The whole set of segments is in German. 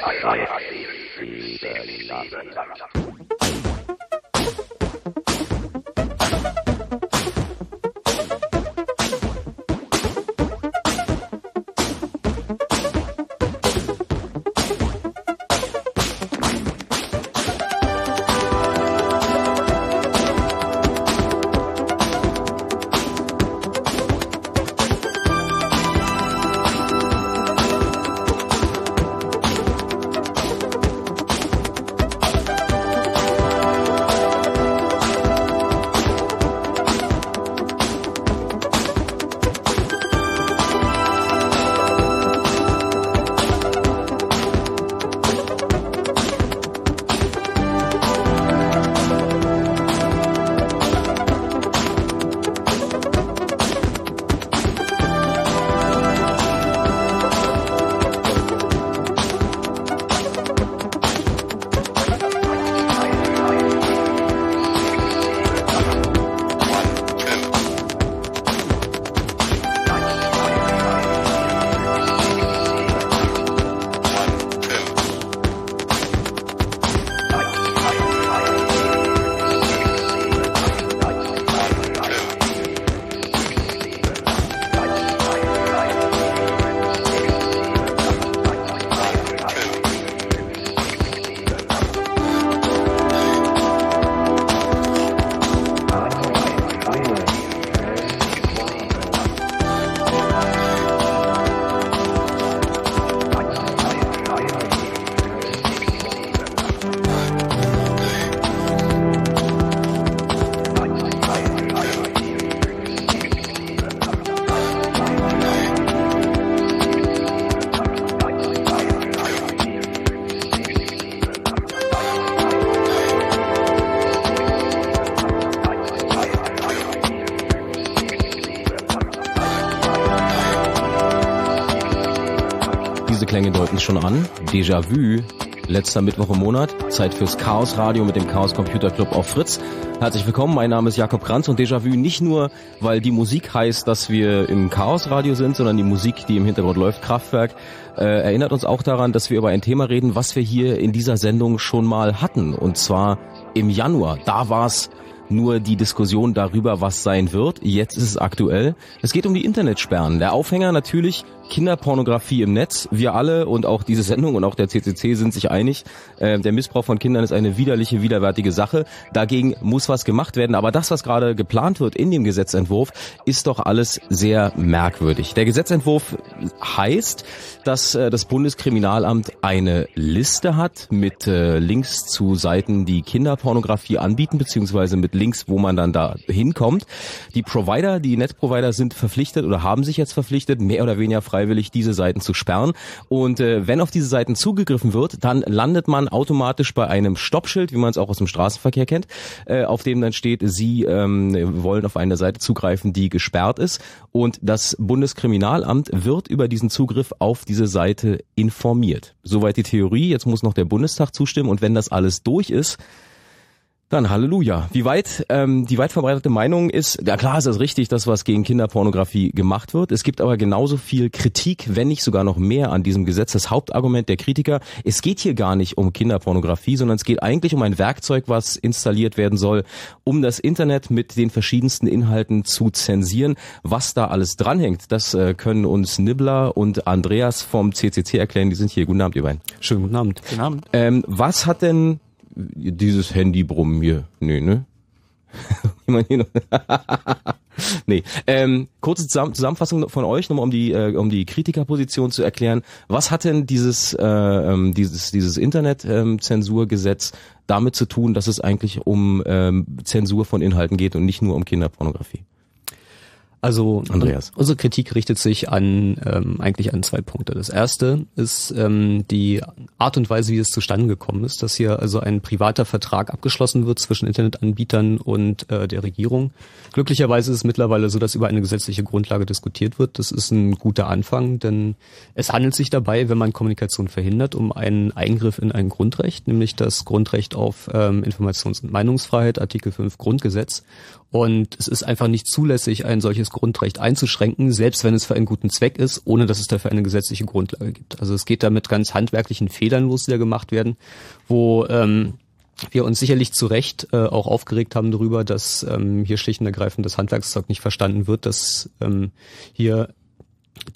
Adalah di dalam nama Allah. Schon an. Déjà-vu, letzter Mittwoch im Monat. Zeit fürs Chaos Radio mit dem Chaos Computer Club auf Fritz. Herzlich willkommen, mein Name ist Jakob Kranz und Déjà-vu nicht nur, weil die Musik heißt, dass wir im Chaos Radio sind, sondern die Musik, die im Hintergrund läuft, Kraftwerk, äh, erinnert uns auch daran, dass wir über ein Thema reden, was wir hier in dieser Sendung schon mal hatten. Und zwar im Januar. Da war es nur die Diskussion darüber, was sein wird. Jetzt ist es aktuell. Es geht um die Internetsperren. Der Aufhänger natürlich Kinderpornografie im Netz. Wir alle und auch diese Sendung und auch der CCC sind sich einig, äh, der Missbrauch von Kindern ist eine widerliche, widerwärtige Sache. Dagegen muss was gemacht werden. Aber das, was gerade geplant wird in dem Gesetzentwurf, ist doch alles sehr merkwürdig. Der Gesetzentwurf heißt, dass äh, das Bundeskriminalamt eine Liste hat mit äh, Links zu Seiten, die Kinderpornografie anbieten, beziehungsweise mit Links, wo man dann da hinkommt. Die Provider, die Netzprovider sind verpflichtet oder haben sich jetzt verpflichtet, mehr oder weniger frei freiwillig, diese Seiten zu sperren. Und äh, wenn auf diese Seiten zugegriffen wird, dann landet man automatisch bei einem Stoppschild, wie man es auch aus dem Straßenverkehr kennt, äh, auf dem dann steht, Sie ähm, wollen auf eine Seite zugreifen, die gesperrt ist. Und das Bundeskriminalamt wird über diesen Zugriff auf diese Seite informiert. Soweit die Theorie. Jetzt muss noch der Bundestag zustimmen. Und wenn das alles durch ist, dann Halleluja. Wie weit ähm, die weit verbreitete Meinung ist, ja klar ist das richtig, dass was gegen Kinderpornografie gemacht wird. Es gibt aber genauso viel Kritik, wenn nicht sogar noch mehr an diesem Gesetz. Das Hauptargument der Kritiker, es geht hier gar nicht um Kinderpornografie, sondern es geht eigentlich um ein Werkzeug, was installiert werden soll, um das Internet mit den verschiedensten Inhalten zu zensieren. Was da alles dranhängt, das äh, können uns Nibbler und Andreas vom CCC erklären. Die sind hier. Guten Abend, ihr beiden. Schönen guten Abend. Guten Abend. Ähm, was hat denn dieses Handy brummen hier. Nee, ne? nee. Ähm, kurze Zusammenfassung von euch, nochmal um die, äh, um die Kritikerposition zu erklären. Was hat denn dieses, äh, ähm, dieses, dieses Internet-Zensurgesetz ähm, damit zu tun, dass es eigentlich um ähm, Zensur von Inhalten geht und nicht nur um Kinderpornografie? Also Andreas. unsere Kritik richtet sich an ähm, eigentlich an zwei Punkte. Das erste ist ähm, die Art und Weise, wie es zustande gekommen ist, dass hier also ein privater Vertrag abgeschlossen wird zwischen Internetanbietern und äh, der Regierung. Glücklicherweise ist es mittlerweile so, dass über eine gesetzliche Grundlage diskutiert wird. Das ist ein guter Anfang, denn es handelt sich dabei, wenn man Kommunikation verhindert, um einen Eingriff in ein Grundrecht, nämlich das Grundrecht auf ähm, Informations- und Meinungsfreiheit, Artikel 5 Grundgesetz. Und es ist einfach nicht zulässig, ein solches Grundrecht einzuschränken, selbst wenn es für einen guten Zweck ist, ohne dass es dafür eine gesetzliche Grundlage gibt. Also es geht da mit ganz handwerklichen Fehlern los, die da gemacht werden, wo ähm, wir uns sicherlich zu Recht äh, auch aufgeregt haben darüber, dass ähm, hier schlicht und ergreifend das Handwerkszeug nicht verstanden wird, dass ähm, hier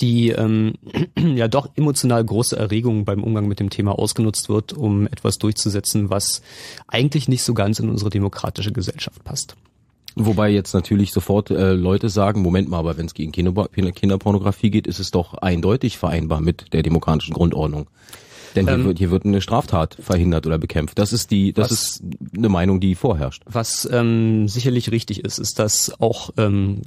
die ähm, ja doch emotional große Erregung beim Umgang mit dem Thema ausgenutzt wird, um etwas durchzusetzen, was eigentlich nicht so ganz in unsere demokratische Gesellschaft passt. Wobei jetzt natürlich sofort äh, Leute sagen, Moment mal, aber wenn es gegen Kinder, Kinderpornografie geht, ist es doch eindeutig vereinbar mit der demokratischen Grundordnung. Denn hier, ähm, wird, hier wird eine Straftat verhindert oder bekämpft. Das ist die, das was, ist eine Meinung, die vorherrscht. Was ähm, sicherlich richtig ist, ist, dass auch ähm,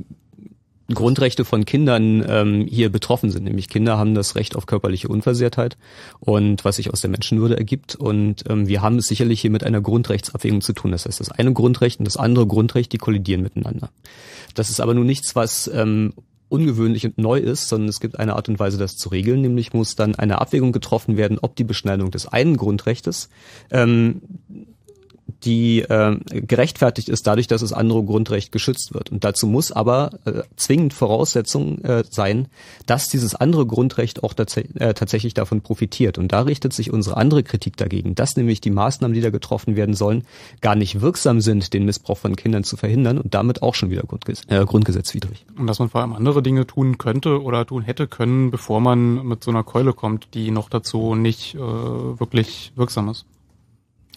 Grundrechte von Kindern ähm, hier betroffen sind. Nämlich Kinder haben das Recht auf körperliche Unversehrtheit und was sich aus der Menschenwürde ergibt. Und ähm, wir haben es sicherlich hier mit einer Grundrechtsabwägung zu tun. Das heißt, das eine Grundrecht und das andere Grundrecht, die kollidieren miteinander. Das ist aber nun nichts, was ähm, ungewöhnlich und neu ist, sondern es gibt eine Art und Weise, das zu regeln. Nämlich muss dann eine Abwägung getroffen werden, ob die Beschneidung des einen Grundrechtes ähm, die äh, gerechtfertigt ist dadurch, dass das andere Grundrecht geschützt wird. Und dazu muss aber äh, zwingend Voraussetzung äh, sein, dass dieses andere Grundrecht auch tats äh, tatsächlich davon profitiert. Und da richtet sich unsere andere Kritik dagegen, dass nämlich die Maßnahmen, die da getroffen werden sollen, gar nicht wirksam sind, den Missbrauch von Kindern zu verhindern und damit auch schon wieder Grundges äh, grundgesetzwidrig. Und dass man vor allem andere Dinge tun könnte oder tun hätte können, bevor man mit so einer Keule kommt, die noch dazu nicht äh, wirklich wirksam ist.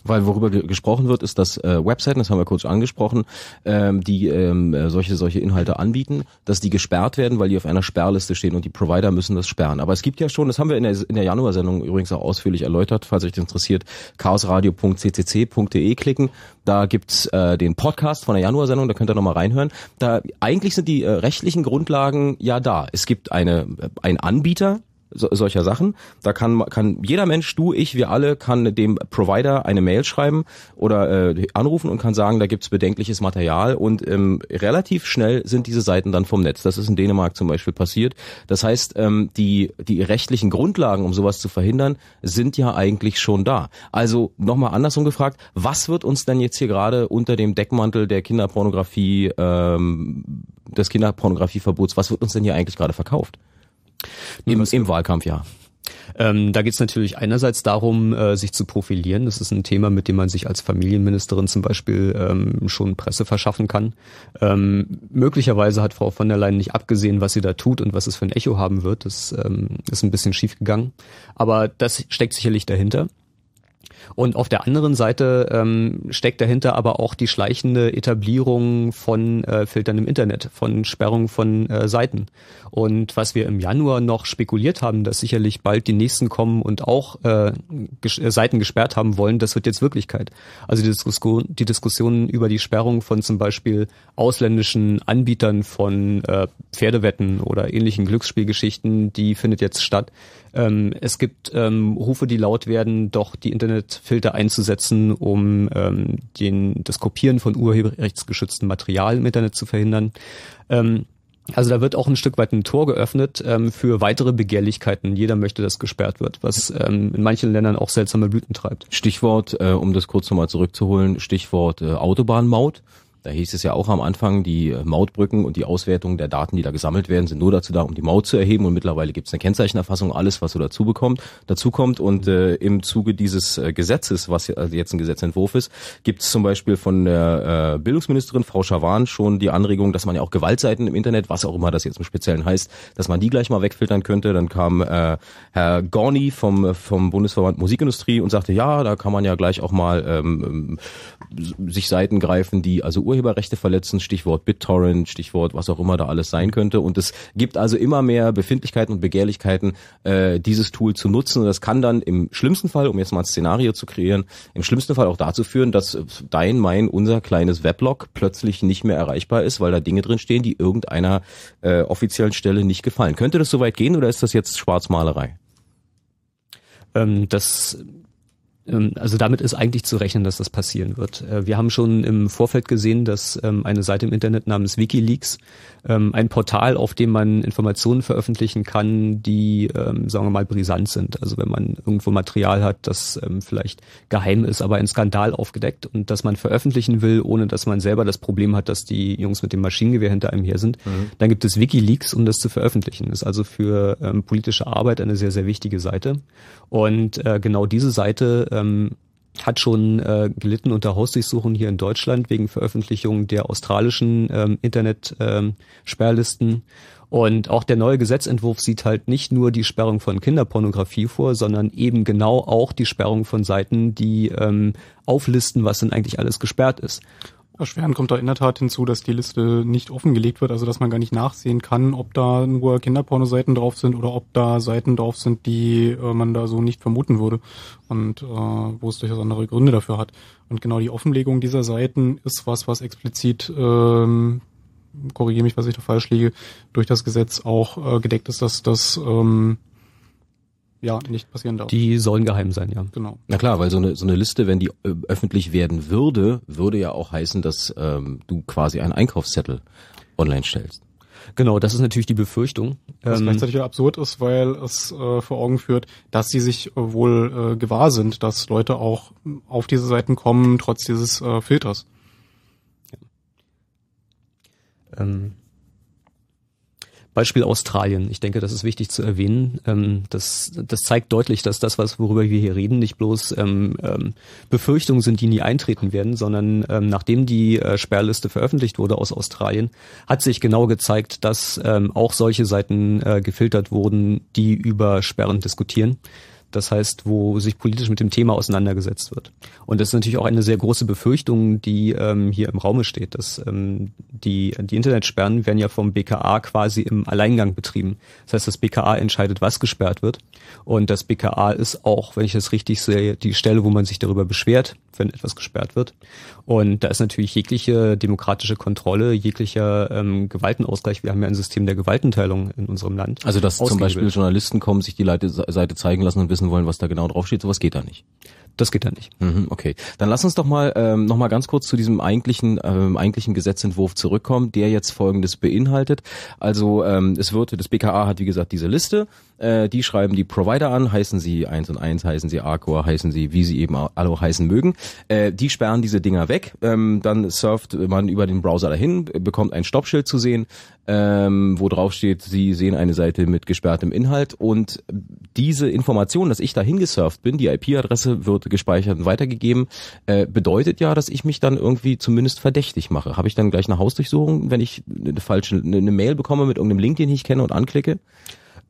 Weil worüber ge gesprochen wird, ist, dass äh, Webseiten, das haben wir kurz angesprochen, ähm, die ähm, äh, solche solche Inhalte anbieten, dass die gesperrt werden, weil die auf einer Sperrliste stehen und die Provider müssen das sperren. Aber es gibt ja schon, das haben wir in der, in der Januarsendung übrigens auch ausführlich erläutert, falls euch das interessiert, chaosradio.ccc.de klicken. Da gibt's äh, den Podcast von der Januarsendung, da könnt ihr nochmal reinhören. Da eigentlich sind die äh, rechtlichen Grundlagen ja da. Es gibt eine äh, ein Anbieter, so, solcher Sachen. Da kann kann jeder Mensch, du, ich, wir alle, kann dem Provider eine Mail schreiben oder äh, anrufen und kann sagen, da gibt's bedenkliches Material und ähm, relativ schnell sind diese Seiten dann vom Netz. Das ist in Dänemark zum Beispiel passiert. Das heißt, ähm, die die rechtlichen Grundlagen, um sowas zu verhindern, sind ja eigentlich schon da. Also nochmal andersrum gefragt, was wird uns denn jetzt hier gerade unter dem Deckmantel der Kinderpornografie ähm, des Kinderpornografieverbots, was wird uns denn hier eigentlich gerade verkauft? Im, Im Wahlkampf, ja. Ähm, da geht es natürlich einerseits darum, äh, sich zu profilieren. Das ist ein Thema, mit dem man sich als Familienministerin zum Beispiel ähm, schon Presse verschaffen kann. Ähm, möglicherweise hat Frau von der Leyen nicht abgesehen, was sie da tut und was es für ein Echo haben wird. Das ähm, ist ein bisschen schief gegangen. Aber das steckt sicherlich dahinter. Und auf der anderen Seite ähm, steckt dahinter aber auch die schleichende Etablierung von äh, Filtern im Internet, von Sperrung von äh, Seiten. Und was wir im Januar noch spekuliert haben, dass sicherlich bald die nächsten kommen und auch äh, äh, Seiten gesperrt haben wollen, das wird jetzt Wirklichkeit. Also die Diskussion, die Diskussion über die Sperrung von zum Beispiel ausländischen Anbietern von äh, Pferdewetten oder ähnlichen Glücksspielgeschichten, die findet jetzt statt. Ähm, es gibt ähm, Rufe, die laut werden, doch die Internetfilter einzusetzen, um ähm, den, das Kopieren von urheberrechtsgeschütztem Material im Internet zu verhindern. Ähm, also da wird auch ein Stück weit ein Tor geöffnet ähm, für weitere Begehrlichkeiten. Jeder möchte, dass gesperrt wird, was ähm, in manchen Ländern auch seltsame Blüten treibt. Stichwort, äh, um das kurz nochmal zurückzuholen, Stichwort äh, Autobahnmaut. Da hieß es ja auch am Anfang, die Mautbrücken und die Auswertung der Daten, die da gesammelt werden, sind nur dazu da, um die Maut zu erheben. Und mittlerweile gibt es eine Kennzeichenerfassung, alles, was so dazu bekommt, dazu kommt. Und äh, im Zuge dieses äh, Gesetzes, was also jetzt ein Gesetzentwurf ist, gibt es zum Beispiel von der äh, Bildungsministerin Frau Schawan schon die Anregung, dass man ja auch Gewaltseiten im Internet, was auch immer das jetzt im Speziellen heißt, dass man die gleich mal wegfiltern könnte. Dann kam äh, Herr Gorni vom vom Bundesverband Musikindustrie und sagte, ja, da kann man ja gleich auch mal ähm, sich Seiten greifen, die also Urheberrechte verletzen, Stichwort BitTorrent, Stichwort was auch immer da alles sein könnte. Und es gibt also immer mehr Befindlichkeiten und Begehrlichkeiten, äh, dieses Tool zu nutzen. Und das kann dann im schlimmsten Fall, um jetzt mal ein Szenario zu kreieren, im schlimmsten Fall auch dazu führen, dass dein, mein, unser kleines Weblog plötzlich nicht mehr erreichbar ist, weil da Dinge drin stehen, die irgendeiner äh, offiziellen Stelle nicht gefallen. Könnte das soweit gehen oder ist das jetzt Schwarzmalerei? Ähm, das also damit ist eigentlich zu rechnen, dass das passieren wird. Äh, wir haben schon im Vorfeld gesehen, dass ähm, eine Seite im Internet namens WikiLeaks, ähm, ein Portal, auf dem man Informationen veröffentlichen kann, die, sagen wir mal, brisant sind. Also wenn man irgendwo Material hat, das vielleicht geheim ist, aber ein Skandal aufgedeckt und das man veröffentlichen will, ohne dass man selber das Problem hat, dass die Jungs mit dem Maschinengewehr hinter einem her sind, mhm. dann gibt es WikiLeaks, um das zu veröffentlichen. Das ist also für politische Arbeit eine sehr, sehr wichtige Seite. Und äh, genau diese Seite ähm, hat schon äh, gelitten unter Hausdurchsuchungen hier in Deutschland wegen Veröffentlichung der australischen ähm, Internet-Sperrlisten. Ähm, und auch der neue Gesetzentwurf sieht halt nicht nur die Sperrung von Kinderpornografie vor, sondern eben genau auch die Sperrung von Seiten, die ähm, auflisten, was denn eigentlich alles gesperrt ist. Erschwerend kommt da in der Tat hinzu, dass die Liste nicht offengelegt wird, also dass man gar nicht nachsehen kann, ob da nur Kinderpornoseiten drauf sind oder ob da Seiten drauf sind, die äh, man da so nicht vermuten würde und äh, wo es durchaus andere Gründe dafür hat. Und genau die Offenlegung dieser Seiten ist was, was explizit ähm, korrigiere mich, was ich da falsch liege, durch das Gesetz auch äh, gedeckt ist, dass das ähm, ja nicht passieren darf. Die sollen geheim sein, ja. Genau. Na klar, weil so eine so eine Liste, wenn die äh, öffentlich werden würde, würde ja auch heißen, dass ähm, du quasi einen Einkaufszettel online stellst. Genau, das ist natürlich die Befürchtung. Was ähm, gleichzeitig absurd ist, weil es äh, vor Augen führt, dass sie sich äh, wohl äh, gewahr sind, dass Leute auch auf diese Seiten kommen, trotz dieses äh, Filters. Ja. Ähm, Beispiel Australien. Ich denke, das ist wichtig zu erwähnen. Ähm, das, das zeigt deutlich, dass das, was worüber wir hier reden, nicht bloß ähm, ähm, Befürchtungen sind, die nie eintreten werden, sondern ähm, nachdem die äh, Sperrliste veröffentlicht wurde aus Australien, hat sich genau gezeigt, dass ähm, auch solche Seiten äh, gefiltert wurden, die über Sperren diskutieren. Das heißt, wo sich politisch mit dem Thema auseinandergesetzt wird. Und das ist natürlich auch eine sehr große Befürchtung, die ähm, hier im Raume steht. Dass ähm, die, die Internetsperren werden ja vom BKA quasi im Alleingang betrieben. Das heißt, das BKA entscheidet, was gesperrt wird. Und das BKA ist auch, wenn ich das richtig sehe, die Stelle, wo man sich darüber beschwert, wenn etwas gesperrt wird. Und da ist natürlich jegliche demokratische Kontrolle, jeglicher ähm, Gewaltenausgleich. Wir haben ja ein System der Gewaltenteilung in unserem Land. Also dass zum Beispiel Journalisten kommen, sich die Seite zeigen lassen und wissen wollen, was da genau draufsteht, sowas geht da nicht. Das geht da nicht. Mhm, okay, dann lass uns doch mal ähm, noch mal ganz kurz zu diesem eigentlichen ähm, eigentlichen Gesetzentwurf zurückkommen, der jetzt Folgendes beinhaltet. Also ähm, es wird das BKA hat wie gesagt diese Liste, äh, die schreiben die Provider an, heißen sie eins und eins, heißen sie Arcor, heißen sie wie sie eben alle heißen mögen. Äh, die sperren diese Dinger weg. Ähm, dann surft man über den Browser dahin, bekommt ein Stoppschild zu sehen, ähm, wo drauf steht, Sie sehen eine Seite mit gesperrtem Inhalt und diese Information, dass ich dahin gesurft bin, die IP-Adresse wird gespeichert und weitergegeben, äh, bedeutet ja, dass ich mich dann irgendwie zumindest verdächtig mache. Habe ich dann gleich eine Hausdurchsuchung, wenn ich eine falsche eine Mail bekomme mit irgendeinem Link, den ich kenne und anklicke?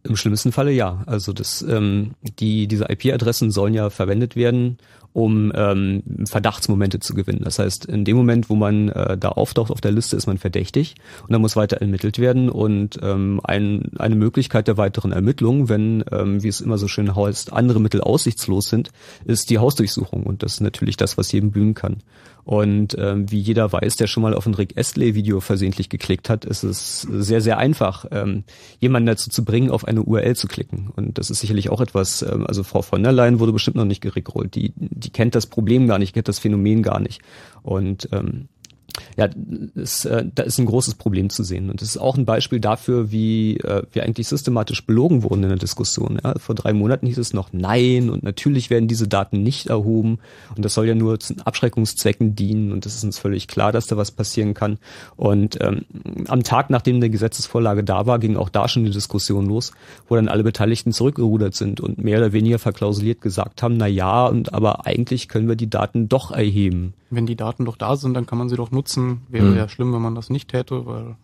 Im schlimmsten Falle ja. Also das, ähm, die, diese IP-Adressen sollen ja verwendet werden, um ähm, Verdachtsmomente zu gewinnen. Das heißt, in dem Moment, wo man äh, da auftaucht auf der Liste, ist man verdächtig und dann muss weiter ermittelt werden. Und ähm, ein, eine Möglichkeit der weiteren Ermittlung, wenn, ähm, wie es immer so schön heißt, andere Mittel aussichtslos sind, ist die Hausdurchsuchung. Und das ist natürlich das, was jedem blühen kann. Und ähm, wie jeder weiß, der schon mal auf ein Rick Astley-Video versehentlich geklickt hat, ist es sehr, sehr einfach, ähm, jemanden dazu zu bringen, auf eine URL zu klicken. Und das ist sicherlich auch etwas, ähm, also Frau von der Leyen wurde bestimmt noch nicht gerickrollt. Die, die kennt das Problem gar nicht, kennt das Phänomen gar nicht. Und ähm, ja, ist, äh, da ist ein großes Problem zu sehen. Und das ist auch ein Beispiel dafür, wie äh, wir eigentlich systematisch belogen wurden in der Diskussion. Ja, vor drei Monaten hieß es noch Nein und natürlich werden diese Daten nicht erhoben und das soll ja nur zu Abschreckungszwecken dienen und es ist uns völlig klar, dass da was passieren kann. Und ähm, am Tag, nachdem eine Gesetzesvorlage da war, ging auch da schon die Diskussion los, wo dann alle Beteiligten zurückgerudert sind und mehr oder weniger verklausuliert gesagt haben, na ja, und aber eigentlich können wir die Daten doch erheben. Wenn die Daten doch da sind, dann kann man sie doch nutzen. Wäre hm. ja schlimm, wenn man das nicht täte, weil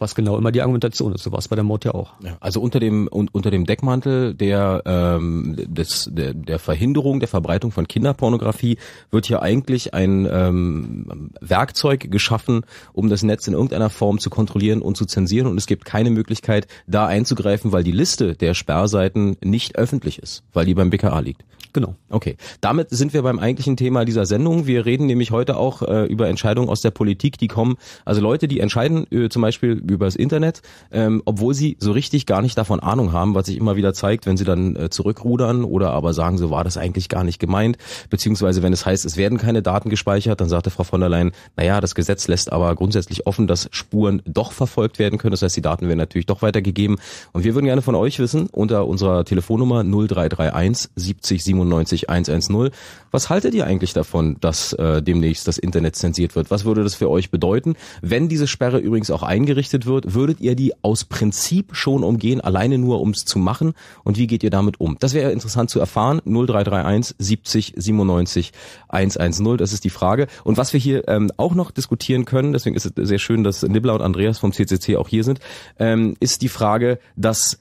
Was genau immer die Argumentation ist. So war es bei der Mord ja auch. Ja, also unter dem unter dem Deckmantel der ähm, des der, der Verhinderung der Verbreitung von Kinderpornografie wird hier eigentlich ein ähm, Werkzeug geschaffen, um das Netz in irgendeiner Form zu kontrollieren und zu zensieren. Und es gibt keine Möglichkeit, da einzugreifen, weil die Liste der Sperrseiten nicht öffentlich ist, weil die beim BKA liegt. Genau. Okay, damit sind wir beim eigentlichen Thema dieser Sendung. Wir reden nämlich heute auch äh, über Entscheidungen aus der Politik, die kommen, also Leute, die entscheiden äh, zum Beispiel über das Internet, ähm, obwohl sie so richtig gar nicht davon Ahnung haben, was sich immer wieder zeigt, wenn sie dann äh, zurückrudern oder aber sagen, so war das eigentlich gar nicht gemeint, beziehungsweise wenn es heißt, es werden keine Daten gespeichert, dann sagte Frau von der Leyen, naja, das Gesetz lässt aber grundsätzlich offen, dass Spuren doch verfolgt werden können, das heißt, die Daten werden natürlich doch weitergegeben und wir würden gerne von euch wissen, unter unserer Telefonnummer 0331 70 97 110. Was haltet ihr eigentlich davon, dass äh, demnächst das Internet zensiert wird? Was würde das für euch bedeuten? Wenn diese Sperre übrigens auch eingerichtet wird, würdet ihr die aus Prinzip schon umgehen, alleine nur ums zu machen? Und wie geht ihr damit um? Das wäre interessant zu erfahren. 0331 70 97 110, das ist die Frage. Und was wir hier ähm, auch noch diskutieren können, deswegen ist es sehr schön, dass Nibbler und Andreas vom CCC auch hier sind, ähm, ist die Frage, dass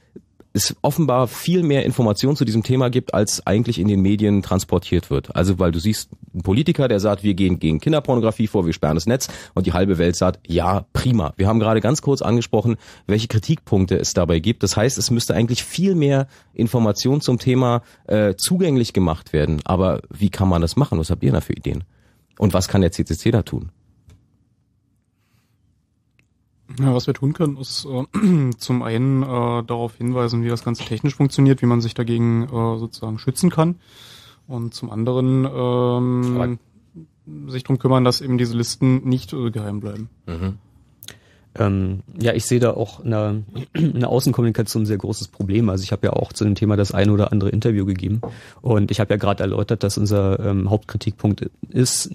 es offenbar viel mehr Informationen zu diesem Thema gibt, als eigentlich in den Medien transportiert wird. Also weil du siehst einen Politiker, der sagt, wir gehen gegen Kinderpornografie vor, wir sperren das Netz und die halbe Welt sagt, ja, prima. Wir haben gerade ganz kurz angesprochen, welche Kritikpunkte es dabei gibt. Das heißt, es müsste eigentlich viel mehr Information zum Thema äh, zugänglich gemacht werden. Aber wie kann man das machen? Was habt ihr da für Ideen? Und was kann der CCC da tun? Ja, was wir tun können, ist äh, zum einen äh, darauf hinweisen, wie das Ganze technisch funktioniert, wie man sich dagegen äh, sozusagen schützen kann. Und zum anderen ähm, sich darum kümmern, dass eben diese Listen nicht äh, geheim bleiben. Mhm. Ähm, ja, ich sehe da auch in der, Außenkommunikation ein sehr großes Problem. Also ich habe ja auch zu dem Thema das ein oder andere Interview gegeben und ich habe ja gerade erläutert, dass unser ähm, Hauptkritikpunkt ist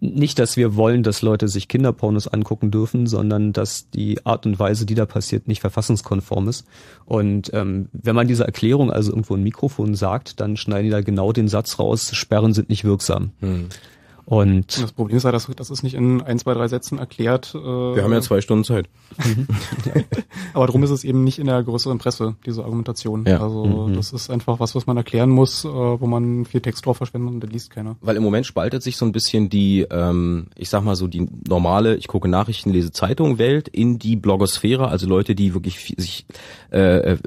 nicht, dass wir wollen, dass Leute sich Kinderpornos angucken dürfen, sondern dass die Art und Weise, die da passiert, nicht verfassungskonform ist. Und ähm, wenn man diese Erklärung also irgendwo im Mikrofon sagt, dann schneiden die da genau den Satz raus, Sperren sind nicht wirksam. Hm. Und das Problem ist ja, dass das ist nicht in ein, zwei, drei Sätzen erklärt. Äh, Wir haben ja zwei Stunden Zeit. Aber darum ist es eben nicht in der größeren Presse, diese Argumentation. Ja. Also mhm. das ist einfach was, was man erklären muss, äh, wo man viel Text drauf verschwendet und der liest keiner. Weil im Moment spaltet sich so ein bisschen die, ähm, ich sag mal so, die normale, ich gucke Nachrichten, lese Zeitung Welt in die Blogosphäre, also Leute, die wirklich sich äh, äh,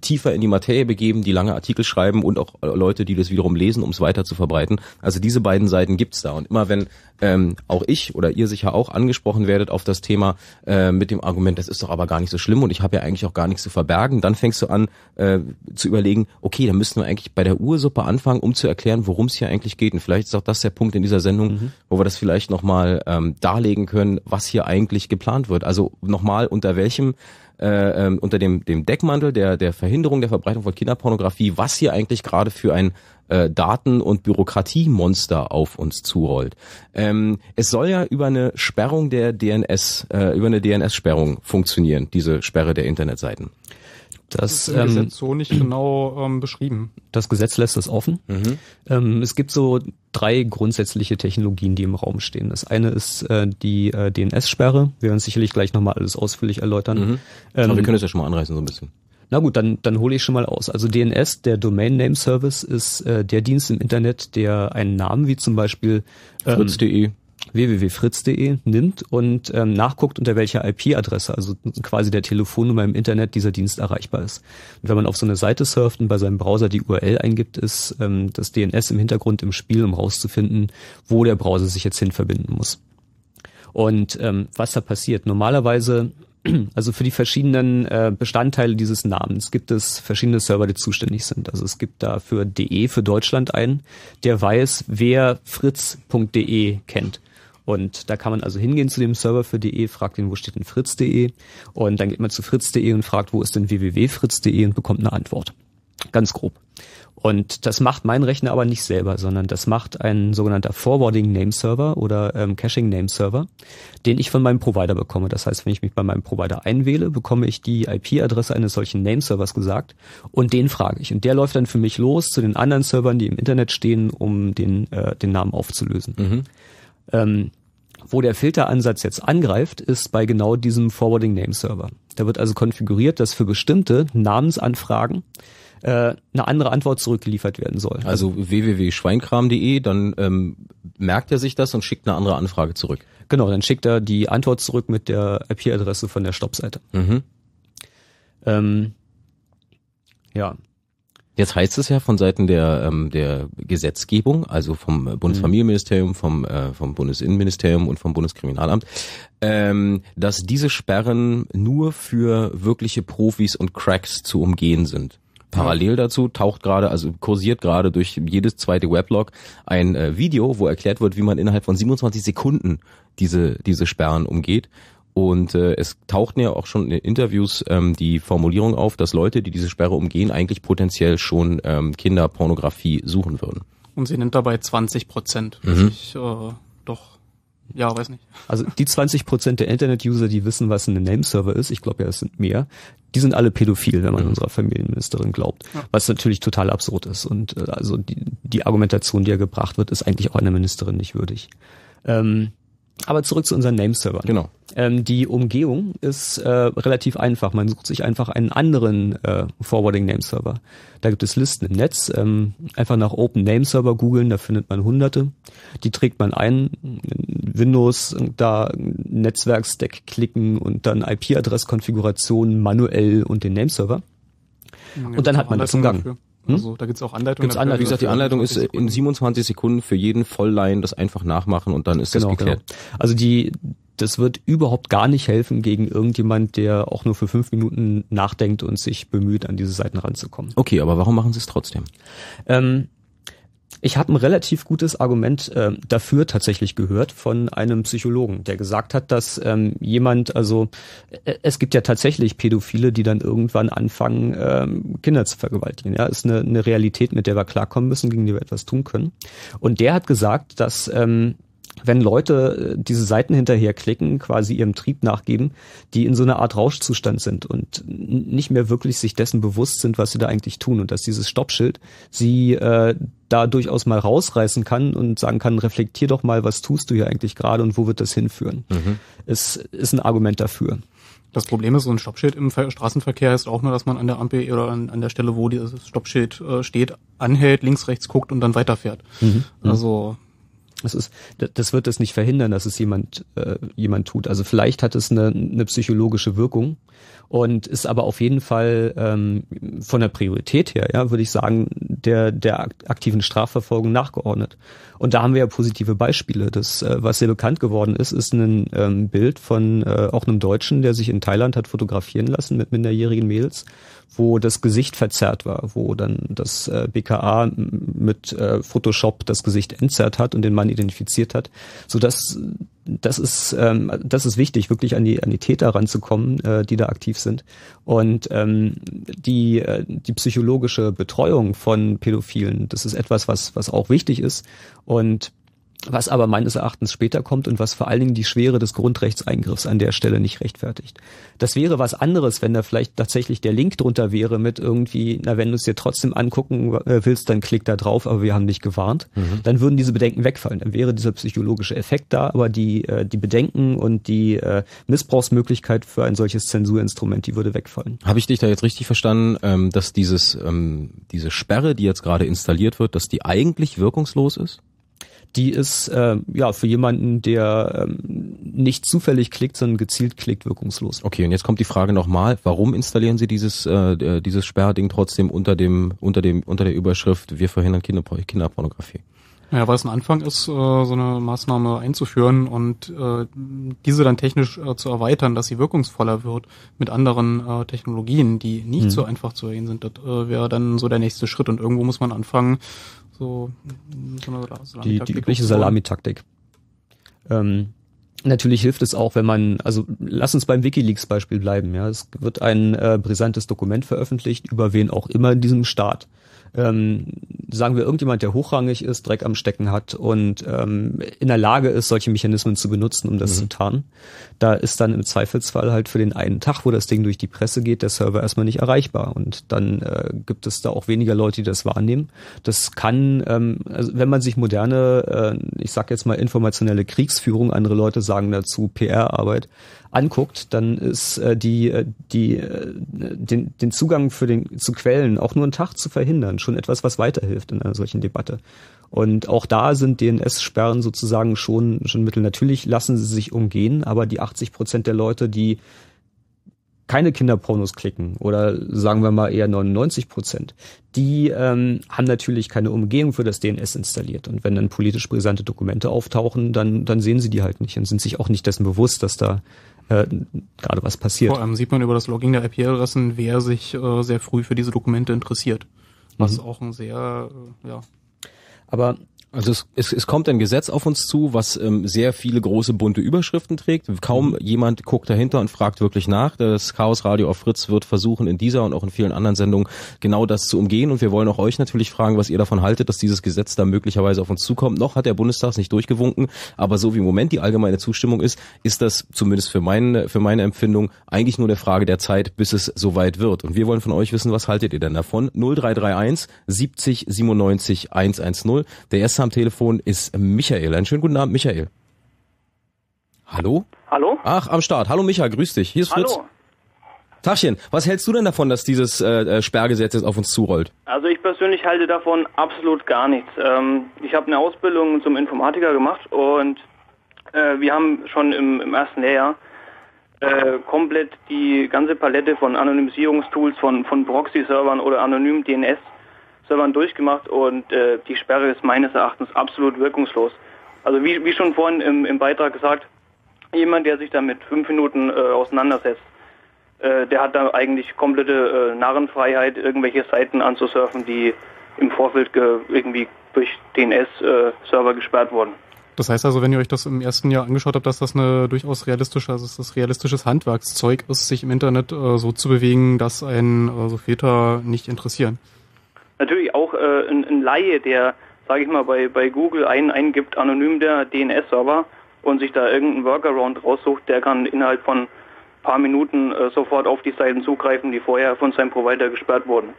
tiefer in die Materie begeben, die lange Artikel schreiben und auch Leute, die das wiederum lesen, um es weiter zu verbreiten. Also diese beiden Seiten gibt's da. Und immer wenn ähm, auch ich oder ihr sicher auch angesprochen werdet auf das Thema äh, mit dem Argument, das ist doch aber gar nicht so schlimm und ich habe ja eigentlich auch gar nichts zu verbergen, dann fängst du an äh, zu überlegen, okay, dann müssten wir eigentlich bei der Ursuppe anfangen, um zu erklären, worum es hier eigentlich geht. Und vielleicht ist auch das der Punkt in dieser Sendung, mhm. wo wir das vielleicht nochmal ähm, darlegen können, was hier eigentlich geplant wird. Also nochmal, unter welchem äh, ähm, unter dem, dem Deckmantel der, der Verhinderung der Verbreitung von Kinderpornografie, was hier eigentlich gerade für ein äh, Daten- und Bürokratiemonster auf uns zurollt. Ähm, es soll ja über eine Sperrung der DNS, äh, über eine DNS-Sperrung funktionieren, diese Sperre der Internetseiten. Das, das ist im ähm, Gesetz so nicht genau ähm, beschrieben. Das Gesetz lässt es offen. Mhm. Ähm, es gibt so drei grundsätzliche Technologien, die im Raum stehen. Das eine ist äh, die äh, DNS-Sperre. Wir werden sicherlich gleich nochmal alles ausführlich erläutern. Mhm. Aber wir ähm, können es ja schon mal anreißen so ein bisschen. Na gut, dann, dann hole ich schon mal aus. Also DNS, der Domain Name Service, ist äh, der Dienst im Internet, der einen Namen wie zum Beispiel ähm, fritz.de www.fritz.de nimmt und ähm, nachguckt, unter welcher IP-Adresse, also quasi der Telefonnummer im Internet dieser Dienst erreichbar ist. Und wenn man auf so eine Seite surft und bei seinem Browser die URL eingibt, ist ähm, das DNS im Hintergrund im Spiel, um rauszufinden, wo der Browser sich jetzt hin verbinden muss. Und ähm, was da passiert? Normalerweise also für die verschiedenen äh, Bestandteile dieses Namens gibt es verschiedene Server, die zuständig sind. Also es gibt da für DE für Deutschland einen, der weiß, wer fritz.de kennt. Und da kann man also hingehen zu dem Server für DE, fragt ihn, wo steht denn fritz.de? Und dann geht man zu fritz.de und fragt, wo ist denn www.fritz.de und bekommt eine Antwort. Ganz grob. Und das macht mein Rechner aber nicht selber, sondern das macht ein sogenannter Forwarding Name Server oder ähm, Caching Name Server, den ich von meinem Provider bekomme. Das heißt, wenn ich mich bei meinem Provider einwähle, bekomme ich die IP-Adresse eines solchen Name Servers gesagt und den frage ich. Und der läuft dann für mich los zu den anderen Servern, die im Internet stehen, um den, äh, den Namen aufzulösen. Mhm. Ähm, Wo der Filteransatz jetzt angreift, ist bei genau diesem Forwarding Name Server. Da wird also konfiguriert, dass für bestimmte Namensanfragen äh, eine andere Antwort zurückgeliefert werden soll. Also www.schweinkram.de, dann ähm, merkt er sich das und schickt eine andere Anfrage zurück. Genau, dann schickt er die Antwort zurück mit der IP-Adresse von der Stoppseite. Mhm. Ähm, ja, Jetzt heißt es ja von Seiten der, ähm, der Gesetzgebung, also vom Bundesfamilienministerium, vom, äh, vom Bundesinnenministerium und vom Bundeskriminalamt, ähm, dass diese Sperren nur für wirkliche Profis und Cracks zu umgehen sind. Parallel dazu taucht gerade, also kursiert gerade durch jedes zweite Weblog ein äh, Video, wo erklärt wird, wie man innerhalb von 27 Sekunden diese, diese Sperren umgeht. Und äh, es tauchten ja auch schon in Interviews ähm, die Formulierung auf, dass Leute, die diese Sperre umgehen, eigentlich potenziell schon ähm, Kinderpornografie suchen würden. Und sie nennt dabei 20 Prozent. Mhm. Ich, äh, doch, ja, weiß nicht. Also die 20 Prozent der Internet-User, die wissen, was ein Nameserver ist, ich glaube ja, es sind mehr, die sind alle pädophil, wenn man Mhm. unserer Familienministerin glaubt. Ja. Was natürlich total absurd ist. Und äh, also die, die Argumentation, die ja gebracht wird, ist eigentlich auch einer Ministerin nicht würdig. Ähm, aber zurück zu unseren Nameservern. Genau. Ähm, die Umgehung ist äh, relativ einfach. Man sucht sich einfach einen anderen äh, Forwarding Nameserver. Da gibt es Listen im Netz. Ähm, einfach nach Open Nameserver googeln, da findet man hunderte. Die trägt man ein, in Windows, da Netzwerkstack klicken und dann IP-Adresskonfiguration manuell und den Nameserver. Und dann hat man das im Gang. Dafür. Also da gibt's auch Anleitungen. Gibt's dafür. Anleitungen Wie gesagt, die Anleitung ist in 27 Sekunden für jeden Vollline das einfach nachmachen und dann ist das geklärt. Also die, das wird überhaupt gar nicht helfen gegen irgendjemand, der auch nur für fünf Minuten nachdenkt und sich bemüht, an diese Seiten ranzukommen. Okay, aber warum machen sie es trotzdem? Ähm, ich habe ein relativ gutes Argument ähm, dafür tatsächlich gehört von einem Psychologen, der gesagt hat, dass ähm, jemand, also äh, es gibt ja tatsächlich Pädophile, die dann irgendwann anfangen, ähm, Kinder zu vergewaltigen. Ja, ist eine, eine Realität, mit der wir klarkommen müssen, gegen die wir etwas tun können. Und der hat gesagt, dass ähm, wenn Leute äh, diese Seiten hinterherklicken, quasi ihrem Trieb nachgeben, die in so einer Art Rauschzustand sind und nicht mehr wirklich sich dessen bewusst sind, was sie da eigentlich tun und dass dieses Stoppschild sie äh, da durchaus mal rausreißen kann und sagen kann, reflektier doch mal, was tust du hier eigentlich gerade und wo wird das hinführen. Es ist ein Argument dafür. Das Problem ist, so ein Stoppschild im Ver Straßenverkehr ist auch nur, dass man an der Ampel oder an, an der Stelle, wo dieses Stoppschild äh, steht, anhält, links, rechts guckt und dann weiterfährt. Also Das ist, das wird es nicht verhindern, dass es jemand, äh, jemand tut. Also vielleicht hat es eine, eine psychologische Wirkung und ist aber auf jeden Fall ähm, von der Priorität her, ja, würde ich sagen, der, der ak- aktiven Strafverfolgung nachgeordnet. Und da haben wir ja positive Beispiele. Das, äh, was sehr bekannt geworden ist, ist ein ähm, Bild von äh, auch einem Deutschen, der sich in Thailand hat fotografieren lassen mit minderjährigen Mädels, wo das Gesicht verzerrt war, wo dann das äh, BKA mit äh, Photoshop das Gesicht entzerrt hat und den Mann identifiziert hat, so dass das ist ähm, das ist wichtig, wirklich an die an die Täter ranzukommen, äh, die da aktiv sind. Und ähm, die äh, die psychologische Betreuung von Pädophilen, das ist etwas, was was auch wichtig ist. Und was aber meines Erachtens später kommt und was vor allen Dingen die Schwere des Grundrechtseingriffs an der Stelle nicht rechtfertigt. Das wäre was anderes, wenn da vielleicht tatsächlich der Link drunter wäre mit irgendwie, na, wenn du es dir trotzdem angucken äh, willst, dann klick da drauf, aber wir haben dich gewarnt. Dann würden diese Bedenken wegfallen. Dann wäre dieser psychologische Effekt da, aber die, äh, die Bedenken und die äh, Missbrauchsmöglichkeit für ein solches Zensurinstrument, die würde wegfallen. Habe ich dich da jetzt richtig verstanden, ähm, dass dieses ähm, diese Sperre, die jetzt gerade installiert wird, dass die eigentlich wirkungslos ist? Die ist äh, ja für jemanden, der ähm, nicht zufällig klickt, sondern gezielt klickt, wirkungslos. Okay, und jetzt kommt die Frage nochmal, warum installieren Sie dieses äh, äh, dieses Sperrding trotzdem unter dem unter dem unter der Überschrift Wir verhindern Kinderpor Kinderpornografie? Ja, weil es ein Anfang ist, äh, so eine Maßnahme einzuführen und äh, diese dann technisch äh, zu erweitern, dass sie wirkungsvoller wird mit anderen äh, Technologien, die nicht Mhm. so einfach zu ergehen sind. Das wäre dann so der nächste Schritt und irgendwo muss man anfangen, so, so Die, die übliche. Salamitaktik. Ähm, Natürlich hilft es auch, wenn man, also lass uns beim WikiLeaks-Beispiel bleiben. Ja, es wird ein äh, brisantes Dokument veröffentlicht über wen auch immer in diesem Staat ähm, sagen wir irgendjemand, der hochrangig ist, Dreck am Stecken hat und ähm, in der Lage ist, solche Mechanismen zu benutzen, um das mhm. zu tarnen. Da ist dann im Zweifelsfall halt für den einen Tag, wo das Ding durch die Presse geht, der Server erstmal nicht erreichbar und dann äh, gibt es da auch weniger Leute, die das wahrnehmen. Das kann, ähm, also wenn man sich moderne, äh, ich sag jetzt mal informationelle Kriegsführung, andere Leute sagen dazu PR-Arbeit, anguckt, dann ist äh, die, äh, die, äh, den, den Zugang für den, zu Quellen auch nur einen Tag zu verhindern, schon etwas, was weiterhilft in einer solchen Debatte. Und auch da sind DNS-Sperren sozusagen schon, schon Mittel. Natürlich lassen sie sich umgehen, aber die 80 Prozent der Leute, die keine Kinderpornos klicken oder sagen wir mal eher 99 Prozent, die ähm, haben natürlich keine Umgehung für das DNS installiert. Und wenn dann politisch brisante Dokumente auftauchen, dann, dann sehen sie die halt nicht und sind sich auch nicht dessen bewusst, dass da äh, gerade was passiert. Vor allem sieht man über das Logging der IP-Adressen, wer sich äh, sehr früh für diese Dokumente interessiert. Was mhm. auch ein sehr, äh, ja. Aber also es, es, es kommt ein Gesetz auf uns zu, was ähm, sehr viele große bunte Überschriften trägt. Kaum mhm. jemand guckt dahinter und fragt wirklich nach. Das Chaos Radio auf Fritz wird versuchen, in dieser und auch in vielen anderen Sendungen genau das zu umgehen. Und wir wollen auch euch natürlich fragen, was ihr davon haltet, dass dieses Gesetz da möglicherweise auf uns zukommt. Noch hat der Bundestag es nicht durchgewunken, aber so wie im Moment die allgemeine Zustimmung ist, ist das zumindest für, meine für meine Empfindung eigentlich nur eine Frage der Zeit, bis es soweit wird. Und wir wollen von euch wissen, was haltet ihr denn davon? 0331 70 97 110. Der erste am Telefon ist Michael. Einen schönen guten Abend, Michael. Hallo? Hallo? Ach, am Start. Hallo Micha, grüß dich. Hier ist Fritz. Hallo. Tachchen, was hältst du denn davon, dass dieses äh, äh, Sperrgesetz jetzt auf uns zurollt? Also ich persönlich halte davon absolut gar nichts. Ähm, ich habe eine Ausbildung zum Informatiker gemacht und äh, wir haben schon im, im ersten Lehrjahr äh, komplett die ganze Palette von Anonymisierungstools von, von Proxy-Servern oder anonymen DNS Servern durchgemacht und äh, die Sperre ist meines Erachtens absolut wirkungslos. Also wie, wie schon vorhin im, im Beitrag gesagt, jemand, der sich damit fünf Minuten äh, auseinandersetzt, äh, der hat da eigentlich komplette äh, Narrenfreiheit, irgendwelche Seiten anzusurfen, die im Vorfeld irgendwie durch DNS-Server äh, gesperrt wurden. Das heißt also, wenn ihr euch das im ersten Jahr angeschaut habt, dass das eine durchaus realistische, also das realistisches Handwerkszeug ist, sich im Internet äh, so zu bewegen, dass einen äh, so Filter nicht interessieren natürlich auch äh, ein, ein Laie, der, sage ich mal, bei, bei Google ein, eingibt, anonym der DNS-Server und sich da irgendeinen Workaround raussucht, der kann innerhalb von ein paar Minuten äh, sofort auf die Seiten zugreifen, die vorher von seinem Provider gesperrt wurden.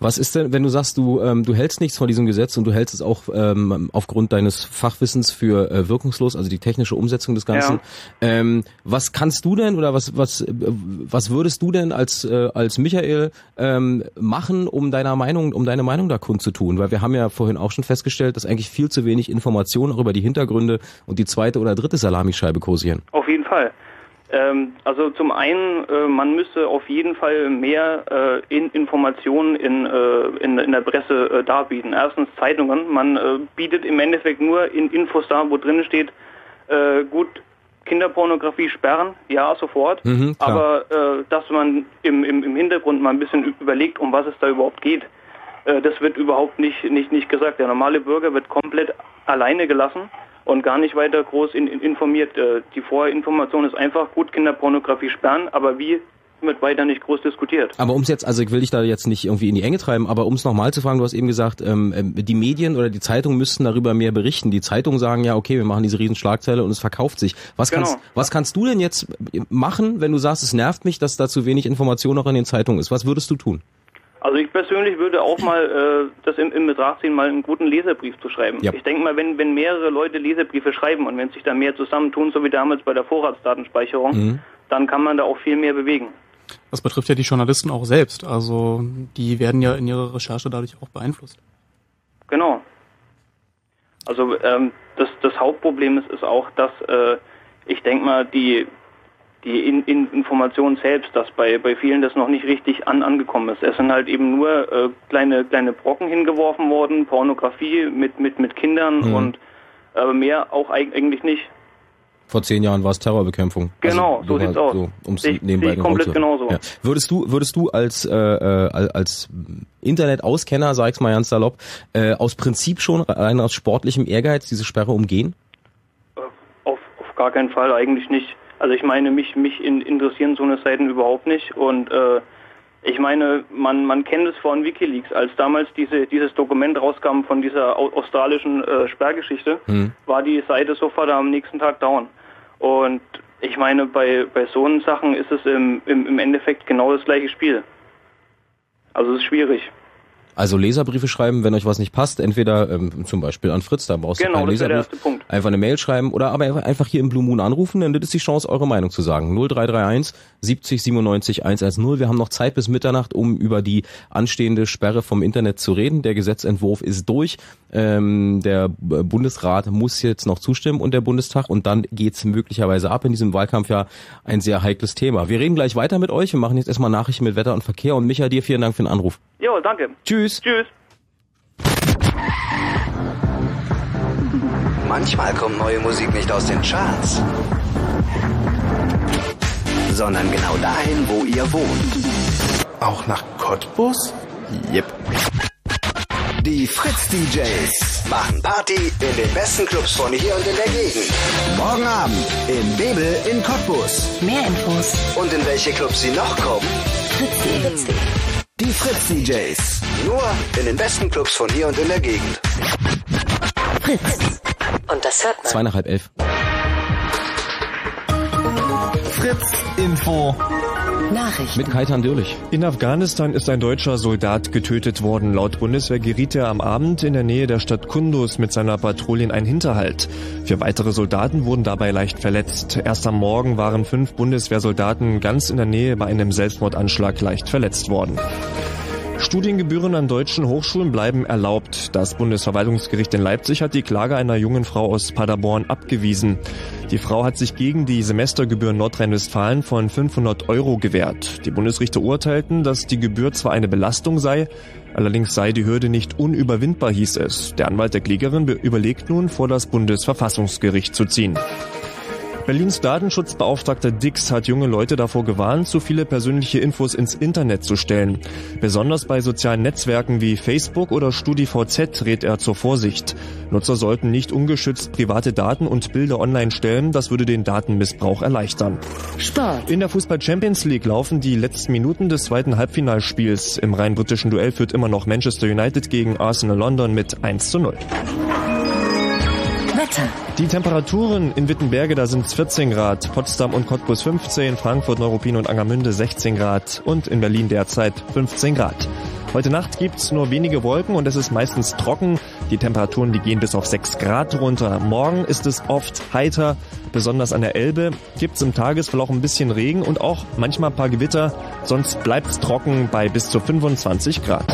Was ist denn, wenn du sagst, du, ähm, du hältst nichts von diesem Gesetz und du hältst es auch ähm, aufgrund deines Fachwissens für äh, wirkungslos, also die technische Umsetzung des Ganzen. Ja. Ähm, was kannst du denn oder was, was, äh, was würdest du denn als, äh, als Michael ähm, machen, um deiner Meinung, um deine Meinung da kundzutun? Weil wir haben ja vorhin auch schon festgestellt, dass eigentlich viel zu wenig Informationen auch über die Hintergründe und die zweite oder dritte Salamischeibe kursieren. Auf jeden Fall. Ähm, also zum einen, äh, man müsste auf jeden Fall mehr äh, in Informationen in, äh, in, in, der Presse äh, darbieten. Erstens Zeitungen. Man äh, bietet im Endeffekt nur in Infos da, wo drin steht, äh, gut, Kinderpornografie sperren, ja, sofort. Mhm, aber dass man im, im, im Hintergrund mal ein bisschen überlegt, um was es da überhaupt geht, das wird überhaupt nicht, nicht, nicht gesagt. Der normale Bürger wird komplett alleine gelassen und gar nicht weiter groß in, in informiert. Äh, die Vorinformation ist einfach gut Kinderpornografie sperren, aber wie wird weiter nicht groß diskutiert. Aber um es jetzt, also ich will dich da jetzt nicht irgendwie in die Enge treiben, aber um es nochmal zu fragen, du hast eben gesagt, ähm, ähm, die Medien oder die Zeitungen müssten darüber mehr berichten. Die Zeitungen sagen ja, okay, wir machen diese Riesenschlagzeile und es verkauft sich. Was genau. kannst, was kannst du denn jetzt machen, wenn du sagst, es nervt mich, dass da zu wenig Information noch in den Zeitungen ist? Was würdest du tun? Also ich persönlich würde auch mal äh, das im, im Betracht ziehen, mal einen guten Leserbrief zu schreiben. Ja. Ich denke mal, wenn, wenn mehrere Leute Leserbriefe schreiben und wenn sich da mehr zusammentun, so wie damals bei der Vorratsdatenspeicherung, mhm. dann kann man da auch viel mehr bewegen. Das betrifft ja die Journalisten auch selbst. Also die werden ja in ihrer Recherche dadurch auch beeinflusst. Genau. Also ähm, das, das Hauptproblem ist, ist auch, dass äh, ich denke mal, die die in, in Information selbst, dass bei, bei vielen das noch nicht richtig an, angekommen ist. Es sind halt eben nur äh, kleine, kleine Brocken hingeworfen worden, Pornografie mit, mit, mit Kindern mhm. und aber mehr auch eigentlich nicht. Vor zehn Jahren war es Terrorbekämpfung. Also genau, also, so sieht's aus. So, um's ich, nebenbei ich komplett genauso. Ja. Würdest du, würdest du als äh, äh als Internet-Auskenner, sag ich's mal ganz salopp, äh, aus Prinzip schon rein aus sportlichem Ehrgeiz diese Sperre umgehen? gar keinen Fall, eigentlich nicht. Also ich meine, mich, mich interessieren so eine Seiten überhaupt nicht und äh, ich meine, man, man kennt es von Wikileaks, als damals diese, dieses Dokument rauskam von dieser australischen äh, Sperrgeschichte, mhm. war die Seite sofort am nächsten Tag down. Und ich meine, bei, bei so Sachen ist es im, im, im Endeffekt genau das gleiche Spiel. Also es ist schwierig. Also Leserbriefe schreiben, wenn euch was nicht passt, entweder ähm, zum Beispiel an Fritz, da brauchst genau, du keinen Leserbrief. Einfach eine Mail schreiben oder aber einfach hier im Blue Moon anrufen, denn das ist die Chance, eure Meinung zu sagen. 0331 70 97 110. Wir haben noch Zeit bis Mitternacht, um über die anstehende Sperre vom Internet zu reden. Der Gesetzentwurf ist durch. Ähm, der Bundesrat muss jetzt noch zustimmen und der Bundestag und dann geht's möglicherweise ab in diesem Wahlkampfjahr ein sehr heikles Thema. Wir reden gleich weiter mit euch. Wir machen jetzt erstmal Nachrichten mit Wetter und Verkehr und Micha, dir vielen Dank für den Anruf. Jo, danke. Tschüss. Tschüss. Manchmal kommt neue Musik nicht aus den Charts, sondern genau dahin, wo ihr wohnt. Auch nach Cottbus? Yep. Die Fritz DJs machen Party in den besten Clubs von hier und in der Gegend. Morgen Abend in Bebel in Cottbus. Mehr Infos. Und in welche Clubs sie noch kommen. Fritz.de. Die Fritz DJs. Nur in den besten Clubs von hier und in der Gegend. Fritz. Und das hört man. Zweieinhalb elf. Fritz Info. Nachrichten. Mit Kaitan Dürlich. In Afghanistan ist ein deutscher Soldat getötet worden. Laut Bundeswehr geriet er am Abend in der Nähe der Stadt Kunduz mit seiner Patrouille in einen Hinterhalt. Vier weitere Soldaten wurden dabei leicht verletzt. Erst am Morgen waren fünf Bundeswehrsoldaten ganz in der Nähe bei einem Selbstmordanschlag leicht verletzt worden. Studiengebühren an deutschen Hochschulen bleiben erlaubt. Das Bundesverwaltungsgericht in Leipzig hat die Klage einer jungen Frau aus Paderborn abgewiesen. Die Frau hat sich gegen die Semestergebühr Nordrhein-Westfalen von 500 Euro gewehrt. Die Bundesrichter urteilten, dass die Gebühr zwar eine Belastung sei, allerdings sei die Hürde nicht unüberwindbar, hieß es. Der Anwalt der Klägerin überlegt nun, vor das Bundesverfassungsgericht zu ziehen. Berlins Datenschutzbeauftragter Dix hat junge Leute davor gewarnt, zu viele persönliche Infos ins Internet zu stellen. Besonders bei sozialen Netzwerken wie Facebook oder StudiVZ rät er zur Vorsicht. Nutzer sollten nicht ungeschützt private Daten und Bilder online stellen, das würde den Datenmissbrauch erleichtern. Sport. In der Fußball Champions League laufen die letzten Minuten des zweiten Halbfinalspiels. Im rein britischen Duell führt immer noch Manchester United gegen Arsenal London mit 1 zu 0. Wetter. Die Temperaturen in Wittenberge, da sind es 14 Grad, Potsdam und Cottbus 15, Frankfurt, Neuruppin und Angermünde 16 Grad und in Berlin derzeit 15 Grad. Heute Nacht gibt's nur wenige Wolken und es ist meistens trocken. Die Temperaturen, die gehen bis auf 6 Grad runter. Morgen ist es oft heiter, besonders an der Elbe. Gibt's im Tagesverlauf ein bisschen Regen und auch manchmal ein paar Gewitter. Sonst bleibt's trocken bei bis zu 25 Grad.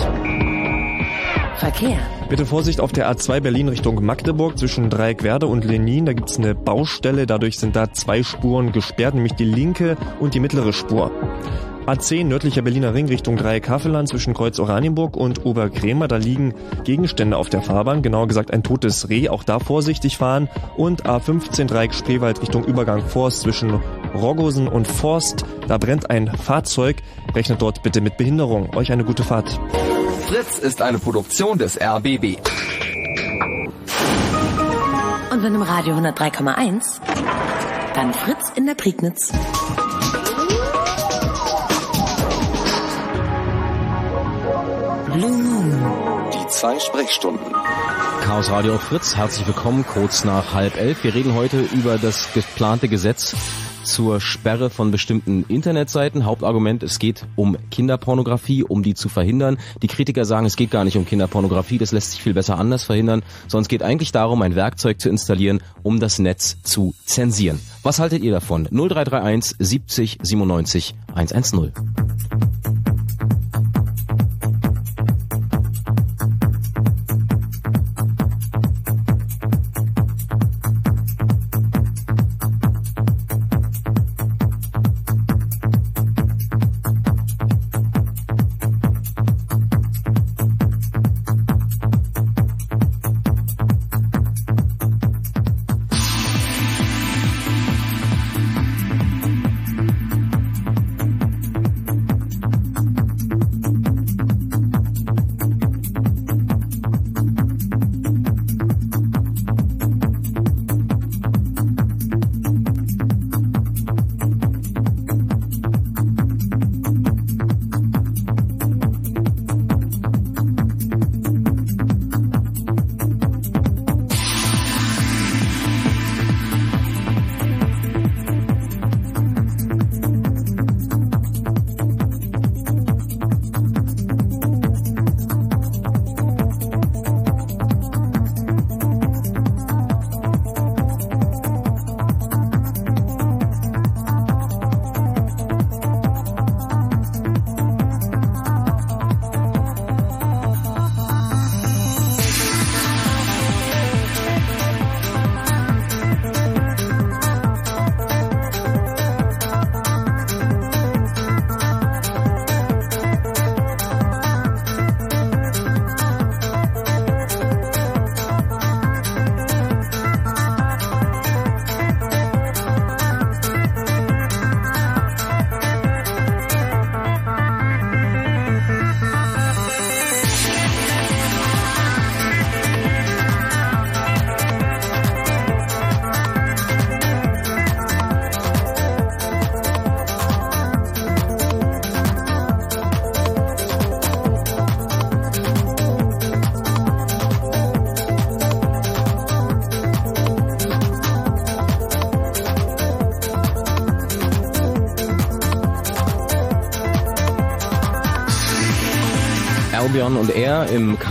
Verkehr. Bitte Vorsicht auf der A2 Berlin Richtung Magdeburg zwischen Dreieckwerde und Lenin. Da gibt's eine Baustelle. Dadurch sind da zwei Spuren gesperrt, nämlich die linke und die mittlere Spur. A10 nördlicher Berliner Ring Richtung Dreieck Havelland zwischen Kreuz Oranienburg und Oberkrämer. Da liegen Gegenstände auf der Fahrbahn, genauer gesagt ein totes Reh. Auch da vorsichtig fahren. Und A15 Dreieck Spreewald Richtung Übergang Forst zwischen Roggosen und Forst. Da brennt ein Fahrzeug. Rechnet dort bitte mit Behinderung. Euch eine gute Fahrt. Fritz ist eine Produktion des RBB. Und wenn im Radio 103,1, dann Fritz in der Prignitz. Blue Moon. Die zwei Sprechstunden. Chaos Radio Fritz, herzlich willkommen, kurz nach halb elf. Wir reden heute über das geplante Gesetz zur Sperre von bestimmten Internetseiten. Hauptargument, es geht um Kinderpornografie, um die zu verhindern. Die Kritiker sagen, es geht gar nicht um Kinderpornografie, das lässt sich viel besser anders verhindern, sondern es geht eigentlich darum, ein Werkzeug zu installieren, um das Netz zu zensieren. Was haltet ihr davon? 0331 70 97 110.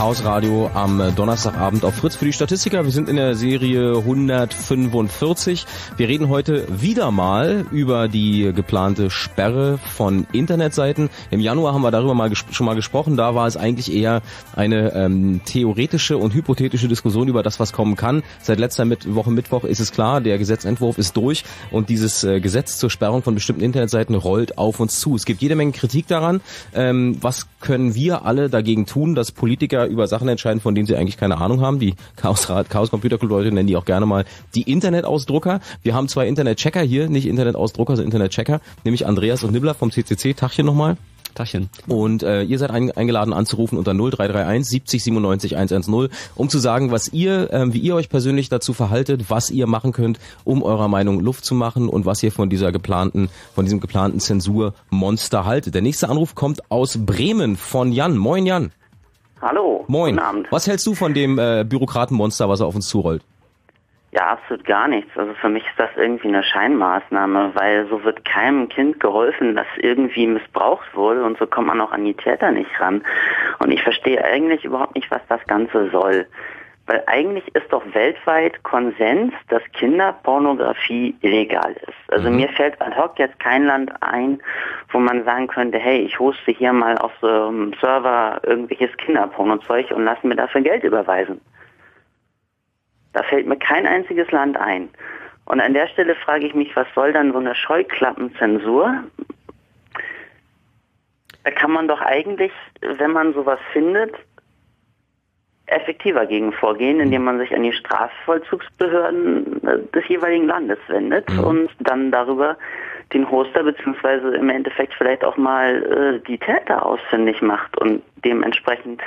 Chaos am Donnerstagabend auf Fritz für die Statistiker. Wir sind in der Serie 145. Wir reden heute wieder mal über die geplante Sperre von Internetseiten. Im Januar haben wir darüber mal schon mal gesprochen. Da war es eigentlich eher eine ähm, theoretische und hypothetische Diskussion über das, was kommen kann. Seit letzter Woche Mittwoch ist es klar, der Gesetzentwurf ist durch und dieses äh, Gesetz zur Sperrung von bestimmten Internetseiten rollt auf uns zu. Es gibt jede Menge Kritik daran. Ähm, was können wir alle dagegen tun, dass Politiker über Sachen entscheiden, von denen sie eigentlich keine Ahnung haben? Die Chaos, Chaos Computer Club Leute nennen die auch gerne mal die Internetausdrucker. Wir haben zwei Internetchecker hier, nicht Internetausdrucker, sondern Internetchecker, nämlich Andreas und Nibbler vom CCC. Tachchen nochmal. Tachchen. Und äh, ihr seid ein, eingeladen anzurufen unter 0331 70 97 110, um zu sagen, was ihr, äh, wie ihr euch persönlich dazu verhaltet, was ihr machen könnt, um eurer Meinung Luft zu machen und was ihr von dieser geplanten, von diesem geplanten Zensurmonster haltet. Der nächste Anruf kommt aus Bremen von Jan. Moin Jan. Hallo. Moin. Guten Abend. Was hältst du von dem äh, Bürokratenmonster, was er auf uns zurollt? Ja, absolut gar nichts. Also für mich ist das irgendwie eine Scheinmaßnahme, weil so wird keinem Kind geholfen, das irgendwie missbraucht wurde und so kommt man auch an die Täter nicht ran. Und ich verstehe eigentlich überhaupt nicht, was das Ganze soll. Weil eigentlich ist doch weltweit Konsens, dass Kinderpornografie illegal ist. Also mhm. mir fällt ad hoc jetzt kein Land ein, wo man sagen könnte, hey, ich hoste hier mal auf so einem Server irgendwelches Kinderpornozeug und lass mir dafür Geld überweisen. Da fällt mir kein einziges Land ein. Und an der Stelle frage ich mich, was soll dann so eine Scheuklappenzensur? Da kann man doch eigentlich, wenn man sowas findet, effektiver gegen vorgehen, indem man sich an die Strafvollzugsbehörden des jeweiligen Landes wendet mhm. und dann darüber den Hoster beziehungsweise im Endeffekt vielleicht auch mal äh, die Täter ausfindig macht und dementsprechend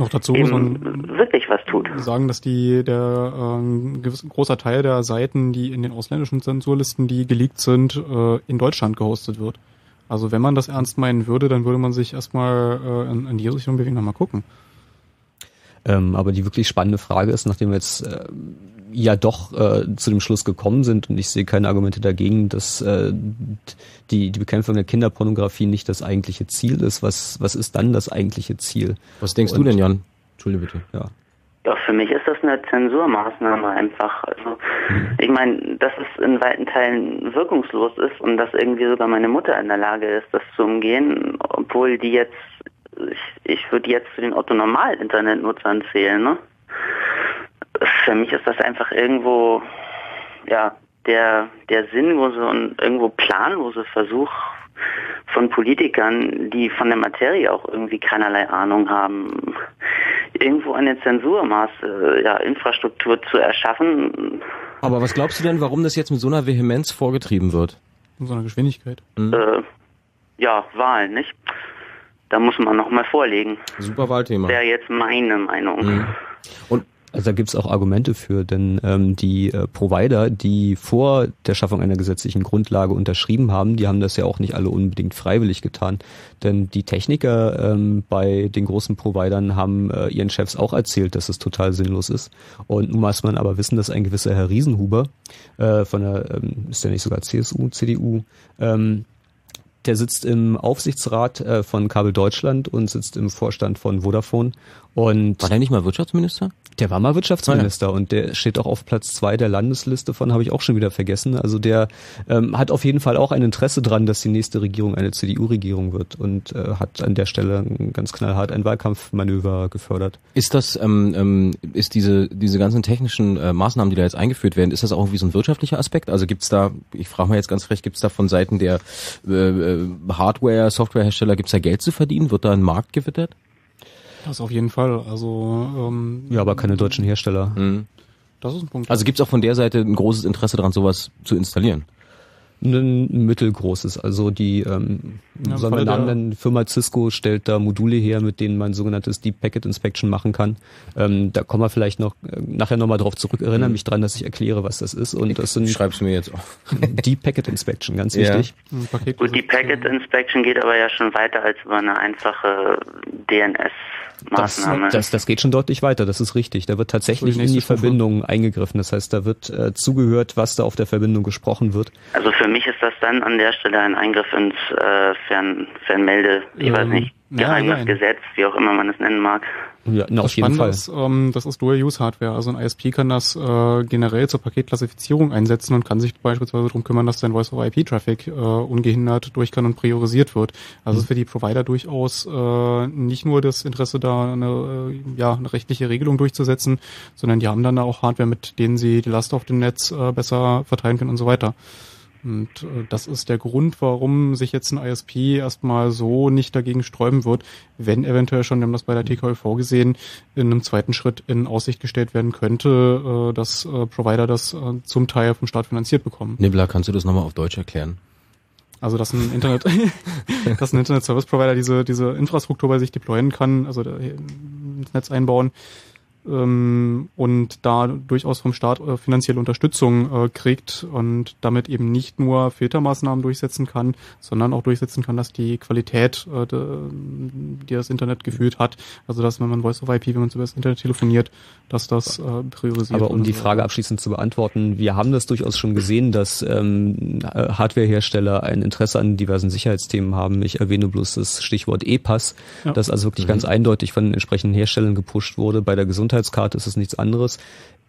noch dazu muss man wirklich was tut. sagen, dass die der äh, gewiss, großer Teil der Seiten, die in den ausländischen Zensurlisten, die geleakt sind, äh, in Deutschland gehostet wird. Also wenn man das ernst meinen würde, dann würde man sich erstmal äh, in, in die Richtung bewegen, mal gucken. Ähm, aber die wirklich spannende Frage ist, nachdem wir jetzt äh, ja doch äh, zu dem Schluss gekommen sind und ich sehe keine Argumente dagegen, dass äh, die, die Bekämpfung der Kinderpornografie nicht das eigentliche Ziel ist. Was, was ist dann das eigentliche Ziel? Was denkst und, du denn, Jan? Entschuldige bitte. Ja. Ja, für mich ist das eine Zensurmaßnahme einfach. Also mhm. ich meine, dass es in weiten Teilen wirkungslos ist und dass irgendwie sogar meine Mutter in der Lage ist, das zu umgehen, obwohl die jetzt ich, ich würde jetzt zu den Otto-Normal-Internetnutzern zählen. Ne? Für mich ist das einfach irgendwo, ja, der, der sinnlose und irgendwo planlose Versuch von Politikern, die von der Materie auch irgendwie keinerlei Ahnung haben, irgendwo eine Zensurmaße, ja, Infrastruktur zu erschaffen. Aber was glaubst du denn, warum das jetzt mit so einer Vehemenz vorgetrieben wird? Mit so einer Geschwindigkeit? Mhm. Äh, ja, Wahlen, nicht? da muss man nochmal vorlegen. Super Wahlthema. Wäre jetzt meine Meinung. Mhm. Und also da gibt es auch Argumente für, denn ähm, die äh, Provider, die vor der Schaffung einer gesetzlichen Grundlage unterschrieben haben, die haben das ja auch nicht alle unbedingt freiwillig getan. Denn die Techniker ähm, bei den großen Providern haben äh, ihren Chefs auch erzählt, dass es total sinnlos ist. Und nun muss man aber wissen, dass ein gewisser Herr Riesenhuber äh, von der, ähm, ist der nicht sogar CSU, CDU, ähm, der sitzt im Aufsichtsrat äh, von Kabel Deutschland und sitzt im Vorstand von Vodafone. Und war der nicht mal Wirtschaftsminister? Der war mal Wirtschaftsminister ah, ja. und der steht auch auf Platz zwei der Landesliste von, habe ich auch schon wieder vergessen. Also der ähm, hat auf jeden Fall auch ein Interesse dran, dass die nächste Regierung eine CDU-Regierung wird und äh, hat an der Stelle ganz knallhart ein Wahlkampfmanöver gefördert. Ist das, ähm, ähm, ist diese diese ganzen technischen äh, Maßnahmen, die da jetzt eingeführt werden, ist das auch irgendwie so ein wirtschaftlicher Aspekt? Also gibt's da, ich frage mal jetzt ganz frech, gibt's da von Seiten der äh, äh Hardware, Softwarehersteller, gibt's da Geld zu verdienen? Wird da ein Markt gewittert? Das auf jeden Fall. Also ähm, ja, aber keine deutschen Hersteller. Mhm. Das ist ein Punkt. Also gibt es auch von der Seite ein großes Interesse daran, sowas zu installieren? ein mittelgroßes. Also die ähm, ja, sollen wir Namen nennen, Firma Cisco stellt da Module her, mit denen man sogenanntes Deep Packet Inspection machen kann. Ähm, da kommen wir vielleicht noch äh, nachher nochmal drauf zurück. Erinnere mhm. mich dran, dass ich erkläre, was das ist. Und das sind ich schreib's mir jetzt auf. Deep Packet Inspection, ganz ja. wichtig. Gut, die Packet Inspection geht aber ja schon weiter als über eine einfache DNS Maßnahme. Das, das, das geht schon deutlich weiter, das ist richtig. Da wird tatsächlich in die Verbindung eingegriffen. Das heißt, da wird äh, zugehört, was da auf der Verbindung gesprochen wird. Also für mich ist das dann an der Stelle ein Eingriff ins äh, Fern, Fernmelde, ich ähm, weiß nicht, Geheimnisgesetz, wie auch immer man es nennen mag. Ja, na, auf jeden Fall. Ist, ähm, das ist Dual-Use-Hardware. Also ein ISP kann das äh, generell zur Paketklassifizierung einsetzen und kann sich beispielsweise darum kümmern, dass sein Voice-over-IP-Traffic äh, ungehindert durch kann und priorisiert wird. Also mhm. ist für die Provider durchaus äh, nicht nur das Interesse, da eine, äh, ja, eine rechtliche Regelung durchzusetzen, sondern die haben dann auch Hardware, mit denen sie die Last auf dem Netz äh, besser verteilen können und so weiter. Und äh, das ist der Grund, warum sich jetzt ein ISP erstmal so nicht dagegen sträuben wird, wenn eventuell schon, wir haben das bei der TKV vorgesehen, in einem zweiten Schritt in Aussicht gestellt werden könnte, äh, dass äh, Provider das äh, zum Teil vom Staat finanziert bekommen. Nibbler, kannst du das nochmal auf Deutsch erklären? Also dass ein Internet, dass ein Internet Service Provider diese diese Infrastruktur bei sich deployen kann, also ins Netz einbauen, und da durchaus vom Staat äh, finanzielle Unterstützung äh, kriegt und damit eben nicht nur Filtermaßnahmen durchsetzen kann, sondern auch durchsetzen kann, dass die Qualität, äh, die das Internet gefühlt hat, also dass wenn man Voice over IP, wenn man über das Internet telefoniert, dass das äh, priorisiert Aber um die Frage abschließend zu beantworten, wir haben das durchaus schon gesehen, dass ähm, Hardwarehersteller ein Interesse an diversen Sicherheitsthemen haben. Ich erwähne bloß das Stichwort E-Pass, ja. das also wirklich mhm. ganz eindeutig von den entsprechenden Herstellern gepusht wurde. Bei der Gesundheitskarte ist es nichts anderes.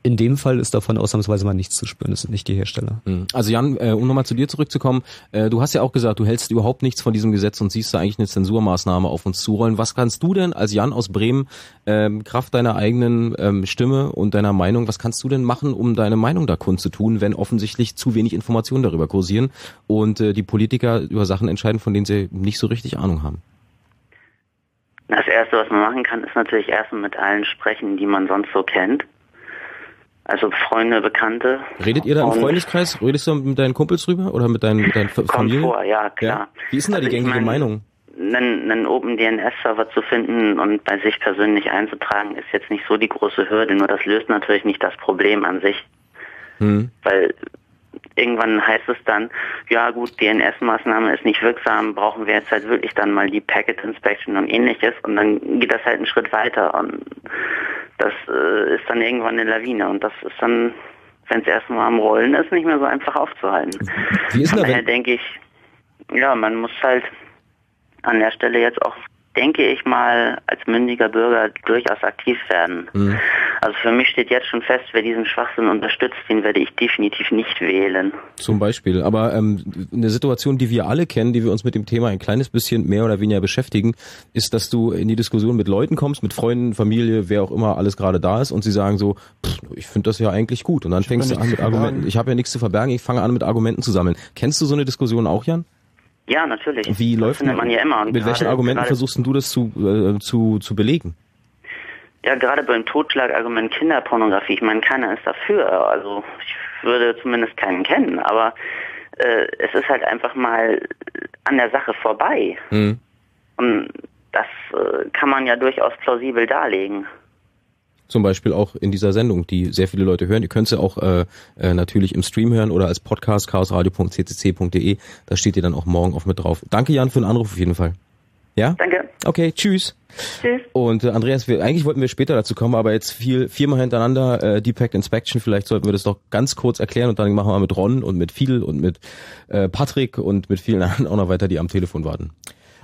In dem Fall ist davon ausnahmsweise mal nichts zu spüren. Das sind nicht die Hersteller. Mhm. Also Jan, äh, um nochmal zu dir zurückzukommen, äh, du hast ja auch gesagt, du hältst überhaupt nichts von diesem Gesetz und siehst da eigentlich eine Zensurmaßnahme auf uns zurollen. Was kannst du denn als Jan aus Bremen, ähm, Kraft deiner eigenen ähm, Stimme und deiner Meinung, was kannst du denn machen, um deine Meinung da kundzutun, wenn offensichtlich zu wenig Informationen darüber kursieren und äh, die Politiker über Sachen entscheiden, von denen sie nicht so richtig Ahnung haben? Das Erste, was man machen kann, ist natürlich erstmal mit allen sprechen, die man sonst so kennt. Also Freunde, Bekannte. Redet ihr da im Freundeskreis? Redest du mit deinen Kumpels drüber oder mit deinen, mit deinen Familien? Kommt vor, ja, klar. Ja? Wie ist denn da also die gängige ich mein, Meinung? Einen, einen Open DNS-Server zu finden und bei sich persönlich einzutragen, ist jetzt nicht so die große Hürde, nur das löst natürlich nicht das Problem an sich. Hm. Weil irgendwann heißt es dann, ja gut, DNS-Maßnahme ist nicht wirksam, brauchen wir jetzt halt wirklich dann mal die Packet Inspection und ähnliches und dann geht das halt einen Schritt weiter und das äh, ist dann irgendwann eine Lawine und das ist dann, wenn es erstmal am Rollen ist, nicht mehr so einfach aufzuhalten. Wie ist Von daher denke ich, ja, man muss halt an der Stelle jetzt auch denke ich mal, als mündiger Bürger durchaus aktiv werden. Mhm. Also für mich steht jetzt schon fest, wer diesen Schwachsinn unterstützt, den werde ich definitiv nicht wählen. Zum Beispiel. Aber ähm, eine Situation, die wir alle kennen, die wir uns mit dem Thema ein kleines bisschen mehr oder weniger beschäftigen, ist, dass du in die Diskussion mit Leuten kommst, mit Freunden, Familie, wer auch immer alles gerade da ist und sie sagen so, pff, ich finde das ja eigentlich gut. Und dann ich fängst du an mit Argumenten. Ich habe ja nichts zu verbergen, ich fange an mit Argumenten zu sammeln. Kennst du so eine Diskussion auch, Jan? Ja, natürlich. Wie das läuft man ja immer. Und mit welchen Argumenten versuchst du das zu, äh, zu, zu belegen? Ja, gerade beim Totschlagargument Kinderpornografie. Ich meine, keiner ist dafür. Also ich würde zumindest keinen kennen. Aber äh, es ist halt einfach mal an der Sache vorbei. Mhm. Und das äh, kann man ja durchaus plausibel darlegen zum Beispiel auch in dieser Sendung, die sehr viele Leute hören. Ihr könnt sie auch äh, äh, natürlich im Stream hören oder als Podcast chaosradio.ccc.de. Da steht ihr dann auch morgen oft mit drauf. Danke Jan für den Anruf auf jeden Fall. Ja? Danke. Okay, tschüss. Tschüss. Und äh, Andreas, wir, eigentlich wollten wir später dazu kommen, aber jetzt viel, viermal hintereinander äh, Deepak Inspection, vielleicht sollten wir das doch ganz kurz erklären und dann machen wir mit Ron und mit Phil und mit äh, Patrick und mit vielen anderen auch noch weiter, die am Telefon warten.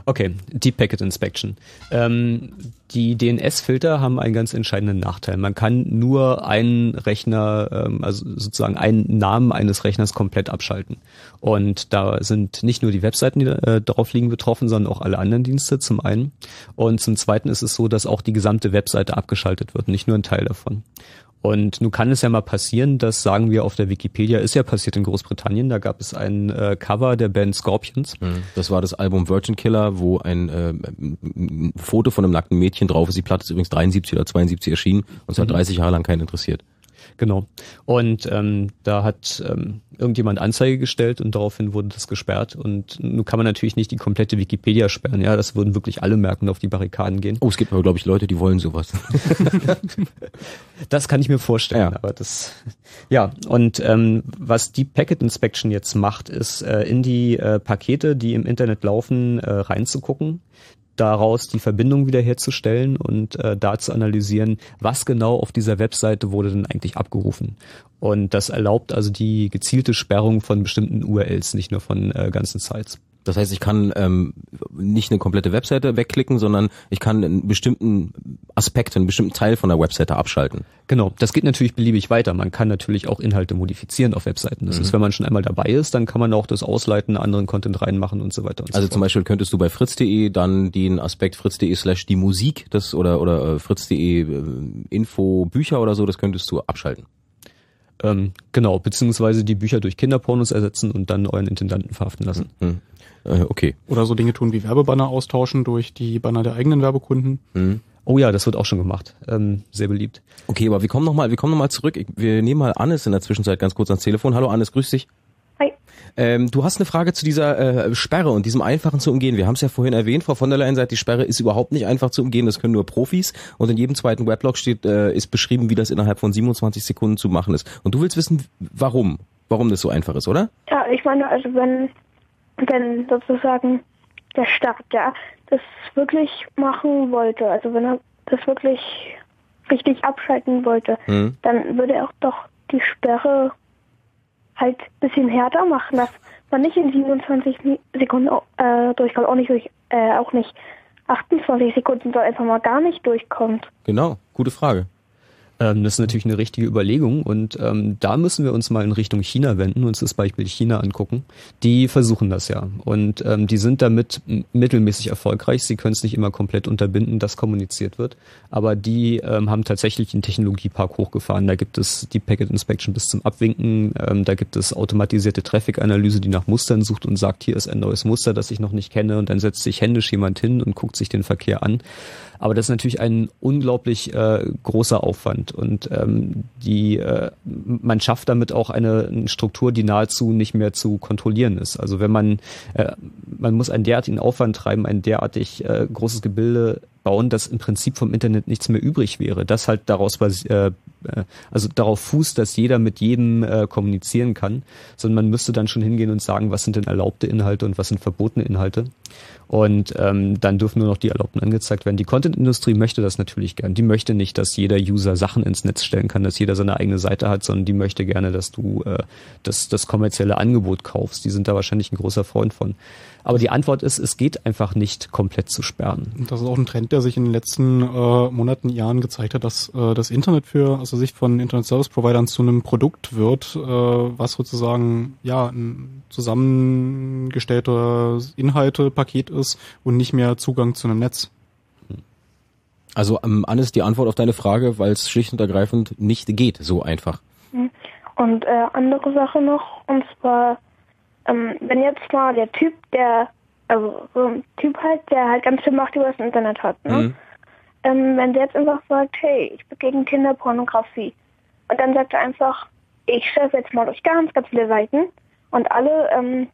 Okay, Deep Packet Inspection. Ähm, die DNS-Filter haben einen ganz entscheidenden Nachteil. Man kann nur einen Rechner, ähm, also sozusagen einen Namen eines Rechners komplett abschalten. Und da sind nicht nur die Webseiten, die äh, darauf liegen, betroffen, sondern auch alle anderen Dienste zum einen. Und zum zweiten ist es so, dass auch die gesamte Webseite abgeschaltet wird, nicht nur ein Teil davon. Und nun kann es ja mal passieren, dass sagen wir auf der Wikipedia, ist ja passiert in Großbritannien, da gab es ein äh, Cover der Band Scorpions. Mhm. Das war das Album Virgin Killer, wo ein, äh, ein Foto von einem nackten Mädchen drauf ist. Die Platte ist übrigens 73 oder 72 erschienen und es hat 30 mhm. Jahre lang keinen interessiert. Genau. Und ähm, da hat ähm, irgendjemand Anzeige gestellt und daraufhin wurde das gesperrt. Und nun kann man natürlich nicht die komplette Wikipedia sperren. Ja, das würden wirklich alle merken, auf die Barrikaden gehen. Oh, es gibt aber, glaube ich, Leute, die wollen sowas. das kann ich mir vorstellen. Ja. Aber das, ja. Und ähm, was die Packet Inspection jetzt macht, ist äh, in die äh, Pakete, die im Internet laufen, äh, reinzugucken daraus die Verbindung wiederherzustellen und äh, da zu analysieren, was genau auf dieser Webseite wurde denn eigentlich abgerufen. Und das erlaubt also die gezielte Sperrung von bestimmten URLs, nicht nur von äh, ganzen Sites. Das heißt, ich kann ähm, nicht eine komplette Webseite wegklicken, sondern ich kann einen bestimmten Aspekt, einen bestimmten Teil von der Webseite abschalten. Genau, das geht natürlich beliebig weiter. Man kann natürlich auch Inhalte modifizieren auf Webseiten. Das mhm. ist, wenn man schon einmal dabei ist, dann kann man auch das Ausleiten, anderen Content reinmachen und so weiter. Und also so zum Beispiel könntest du bei fritz.de dann den Aspekt fritz.de slash die Musik, das oder oder äh, fritz.de äh, Info Bücher oder so, das könntest du abschalten. Ähm, genau, beziehungsweise die Bücher durch Kinderpornos ersetzen und dann euren Intendanten verhaften lassen. Mhm. Äh, okay. Oder so Dinge tun wie Werbebanner austauschen durch die Banner der eigenen Werbekunden. Mhm. Oh ja, das wird auch schon gemacht. Ähm, sehr beliebt. Okay, aber wir kommen nochmal, wir kommen noch mal zurück. Wir nehmen mal Annes in der Zwischenzeit ganz kurz ans Telefon. Hallo Annes, grüß dich. Hi. Ähm, du hast eine Frage zu dieser äh, Sperre und diesem einfachen zu umgehen. Wir haben es ja vorhin erwähnt, Frau von der Leyen sagt, die Sperre ist überhaupt nicht einfach zu umgehen, das können nur Profis. Und in jedem zweiten Weblog steht, äh, ist beschrieben, wie das innerhalb von 27 Sekunden zu machen ist. Und du willst wissen, warum? Warum das so einfach ist, oder? Ja, ich meine, also wenn, wenn sozusagen der Staat ja das wirklich machen wollte, also wenn er das wirklich richtig abschalten wollte, Mhm. dann würde er auch doch die Sperre halt ein bisschen härter machen, dass man nicht in 27 Mi- Sekunden äh, durchkommt, auch nicht durch, äh, auch nicht 28 Sekunden, sondern einfach mal gar nicht durchkommt. Genau, gute Frage. Ähm, das ist natürlich eine richtige Überlegung und ähm, da müssen wir uns mal in Richtung China wenden, uns das Beispiel China angucken. Die versuchen das ja und ähm, die sind damit mittelmäßig erfolgreich. Sie können es nicht immer komplett unterbinden, dass kommuniziert wird, aber die ähm, haben tatsächlich einen Technologiepark hochgefahren. Da gibt es die Packet Inspection bis zum Abwinken, ähm, da gibt es automatisierte Traffic-Analyse, die nach Mustern sucht und sagt, hier ist ein neues Muster, das ich noch nicht kenne und dann setzt sich händisch jemand hin und guckt sich den Verkehr an. Aber das ist natürlich ein unglaublich äh, großer Aufwand und ähm, die äh, man schafft damit auch eine, eine Struktur, die nahezu nicht mehr zu kontrollieren ist. Also wenn man äh, man muss einen derartigen Aufwand treiben, ein derartig äh, großes Gebilde bauen, dass im Prinzip vom Internet nichts mehr übrig wäre. Das halt daraus basi- äh, äh, also darauf fußt, dass jeder mit jedem äh, kommunizieren kann, sondern man müsste dann schon hingehen und sagen, was sind denn erlaubte Inhalte und was sind verbotene Inhalte. Und ähm, dann dürfen nur noch die Erlaubten angezeigt werden. Die Content-Industrie möchte das natürlich gern. Die möchte nicht, dass jeder User Sachen ins Netz stellen kann, dass jeder seine eigene Seite hat, sondern die möchte gerne, dass du äh, das, das kommerzielle Angebot kaufst. Die sind da wahrscheinlich ein großer Freund von. Aber die Antwort ist, es geht einfach nicht komplett zu sperren. Das ist auch ein Trend, der sich in den letzten äh, Monaten, Jahren gezeigt hat, dass äh, das Internet für aus Sicht von Internet Service Providern zu einem Produkt wird, äh, was sozusagen ja ein zusammengestellter Inhaltepaket ist und nicht mehr Zugang zu einem Netz. Also ähm, Annes, die Antwort auf deine Frage, weil es schlicht und ergreifend nicht geht, so einfach. Hm. Und äh, andere Sache noch, und zwar, ähm, wenn jetzt mal der Typ, der, also so ein Typ halt, der halt ganz viel Macht über das Internet hat, ne? Mhm. Ähm, wenn der jetzt einfach sagt, hey, ich bin gegen Kinderpornografie, und dann sagt er einfach, ich surfe jetzt mal durch ganz, ganz viele Seiten und alle ähm,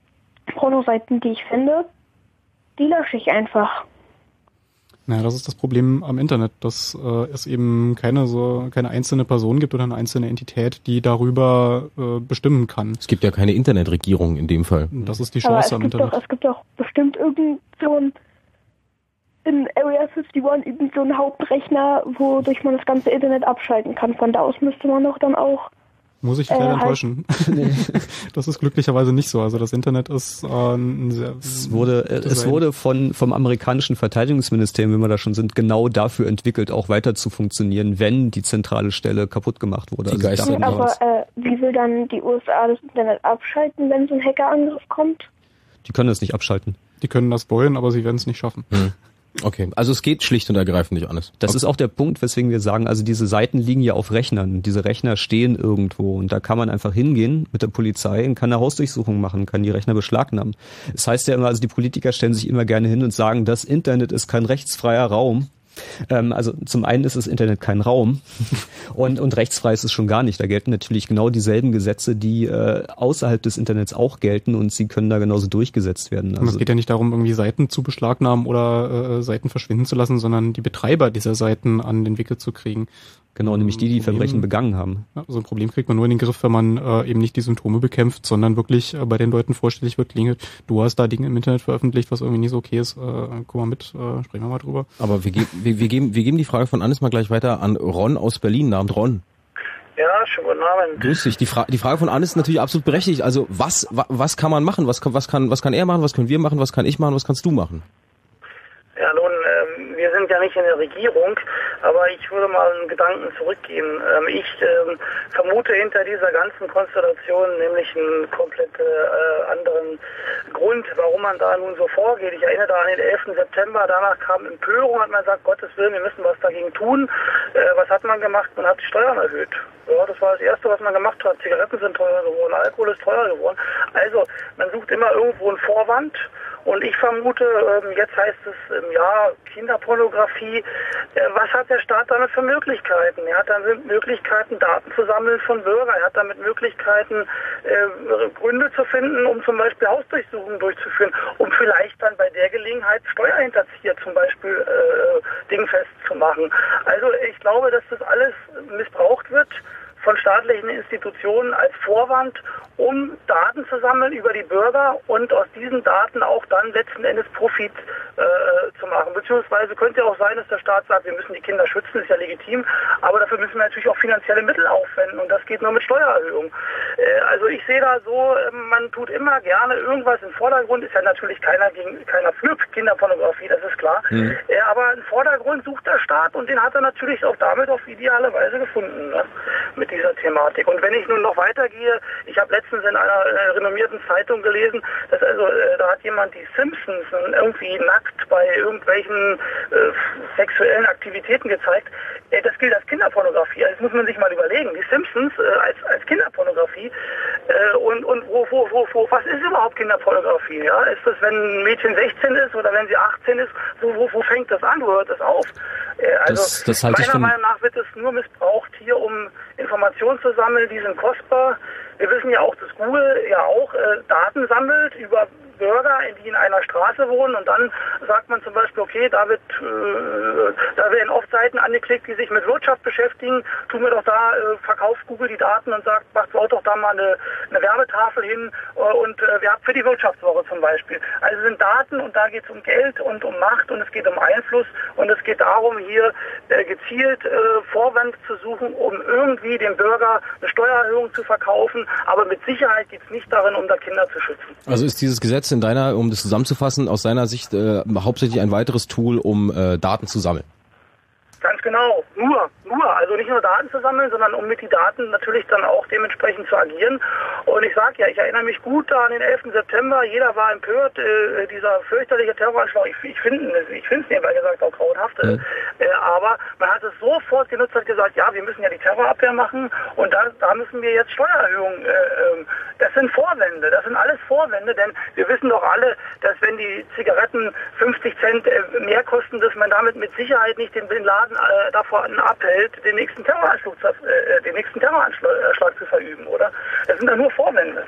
Pornoseiten, die ich finde, die lösche ich einfach. Naja, das ist das Problem am Internet, dass äh, es eben keine so keine einzelne Person gibt oder eine einzelne Entität, die darüber äh, bestimmen kann. Es gibt ja keine Internetregierung in dem Fall. Das ist die Aber es Chance am gibt Internet. doch, es gibt doch bestimmt irgend so ein in Area 51 irgend so einen Hauptrechner, wodurch man das ganze Internet abschalten kann. Von da aus müsste man doch dann auch Muss ich dich Äh, leider halt- enttäuschen. das ist glücklicherweise nicht so. Also das Internet ist äh, ein sehr Es wurde, äh, es wurde von, vom amerikanischen Verteidigungsministerium, wenn wir da schon sind, genau dafür entwickelt, auch weiter zu funktionieren, wenn die zentrale Stelle kaputt gemacht wurde. Die dachten wir Aber äh, wie will dann die USA das Internet abschalten, wenn so ein Hackerangriff kommt? die können das nicht abschalten. Die können das wollen, aber sie werden es nicht schaffen. Okay, also es geht schlicht und ergreifend nicht, Annes. Das okay. ist auch der Punkt, weswegen wir sagen, also diese Seiten liegen ja auf Rechnern. Diese Rechner stehen irgendwo und da kann man einfach hingehen mit der Polizei und kann eine Hausdurchsuchung machen, kann die Rechner beschlagnahmen. Das heißt ja immer, also die Politiker stellen sich immer gerne hin und sagen, das Internet ist kein rechtsfreier Raum. Ähm, also zum einen ist das Internet kein Raum und, und rechtsfrei ist es schon gar nicht. Da gelten natürlich genau dieselben Gesetze, die äh, außerhalb des Internets auch gelten und sie können da genauso durchgesetzt werden. Und es Also, geht ja nicht darum, irgendwie Seiten zu beschlagnahmen oder äh, Seiten verschwinden zu lassen, sondern die Betreiber dieser Seiten an den Wickel zu kriegen. genau, nämlich die, die Problem- Verbrechen begangen haben. Ja, so ein Problem kriegt man nur in den Griff, wenn man äh, eben nicht die Symptome bekämpft, sondern wirklich äh, bei den Leuten vorstellig wird, klingelt, du hast da Dinge im Internet veröffentlicht, was irgendwie nicht so okay ist, äh, guck mal mit, äh, sprechen wir mal drüber. Aber wir, ge wir, wir, geben, wir geben die Frage von Annes mal gleich weiter an Ron aus Berlin. Abend, Ron. Ja, schönen guten Abend. Grüß dich. Die, Fra die Frage von Anne ist natürlich absolut berechtigt. Also was, wa was kann man machen? Was, was, kann, was kann er machen? Was können wir machen? Was kann ich machen? Was kannst du machen? Ja, nun, ähm, sind ja nicht in der Regierung, aber ich würde mal einen Gedanken zurückgehen. Ähm, ich ähm, vermute hinter dieser ganzen Konstellation nämlich einen komplett äh, anderen Grund, warum man da nun so vorgeht. Ich erinnere da an den 11. September, danach kam Empörung, hat man gesagt, Gottes Willen, wir müssen was dagegen tun. Äh, was hat man gemacht? Man hat die Steuern erhöht. Ja, das war das Erste, was man gemacht hat. Zigaretten sind teurer geworden, Alkohol ist teurer geworden. Also, man sucht immer irgendwo einen Vorwand, und ich vermute, ähm, jetzt heißt es im Jahr Kinderpornografie. Äh, was hat der Staat damit für Möglichkeiten? Er hat damit Möglichkeiten, Daten zu sammeln von Bürgern. Er hat damit Möglichkeiten, äh, Gründe zu finden, um zum Beispiel Hausdurchsuchungen durchzuführen, um vielleicht dann bei der Gelegenheit Steuerhinterzieher zum Beispiel äh, dingfest zu machen. Also ich glaube, dass das alles missbraucht wird von staatlichen Institutionen als Vorwand, um Daten zu sammeln über die Bürger und aus diesen Daten auch dann letzten Endes Profit äh, zu machen. Beziehungsweise könnte ja auch sein, dass der Staat sagt, wir müssen die Kinder schützen, ist ja legitim, aber dafür müssen wir natürlich auch finanzielle Mittel aufwenden und das geht nur mit Steuererhöhung. Äh, also ich sehe da so, äh, man tut immer gerne irgendwas im Vordergrund, ist ja natürlich keiner gegen keiner für Kinderpornografie, das ist klar. Mhm. Äh, aber im Vordergrund sucht der Staat und den hat er natürlich auch damit auf ideale Weise gefunden. Ne? Mit dieser Thematik. Und wenn ich nun noch weitergehe, ich habe letztens in einer äh, renommierten Zeitung gelesen, dass also äh, da hat jemand die Simpsons irgendwie nackt bei irgendwelchen äh, sexuellen Aktivitäten gezeigt. Äh, das gilt als Kinderpornografie. Also das muss man sich mal überlegen. Die Simpsons äh, als, als Kinderpornografie. Äh, und und wo, wo, wo, wo, was ist überhaupt Kinderpornografie? Ja? Ist das, wenn ein Mädchen 16 ist oder wenn sie 18 ist? Wo, wo, wo fängt das an? Wo hört das auf? also das, das meiner Meinung nach wird es nur missbraucht hier, um Informationen zu sammeln, die sind kostbar. Wir wissen ja auch, dass Google ja auch äh, Daten sammelt über Bürger, die in einer Straße wohnen. Und dann sagt man zum Beispiel, okay, da wird, äh, da werden oft Seiten angeklickt, die sich mit Wirtschaft beschäftigen, tun wir doch da, äh, verkauft Google die Daten und sagt, macht baut doch da mal eine, eine Werbetafel hin äh, und äh, für die Wirtschaftswoche zum Beispiel. Also sind Daten und da geht es um Geld und um Macht und es geht um Einfluss und es geht darum, hier äh, gezielt äh, Vorwand zu suchen, um irgendwie dem Bürger eine Steuererhöhung zu verkaufen, aber mit Sicherheit geht es nicht darin, um da Kinder zu schützen. Also ist dieses Gesetz in deiner, um das zusammenzufassen, aus deiner Sicht äh, hauptsächlich ein weiteres Tool, um äh, Daten zu sammeln? Ganz genau, nur, nur, also nicht nur Daten zu sammeln, sondern um mit die Daten natürlich dann auch dementsprechend zu agieren. Und ich sage ja, ich erinnere mich gut an den 11. September, jeder war empört, äh, dieser fürchterliche Terroranschlag, ich, ich finde ich finde es nebenbei gesagt auch grauenhaft, äh, äh, aber man hat es sofort genutzt, hat gesagt, ja, wir müssen ja die Terrorabwehr machen. Und da, da müssen wir jetzt Steuererhöhungen, äh, ähm, das sind Vorwände, das sind alles Vorwände, denn wir wissen doch alle, dass wenn die Zigaretten 50 Cent äh, mehr kosten, dass man damit mit Sicherheit nicht den, den Laden äh, davor abhält, den nächsten Terroranschlag, äh, den nächsten Terroranschlag zu verüben, oder? Das sind doch nur Vorwände.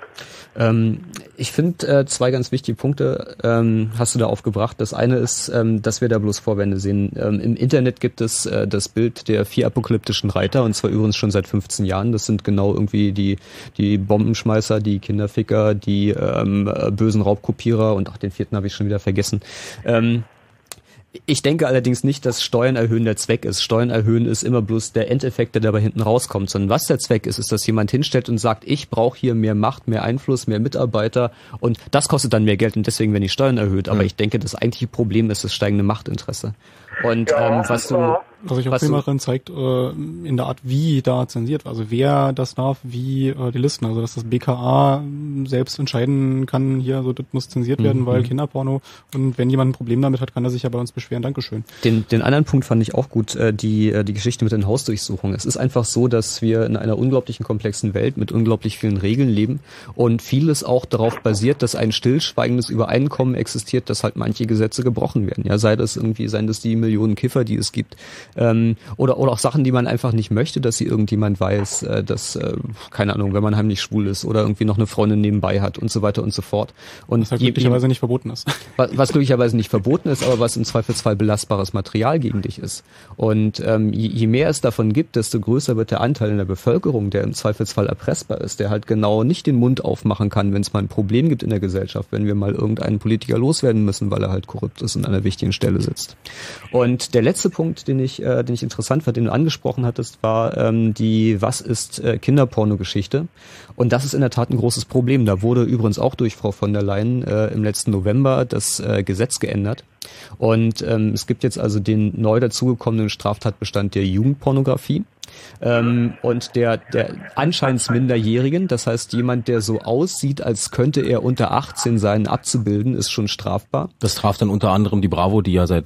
Ähm, ich finde äh, zwei ganz wichtige Punkte ähm, hast du da aufgebracht. Das eine ist, ähm, dass wir da bloß Vorwände sehen. Ähm, Im Internet gibt es äh, das Bild der vier apokalyptischen Reiter und zwar übrigens schon seit 15 Jahren. Das sind genau irgendwie die die Bombenschmeißer, die Kinderficker, die ähm, bösen Raubkopierer und ach den vierten habe ich schon wieder vergessen. Ähm, ich denke allerdings nicht, dass Steuern erhöhen der Zweck ist. Steuern erhöhen ist immer bloß der Endeffekt, der dabei hinten rauskommt, sondern was der Zweck ist, ist, dass jemand hinstellt und sagt, ich brauche hier mehr Macht, mehr Einfluss, mehr Mitarbeiter und das kostet dann mehr Geld und deswegen werden die Steuern erhöht. Aber ich denke, das eigentliche Problem ist das steigende Machtinteresse. Und ja, ähm, was du was sich auch viel darin zeigt, äh, in der Art, wie da zensiert, also wer das darf, wie äh, die Listen, also dass das BKA selbst entscheiden kann, hier, so das muss zensiert werden, mhm. weil Kinderporno und wenn jemand ein Problem damit hat, kann er sich ja bei uns beschweren. Dankeschön. Den, den anderen Punkt fand ich auch gut, äh, die, äh, die Geschichte mit den Hausdurchsuchungen. Es ist einfach so, dass wir in einer unglaublichen komplexen Welt mit unglaublich vielen Regeln leben und vieles auch darauf basiert, dass ein stillschweigendes Übereinkommen existiert, dass halt manche Gesetze gebrochen werden. Ja, sei das irgendwie, seien das die Millionen Kiffer, die es gibt, ähm, oder, oder auch Sachen, die man einfach nicht möchte, dass sie irgendjemand weiß, äh, dass, äh, keine Ahnung, wenn man heimlich schwul ist oder irgendwie noch eine Freundin nebenbei hat und so weiter und so fort. Und was halt glücklicherweise nicht verboten ist. Was, was glücklicherweise nicht verboten ist, aber was im Zweifelsfall belastbares Material gegen dich ist. Und ähm, je, je mehr es davon gibt, desto größer wird der Anteil in der Bevölkerung, der im Zweifelsfall erpressbar ist, der halt genau nicht den Mund aufmachen kann, wenn es mal ein Problem gibt in der Gesellschaft, wenn wir mal irgendeinen Politiker loswerden müssen, weil er halt korrupt ist und an einer wichtigen Stelle sitzt. Und der letzte Punkt, den ich, äh, den ich interessant fand, den du angesprochen hattest, war ähm, die Was ist äh, Kinderporno-Geschichte. Und das ist in der Tat ein großes Problem. Da wurde übrigens auch durch Frau von der Leyen äh, im letzten November das äh, Gesetz geändert. Und ähm, es gibt jetzt also den neu dazugekommenen Straftatbestand der Jugendpornografie. Ähm, und der, der anscheinend Minderjährigen, das heißt jemand, der so aussieht, als könnte er unter 18 sein, abzubilden, ist schon strafbar. Das traf dann unter anderem die Bravo, die ja seit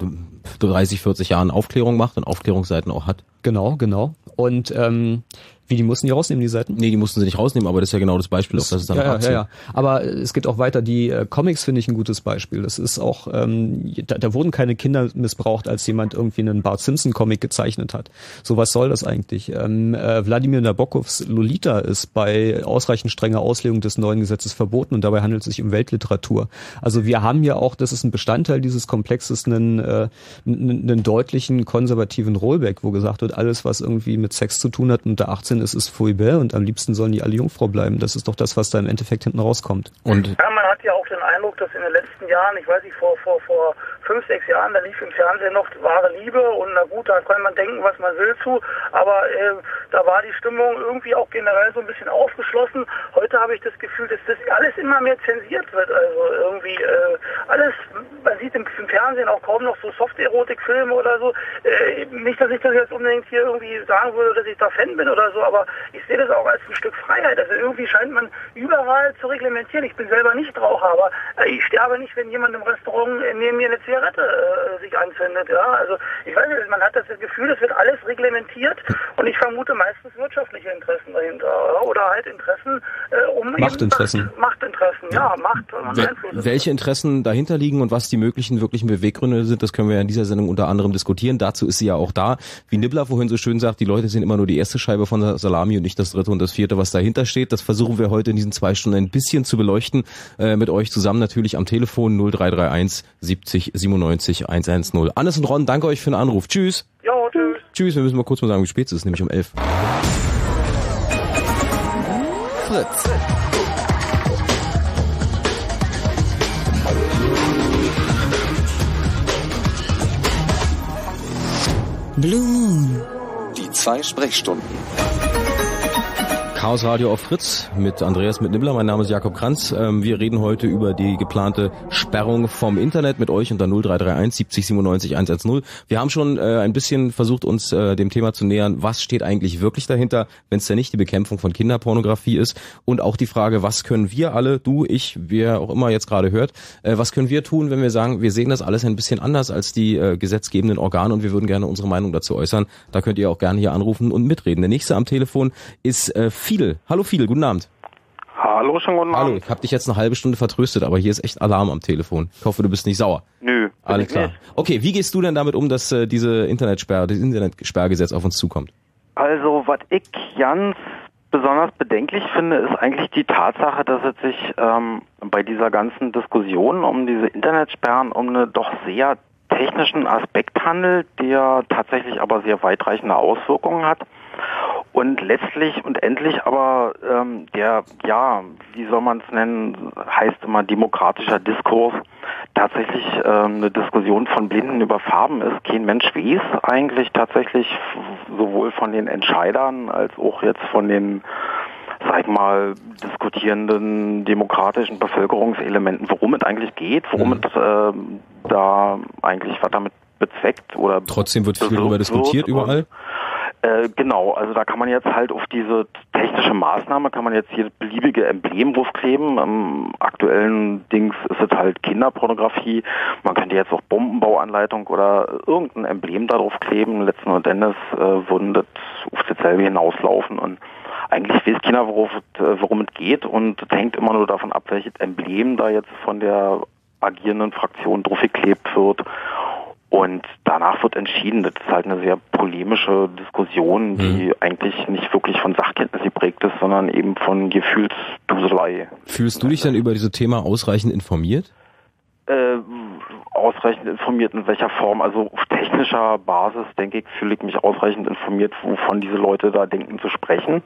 30, 40 Jahren Aufklärung macht und Aufklärungsseiten auch hat. Genau, genau. Und ähm, wie, die mussten die rausnehmen, die Seiten? Nee, die mussten sie nicht rausnehmen, aber das ist ja genau das Beispiel, das, auf das es dann ja, ja, ja, Aber es geht auch weiter. Die äh, Comics finde ich ein gutes Beispiel. Das ist auch, ähm, da, da wurden keine Kinder missbraucht, als jemand irgendwie einen Bart Simpson Comic gezeichnet hat. So was soll das eigentlich? Ähm, äh, Wladimir Nabokovs Lolita ist bei ausreichend strenger Auslegung des neuen Gesetzes verboten und dabei handelt es sich um Weltliteratur. Also wir haben ja auch, das ist ein Bestandteil dieses Komplexes, einen, äh, einen, einen deutlichen konservativen Rollback, wo gesagt wird, alles was irgendwie mit Sex zu tun hat unter 18 ist, ist Fouibe und am liebsten sollen die alle Jungfrau bleiben. Das ist doch das, was da im Endeffekt hinten rauskommt. Und ja, man hat ja auch den Eindruck, dass in den letzten Jahren, ich weiß nicht, vor, vor, vor fünf, sechs Jahren, da lief im Fernsehen noch wahre Liebe und na gut, da kann man denken, was man will zu, aber äh, da war die Stimmung irgendwie auch generell so ein bisschen aufgeschlossen. Heute habe ich das Gefühl, dass das alles immer mehr zensiert wird. Also irgendwie äh, alles, man sieht im, im, Fernsehen auch kaum noch so Soft-Erotik-Filme oder so. Äh, nicht, dass ich das jetzt unbedingt hier irgendwie sagen würde, dass ich da Fan bin oder so, aber ich sehe das auch als ein Stück Freiheit. Also irgendwie scheint man überall zu reglementieren. Ich bin selber nicht Raucher, aber ich sterbe nicht, wenn jemand im Restaurant neben mir eine Zigarette äh, sich anzündet. Ja, also ich weiß nicht, man hat das Gefühl, es wird alles reglementiert und ich vermute meistens wirtschaftliche Interessen dahinter ja? oder halt Interessen äh, um Machtinteressen. Macht, Machtinteressen, ja, Macht und Wel Welche Interessen dahinter liegen und was die möglichen wirklichen Beweggründe sind, das können wir in dieser Sendung unter anderem diskutieren. Dazu ist sie ja auch da. Wie Nibbler vorhin so schön sagt, die Leute sehen immer nur die erste Scheibe von der Salami und nicht das dritte und das vierte, was dahinter steht. Das versuchen wir heute in diesen zwei Stunden ein bisschen zu beleuchten. Äh, mit euch zusammen natürlich am Telefon 0331 70 97 110. Annes und Ron, danke euch für den Anruf. Tschüss. Jo, tschüss. Tschüss, wir müssen mal kurz mal sagen, wie spät es ist, nämlich um elf. Fritz. Blue Moon. Die zwei Sprechstunden. Chaos Radio auf Fritz mit Andreas mit Nibbler. Mein Name ist Jakob Kranz. Ähm, wir reden heute über die geplante Sperrung vom Internet mit euch unter 0331 70 97 110. Wir haben schon äh, ein bisschen versucht, uns äh, dem Thema zu nähern. Was steht eigentlich wirklich dahinter, wenn es ja nicht die Bekämpfung von Kinderpornografie ist? Und auch die Frage, was können wir alle, du, ich, wer auch immer jetzt gerade hört, äh, was können wir tun, wenn wir sagen, wir sehen das alles ein bisschen anders als die gesetzgebenden Organe und wir würden gerne unsere Meinung dazu äußern. Da könnt ihr auch gerne hier anrufen und mitreden. Der nächste am Telefon ist Fiedel. Hallo Fiedel, guten Abend. Hallo, schon guten Abend. Hallo, ich habe dich jetzt eine halbe Stunde vertröstet, aber hier ist echt Alarm am Telefon. Ich hoffe, du bist nicht sauer. Nö. Alles klar. Nicht. Okay, wie gehst du denn damit um, dass äh, diese Internetsperre, das Internetsperrgesetz auf uns zukommt? Also, was ich ganz besonders bedenklich finde, ist eigentlich die Tatsache, dass es sich ähm, bei dieser ganzen Diskussion um diese Internetsperren um eine doch sehr technischen Aspekt handelt, der tatsächlich aber sehr weitreichende Auswirkungen hat. Und letztlich und endlich aber ähm, der, ja, wie soll man es nennen, heißt immer demokratischer Diskurs, tatsächlich ähm, eine Diskussion von Blinden über Farben ist. Kein Mensch weiß eigentlich tatsächlich sowohl von den Entscheidern als auch jetzt von den sag ich mal, diskutierenden demokratischen Bevölkerungselementen, worum es eigentlich geht, worum mhm. es äh, da eigentlich was damit bezweckt oder trotzdem wird viel darüber diskutiert überall. Äh, genau, also da kann man jetzt halt auf diese technische Maßnahme kann man jetzt hier beliebige Emblem draufkleben. Am aktuellen Dings ist es halt Kinderpornografie. Man könnte jetzt auch Bombenbauanleitung oder irgendein Emblem da drauf kleben. Letzten Endes äh, würden das auf dasselbe hinauslaufen und eigentlich weiß keiner, worauf, worum es geht und es hängt immer nur davon ab, welches Emblem da jetzt von der agierenden Fraktion draufgeklebt wird. Und danach wird entschieden, das ist halt eine sehr polemische Diskussion, die mhm. eigentlich nicht wirklich von Sachkenntnis geprägt ist, sondern eben von Gefühlsduselei. Fühlst du dich denn über dieses Thema ausreichend informiert? Äh, ausreichend informiert in welcher Form? Also auf technischer Basis, denke ich, fühle ich mich ausreichend informiert, wovon diese Leute da denken zu sprechen.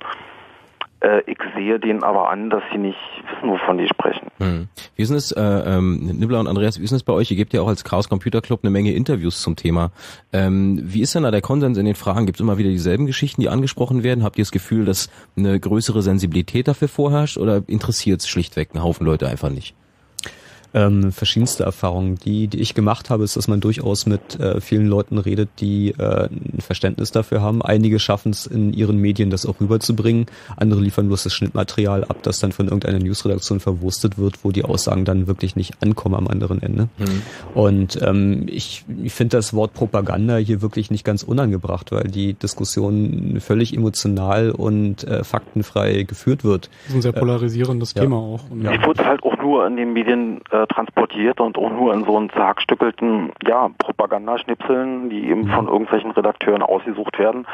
Äh, ich sehe denen aber an, dass sie nicht wissen, wovon die sprechen. Hm. Wie ist es, äh, ähm, Nibbler und Andreas, wie ist es bei euch? Ihr gebt ja auch als Chaos Computer Club eine Menge Interviews zum Thema. Ähm, wie ist denn da der Konsens in den Fragen? Gibt es immer wieder dieselben Geschichten, die angesprochen werden? Habt ihr das Gefühl, dass eine größere Sensibilität dafür vorherrscht oder interessiert es schlichtweg einen Haufen Leute einfach nicht? Ähm, verschiedenste Erfahrungen. Die, die ich gemacht habe, ist, dass man durchaus mit äh, vielen Leuten redet, die äh, ein Verständnis dafür haben. Einige schaffen es in ihren Medien, das auch rüberzubringen. Andere liefern bloß das Schnittmaterial ab, das dann von irgendeiner Newsredaktion verwurstet wird, wo die Aussagen dann wirklich nicht ankommen am anderen Ende. Mhm. Und ähm, ich, ich finde das Wort Propaganda hier wirklich nicht ganz unangebracht, weil die Diskussion völlig emotional und äh, faktenfrei geführt wird. Das ist ein sehr polarisierendes äh, Thema ja. auch. Und ja. wurde halt auch nur in den Medien äh, transportiert und auch nur in so einen zerhackstückelten ja, Propagandaschnipseln, die eben mhm. von irgendwelchen Redakteuren ausgesucht werden.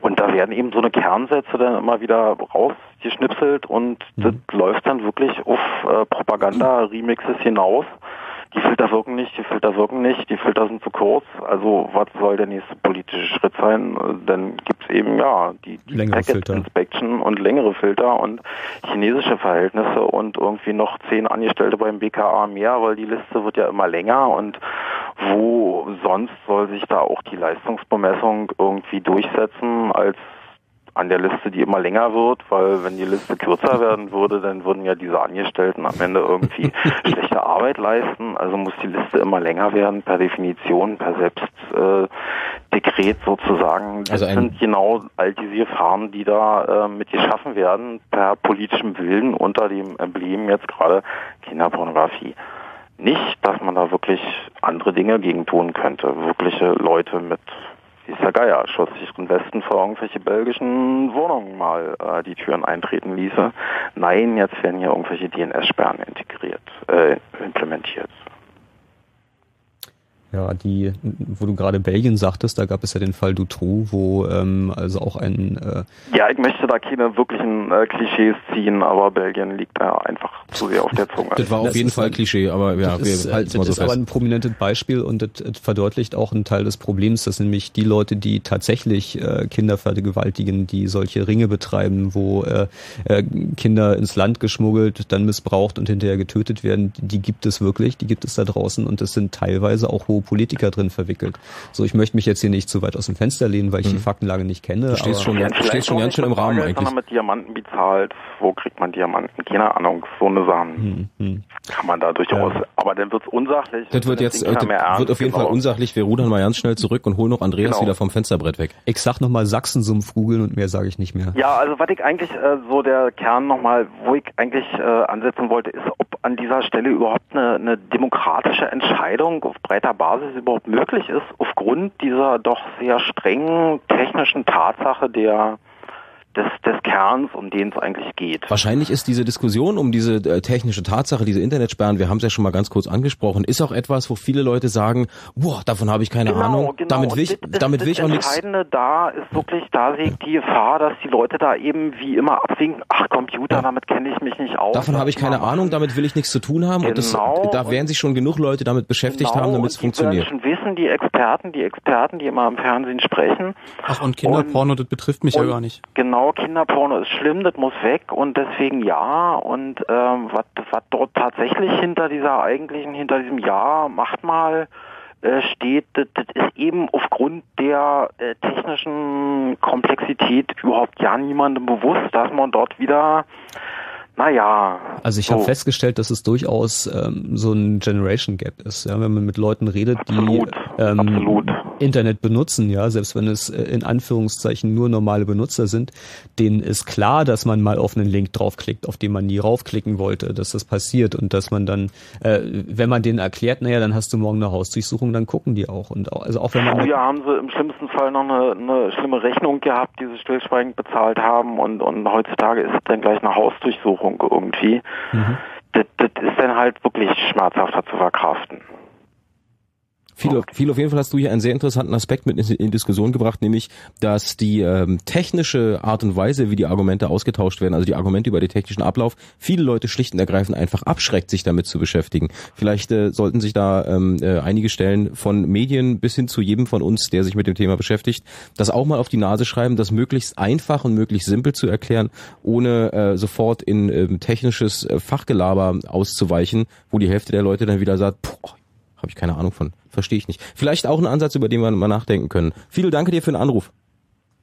Und da werden eben so eine Kernsätze dann immer wieder rausgeschnipselt und mhm. das läuft dann wirklich auf äh, Propaganda-Remixes hinaus die Filter wirken nicht, die Filter wirken nicht, die Filter sind zu kurz. Also was soll der nächste politische Schritt sein? Dann gibt's eben ja die, die Packet Filter. Inspection und längere Filter und chinesische Verhältnisse und irgendwie noch zehn Angestellte beim BKA mehr, weil die Liste wird ja immer länger und wo sonst soll sich da auch die Leistungsbemessung irgendwie durchsetzen als an der Liste, die immer länger wird, weil wenn die Liste kürzer werden würde, dann würden ja diese Angestellten am Ende irgendwie schlechte Arbeit leisten. Also muss die Liste immer länger werden, per Definition, per Selbstdekret äh, sozusagen. Das also sind genau all diese Gefahren, die da äh, mit geschaffen werden, per politischem Willen unter dem Emblem jetzt gerade Kinderpornografie nicht, dass man da wirklich andere Dinge gegen tun könnte. Wirkliche Leute mit der Geier, schoss sich im Westen vor irgendwelche belgischen Wohnungen mal äh, die Türen eintreten ließe. Nein, jetzt werden hier irgendwelche DNS-Sperren integriert, äh, implementiert. Ja, die, wo du gerade Belgien sagtest, da gab es ja den Fall Dutroux, wo ähm, also auch ein äh Ja, ich möchte da keine wirklichen äh, Klischees ziehen, aber Belgien liegt da einfach zu sehr auf der Zunge. Das war auf das jeden Fall ein, Klischee, aber ja, wir ist, halten es mal so fest. Das ist aber ein prominentes Beispiel und das, das verdeutlicht auch einen Teil des Problems, dass nämlich die Leute, die tatsächlich äh, Kinder vergewaltigen, die solche Ringe betreiben, wo äh, äh, Kinder ins Land geschmuggelt, dann missbraucht und hinterher getötet werden, die gibt es wirklich, die gibt es da draußen und das sind teilweise auch hohe Politiker drin verwickelt. So, ich möchte mich jetzt hier nicht zu weit aus dem Fenster lehnen, weil ich hm. die Faktenlage nicht kenne. Du stehst schon, du stehst schon ganz schön im Rahmen eigentlich. Wenn man mit Diamanten bezahlt, wo kriegt man Diamanten? Keine Ahnung, so eine Sachen hm, hm. kann man da durchaus. Ja. Aber dann wird's unsachlich. Das wird jetzt, das wird auf jeden genau. Fall unsachlich. Wir rudern mal ganz schnell zurück und holen noch Andreas genau. wieder vom Fensterbrett weg. Ich sag nochmal Sachsensumpf googeln und mehr sage ich nicht mehr. Ja, also was ich eigentlich äh, so der Kern nochmal, wo ich eigentlich äh, ansetzen wollte, ist, ob an dieser Stelle überhaupt eine, eine demokratische Entscheidung auf breiter Basis überhaupt möglich ist, aufgrund dieser doch sehr strengen technischen Tatsache der des, des Kerns, um den es eigentlich geht. Wahrscheinlich ist diese Diskussion um diese äh, technische Tatsache, diese Internetsperren, wir haben es ja schon mal ganz kurz angesprochen, ist auch etwas, wo viele Leute sagen, boah, davon habe ich keine genau, Ahnung, genau. damit will ich, das, damit will ich auch nichts. Das Entscheidende da ist wirklich, da sehe ich die Gefahr, dass die Leute da eben wie immer abwinken, ach Computer, ja. damit kenne ich mich nicht aus. Davon habe ich keine Ahnung, damit will ich nichts zu tun haben genau. und das, genau. da werden sich schon genug Leute damit beschäftigt genau. haben, damit es funktioniert. Die wissen, die Experten, die Experten, die immer im Fernsehen sprechen. Ach und Kinderporno, und, das betrifft mich ja gar nicht. Genau, Kinderporno ist schlimm, das muss weg und deswegen ja. Und ähm, was dort tatsächlich hinter dieser eigentlichen, hinter diesem Ja, macht mal äh, steht, das, das ist eben aufgrund der äh, technischen Komplexität überhaupt ja niemandem bewusst, dass man dort wieder naja. Also ich so. habe festgestellt, dass es durchaus ähm, so ein Generation Gap ist. Ja, wenn man mit Leuten redet, absolut, die ähm, Internet benutzen, ja, selbst wenn es äh, in Anführungszeichen nur normale Benutzer sind, denen ist klar, dass man mal auf einen Link draufklickt, auf den man nie raufklicken wollte, dass das passiert und dass man dann, äh, wenn man denen erklärt, naja, dann hast du morgen eine Hausdurchsuchung, dann gucken die auch. Und auch, also auch wenn man. Früher haben sie im schlimmsten Fall noch eine, eine schlimme Rechnung gehabt, die sie stillschweigend bezahlt haben und, und heutzutage ist es dann gleich eine Hausdurchsuchung Erkrankung irgendwie, mhm. das, das ist dann halt wirklich schmerzhafter zu verkraften. Viel, viel auf jeden Fall hast du hier einen sehr interessanten Aspekt mit in, in Diskussion gebracht, nämlich, dass die ähm, technische Art und Weise, wie die Argumente ausgetauscht werden, also die Argumente über den technischen Ablauf, viele Leute schlicht und ergreifend einfach abschreckt, sich damit zu beschäftigen. Vielleicht äh, sollten sich da ähm, äh, einige Stellen von Medien bis hin zu jedem von uns, der sich mit dem Thema beschäftigt, das auch mal auf die Nase schreiben, das möglichst einfach und möglichst simpel zu erklären, ohne äh, sofort in äh, technisches äh, Fachgelaber auszuweichen, wo die Hälfte der Leute dann wieder sagt, boah, habe ich keine Ahnung von. Verstehe ich nicht. Vielleicht auch ein Ansatz, über den wir mal nachdenken können. Vielen Dank dir für den Anruf.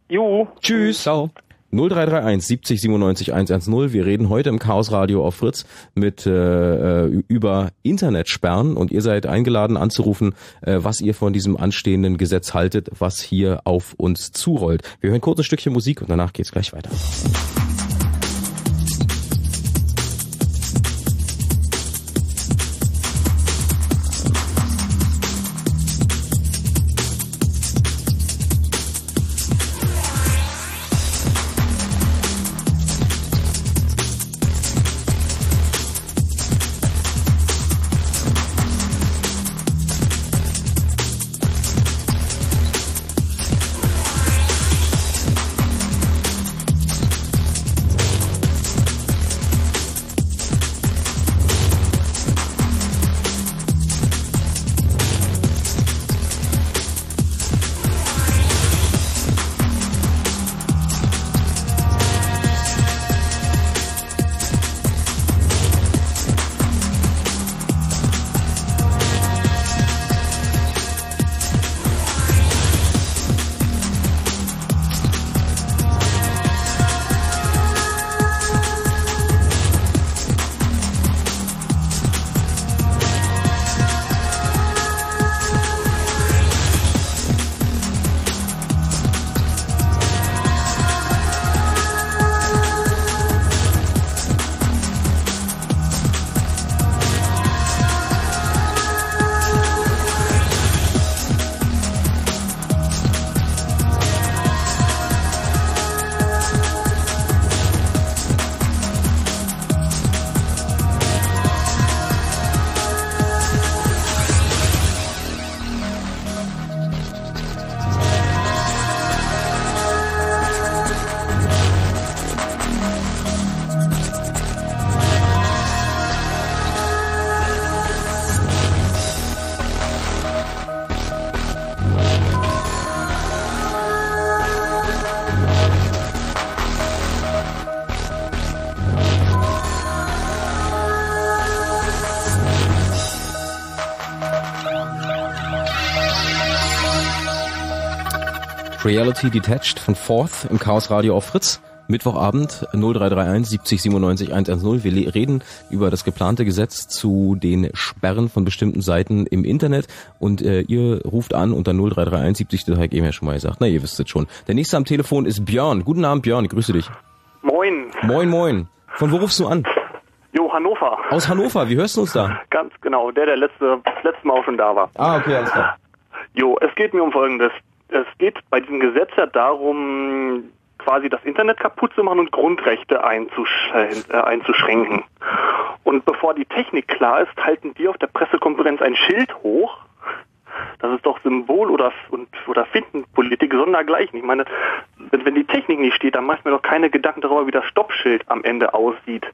Jo. Tschüss. Ciao. 0331 70 97 110. Wir reden heute im Chaos Radio auf Fritz mit äh, über Internetsperren und ihr seid eingeladen anzurufen, äh, was ihr von diesem anstehenden Gesetz haltet, was hier auf uns zurollt. Wir hören kurz ein Stückchen Musik und danach geht's gleich weiter. Reality Detached von Forth im Chaos Radio auf Fritz. Mittwochabend 0331 70 97 110. Wir reden über das geplante Gesetz zu den Sperren von bestimmten Seiten im Internet und äh, ihr ruft an unter 0331 70, das habe ich eben ja schon mal gesagt. Na, ihr wisst es schon. Der nächste am Telefon ist Björn. Guten Abend, Björn. Ich grüße dich. Moin. Moin, moin. Von wo rufst du an? Jo, Hannover. Aus Hannover. Wie hörst du uns da? Ganz genau. Der, der letzte, letztes Mal auch schon da war. Ah, okay, alles klar. Jo, es geht mir um Folgendes. Es geht bei diesem Gesetz ja darum, quasi das Internet kaputt zu machen und Grundrechte einzusch äh, einzuschränken. Und bevor die Technik klar ist, halten die auf der Pressekonferenz ein Schild hoch. Das ist doch Symbol oder, und, oder Findenpolitik sondergleichen. Ich meine, wenn, wenn die Technik nicht steht, dann mache ich mir doch keine Gedanken darüber, wie das Stoppschild am Ende aussieht.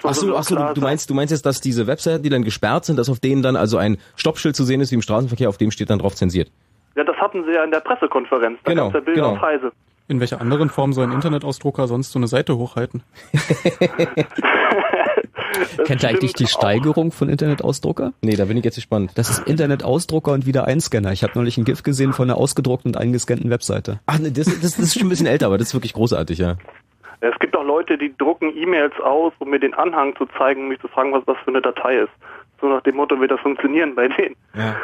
Ach so, ach so du, du meinst, du meinst jetzt, dass diese Webseiten, die dann gesperrt sind, dass auf denen dann also ein Stoppschild zu sehen ist wie im Straßenverkehr, auf dem steht dann drauf zensiert? Ja, das hatten sie ja in der Pressekonferenz. Da genau, ja Bilder genau. auf Heise. In welcher anderen Form soll ein Internetausdrucker sonst so eine Seite hochhalten? Kennt ihr eigentlich die Steigerung von Internetausdrucker? Nee, da bin ich jetzt gespannt. Das ist Internetausdrucker und wieder Einscanner. Ich habe neulich ein GIF gesehen von einer ausgedruckten und eingescannten Webseite. Ach, nee, das, das, das ist schon ein bisschen älter, aber das ist wirklich großartig, ja. Es gibt auch Leute, die drucken E-Mails aus, um mir den Anhang zu zeigen, um mich zu fragen, was das für eine Datei ist. So nach dem Motto wird das funktionieren bei denen. Ja.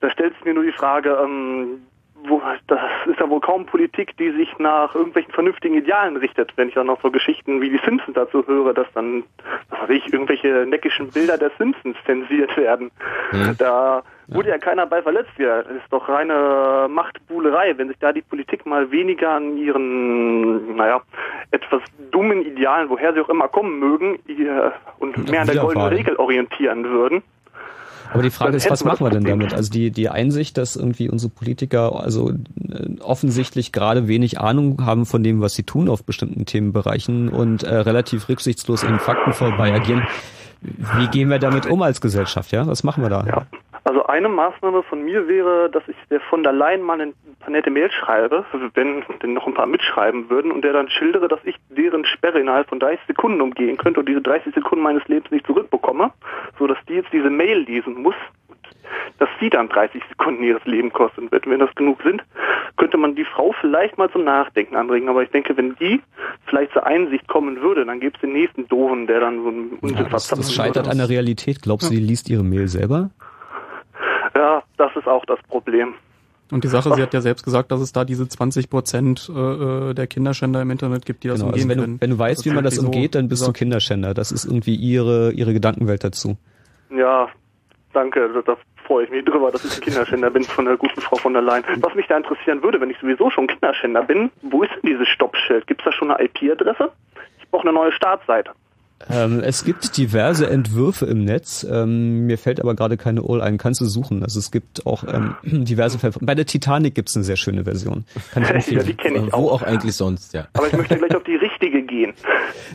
Da stellt sich mir nur die Frage, ähm, wo, das ist ja wohl kaum Politik, die sich nach irgendwelchen vernünftigen Idealen richtet. Wenn ich dann noch so Geschichten wie die Simpsons dazu höre, dass dann, was weiß ich, irgendwelche neckischen Bilder der Simpsons zensiert werden. Mhm. Da wurde ja keiner bei verletzt. Ja, das ist doch reine Machtbuhlerei. Wenn sich da die Politik mal weniger an ihren, naja, etwas dummen Idealen, woher sie auch immer kommen mögen, ihr, und mehr an der goldenen. Regel orientieren würden. Aber die Frage ist, was machen wir denn damit? Also die, die Einsicht, dass irgendwie unsere Politiker also äh, offensichtlich gerade wenig Ahnung haben von dem, was sie tun auf bestimmten Themenbereichen und äh, relativ rücksichtslos in Fakten vorbei agieren. Wie gehen wir damit um als Gesellschaft? Ja, was machen wir da? Ja. Also eine Maßnahme von mir wäre, dass ich der von der Leyen mal ein paar nette Mails schreibe, also wenn denn noch ein paar mitschreiben würden und der dann schildere, dass ich deren Sperre innerhalb von 30 Sekunden umgehen könnte und diese 30 Sekunden meines Lebens nicht zurückbekomme, so dass die jetzt diese Mail lesen muss, dass sie dann 30 Sekunden ihres Lebens kosten wird. Wenn das genug sind, könnte man die Frau vielleicht mal zum Nachdenken anregen. Aber ich denke, wenn die vielleicht zur Einsicht kommen würde, dann gäbe es den nächsten Doofen, der dann so einen Unsinn ja, das, das scheitert an der Realität. Glaubst du, die liest ihre Mail selber? Das ist auch das Problem. Und die Sache, sie hat ja selbst gesagt, dass es da diese 20 Prozent äh, der Kinderschänder im Internet gibt, die das genau, umgehen also wenn, du, wenn du weißt, wie man das umgeht, dann bist so. du Kinderschänder. Das ist irgendwie ihre, ihre Gedankenwelt dazu. Ja, danke. Da freue ich mich drüber, dass ich ein Kinderschänder bin von der guten Frau von der Leyen. Was mich da interessieren würde, wenn ich sowieso schon Kinderschänder bin, wo ist denn dieses Stoppschild? Gibt es da schon eine IP-Adresse? Ich brauche eine neue Startseite. Ähm, es gibt diverse Entwürfe im Netz. Ähm, mir fällt aber gerade keine All ein. Kannst du suchen? Also es gibt auch ähm, diverse. Ver Bei der Titanic gibt es eine sehr schöne Version. Kann ich empfehlen. Ja, die kenne ich Wo auch. auch eigentlich sonst, ja. Aber ich möchte gleich auf die richtige gehen.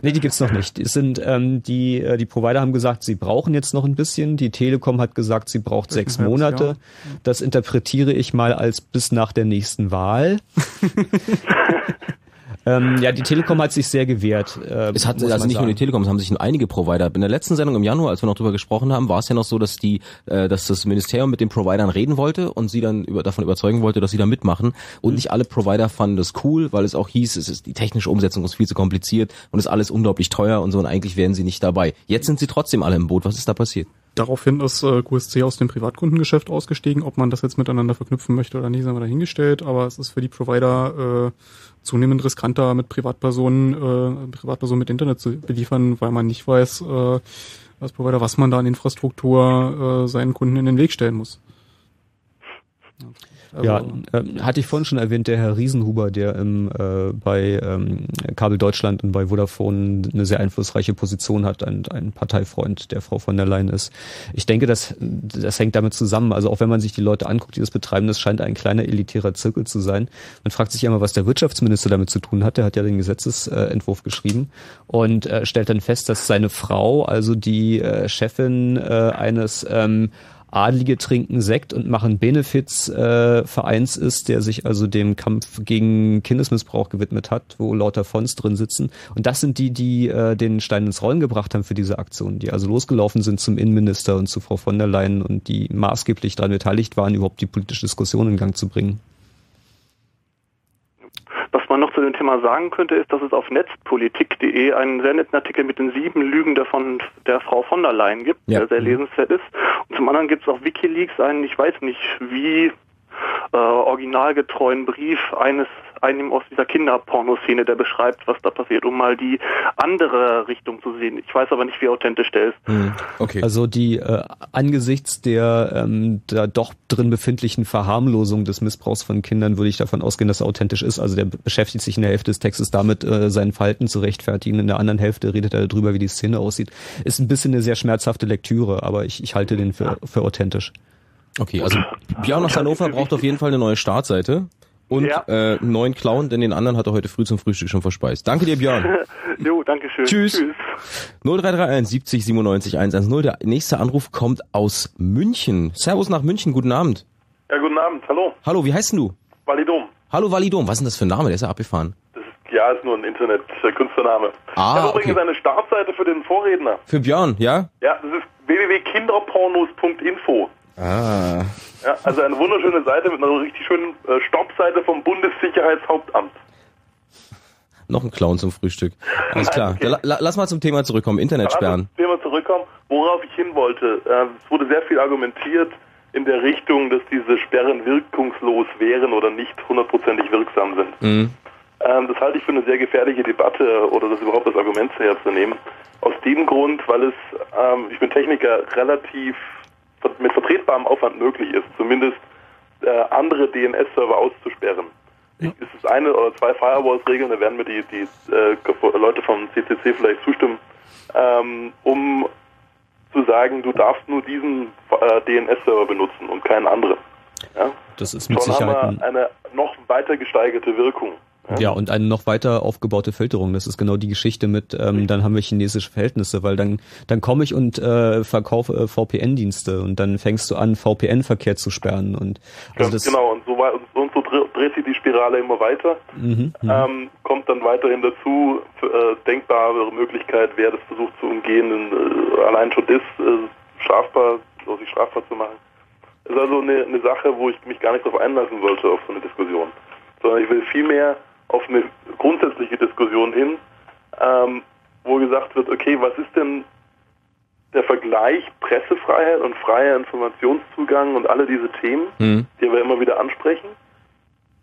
Nee, die gibt's noch nicht. Es sind ähm, die äh, die Provider haben gesagt, sie brauchen jetzt noch ein bisschen. Die Telekom hat gesagt, sie braucht sechs Monate. Das interpretiere ich mal als bis nach der nächsten Wahl. Ähm, ja, die Telekom hat sich sehr gewehrt. Äh, es hat also nicht sagen. nur die Telekom, es haben sich einige Provider. In der letzten Sendung im Januar, als wir noch drüber gesprochen haben, war es ja noch so, dass die, äh, dass das Ministerium mit den Providern reden wollte und sie dann über, davon überzeugen wollte, dass sie da mitmachen. Und nicht alle Provider fanden das cool, weil es auch hieß, es ist die technische Umsetzung ist viel zu kompliziert und ist alles unglaublich teuer und so. Und eigentlich wären sie nicht dabei. Jetzt sind sie trotzdem alle im Boot. Was ist da passiert? Daraufhin ist äh, QSC aus dem Privatkundengeschäft ausgestiegen. Ob man das jetzt miteinander verknüpfen möchte oder nicht, sind wir dahingestellt. Aber es ist für die Provider äh, zunehmend riskanter, mit Privatpersonen, äh, Privatpersonen mit Internet zu beliefern, weil man nicht weiß, äh, als Provider, was man da an Infrastruktur äh, seinen Kunden in den Weg stellen muss. Also, ja, äh, hatte ich vorhin schon erwähnt, der Herr Riesenhuber, der im, äh, bei ähm, Kabel Deutschland und bei Vodafone eine sehr einflussreiche Position hat, ein, ein Parteifreund der Frau von der Leyen ist. Ich denke, das, das hängt damit zusammen. Also auch wenn man sich die Leute anguckt, die das betreiben, das scheint ein kleiner elitärer Zirkel zu sein. Man fragt sich immer, was der Wirtschaftsminister damit zu tun hat. Der hat ja den Gesetzesentwurf geschrieben und äh, stellt dann fest, dass seine Frau, also die äh, Chefin äh, eines ähm, Adlige trinken Sekt und machen Benefits äh, Vereins ist, der sich also dem Kampf gegen Kindesmissbrauch gewidmet hat, wo lauter Fonds drin sitzen. Und das sind die, die äh, den Stein ins Rollen gebracht haben für diese Aktion, die also losgelaufen sind zum Innenminister und zu Frau von der Leyen und die maßgeblich daran beteiligt waren, überhaupt die politische Diskussion in Gang zu bringen. Noch zu dem Thema sagen könnte, ist, dass es auf netzpolitik.de einen sehr netten Artikel mit den sieben Lügen der, von, der Frau von der Leyen gibt, ja. der sehr lesenswert ist. Und zum anderen gibt es auf Wikileaks einen, ich weiß nicht wie äh, originalgetreuen Brief eines einem aus dieser Kinderpornoszene, der beschreibt, was da passiert, um mal die andere Richtung zu sehen. Ich weiß aber nicht, wie authentisch der ist. Hm, okay. Also die äh, angesichts der ähm, da doch drin befindlichen Verharmlosung des Missbrauchs von Kindern würde ich davon ausgehen, dass er authentisch ist. Also der beschäftigt sich in der Hälfte des Textes damit, äh, sein Verhalten zu rechtfertigen. In der anderen Hälfte redet er darüber, wie die Szene aussieht. Ist ein bisschen eine sehr schmerzhafte Lektüre, aber ich, ich halte den für, für authentisch. Okay, also Björn aus Hannover braucht auf jeden Fall eine neue Startseite und ja. äh, einen neuen Clown, denn den anderen hat er heute früh zum Frühstück schon verspeist. Danke dir, Björn. jo, danke schön. Tschüss. Tschüss. 0331 70 97 110. Der nächste Anruf kommt aus München. Servus nach München, guten Abend. Ja, guten Abend, hallo. Hallo, wie heißt denn du? Validom. Hallo Validom, was ist denn das für ein Name? Der ist ja abgefahren. Das ist, ja, ist nur ein Internet-Künstlername. Ah, ich habe übrigens eine Startseite für den Vorredner. Für Björn, ja? Ja, das ist www.kinderpornos.info. Ah. Ja, also eine wunderschöne Seite mit einer richtig schönen äh, Stoppseite vom Bundessicherheitshauptamt. Noch ein Clown zum Frühstück. Alles klar. Okay. La lass mal zum Thema zurückkommen. Internetsperren. Zum Thema zurückkommen. Worauf ich hin wollte. Äh, es wurde sehr viel argumentiert in der Richtung, dass diese Sperren wirkungslos wären oder nicht hundertprozentig wirksam sind. Mhm. Ähm, das halte ich für eine sehr gefährliche Debatte oder das überhaupt das Argument herzunehmen. Aus dem Grund, weil es, ähm, ich bin Techniker, relativ mit vertretbarem Aufwand möglich ist, zumindest äh, andere DNS-Server auszusperren. Ja. Es ist eine oder zwei Firewalls-Regeln, da werden mir die, die äh, Leute vom CCC vielleicht zustimmen, ähm, um zu sagen, du darfst nur diesen äh, DNS-Server benutzen und keinen anderen. Ja? Das ist mit Schon Sicherheit haben wir eine noch weiter gesteigerte Wirkung. Ja und eine noch weiter aufgebaute Filterung. Das ist genau die Geschichte mit, ähm, dann haben wir chinesische Verhältnisse, weil dann dann komme ich und äh, verkaufe äh, VPN-Dienste und dann fängst du an VPN-Verkehr zu sperren und also Ganz das genau, und so, und, und so dre- dreht sich die Spirale immer weiter. Mhm, mhm. Ähm, kommt dann weiterhin dazu, äh, denkbare Möglichkeit, wer das versucht zu umgehen, äh, allein schon das äh, strafbar, so sich strafbar zu machen. ist also eine, eine Sache, wo ich mich gar nicht darauf einlassen wollte, auf so eine Diskussion. Sondern ich will vielmehr auf eine grundsätzliche Diskussion hin, ähm, wo gesagt wird, okay, was ist denn der Vergleich Pressefreiheit und freier Informationszugang und alle diese Themen, Hm. die wir immer wieder ansprechen,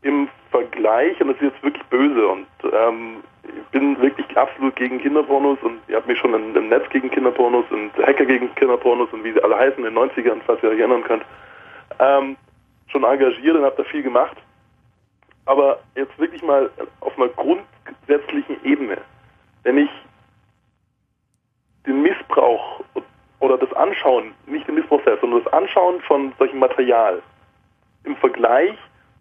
im Vergleich, und das ist jetzt wirklich böse, und ähm, ich bin wirklich absolut gegen Kinderpornos und ihr habt mich schon im, im Netz gegen Kinderpornos und Hacker gegen Kinderpornos und wie sie alle heißen in den 90ern, falls ihr euch erinnern könnt, ähm, schon engagiert und habt da viel gemacht. Aber jetzt wirklich mal auf einer grundsätzlichen Ebene, wenn ich den Missbrauch oder das Anschauen, nicht den Missbrauch selbst, sondern das Anschauen von solchem Material im Vergleich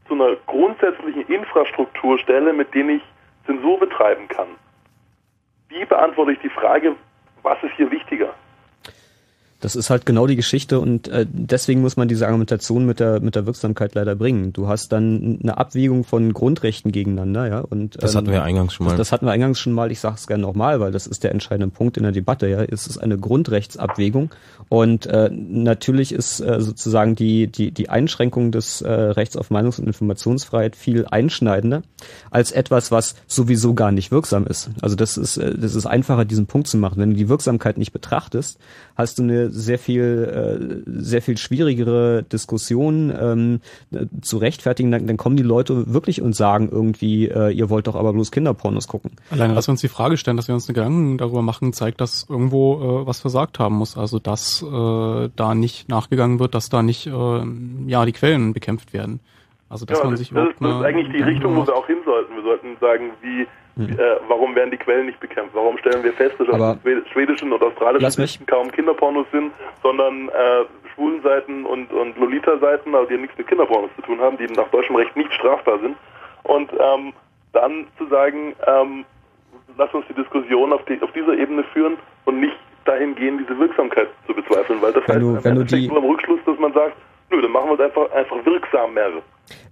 zu einer grundsätzlichen Infrastruktur stelle, mit denen ich Zensur betreiben kann. Wie beantworte ich die Frage, was ist hier wichtiger? Das ist halt genau die Geschichte und äh, deswegen muss man diese Argumentation mit der mit der Wirksamkeit leider bringen. Du hast dann eine Abwägung von Grundrechten gegeneinander, ja. Und ähm, Das hatten wir ja eingangs schon mal. Das, das hatten wir eingangs schon mal. Ich sage es gerne nochmal, weil das ist der entscheidende Punkt in der Debatte. Ja, es ist eine Grundrechtsabwägung und äh, natürlich ist äh, sozusagen die die die Einschränkung des äh, Rechts auf Meinungs- und Informationsfreiheit viel einschneidender als etwas, was sowieso gar nicht wirksam ist. Also das ist äh, das ist einfacher, diesen Punkt zu machen. Wenn du die Wirksamkeit nicht betrachtest, hast du eine sehr viel äh, sehr viel schwierigere Diskussion ähm, äh, zu rechtfertigen. Dann, dann kommen die Leute wirklich und sagen irgendwie, äh, ihr wollt doch aber bloß Kinderpornos gucken. Alleine, dass wir uns die Frage stellen, dass wir uns eine Gedanken darüber machen, zeigt, dass irgendwo äh, was versagt haben muss. Also dass äh, da nicht nachgegangen wird, dass da nicht äh, ja die Quellen bekämpft werden. Also dass ja, man das, sich das, überhaupt das ist eigentlich die Richtung, wo wir auch hin sollten. Wir sollten sagen, wie, äh, warum werden die Quellen nicht bekämpft? Warum stellen wir fest, dass Aber auf schwedischen und australischen Seiten kaum Kinderpornos sind, sondern äh, Schwulenseiten und, und Lolita-Seiten, also die nichts mit Kinderpornos zu tun haben, die nach deutschem Recht nicht strafbar sind. Und ähm, dann zu sagen, ähm, lass uns die Diskussion auf, die, auf dieser Ebene führen und nicht dahin gehen, diese Wirksamkeit zu bezweifeln, weil das Wenn heißt du- wenn du die- nur im Rückschluss, dass man sagt, nö, dann machen wir es einfach, einfach wirksamer.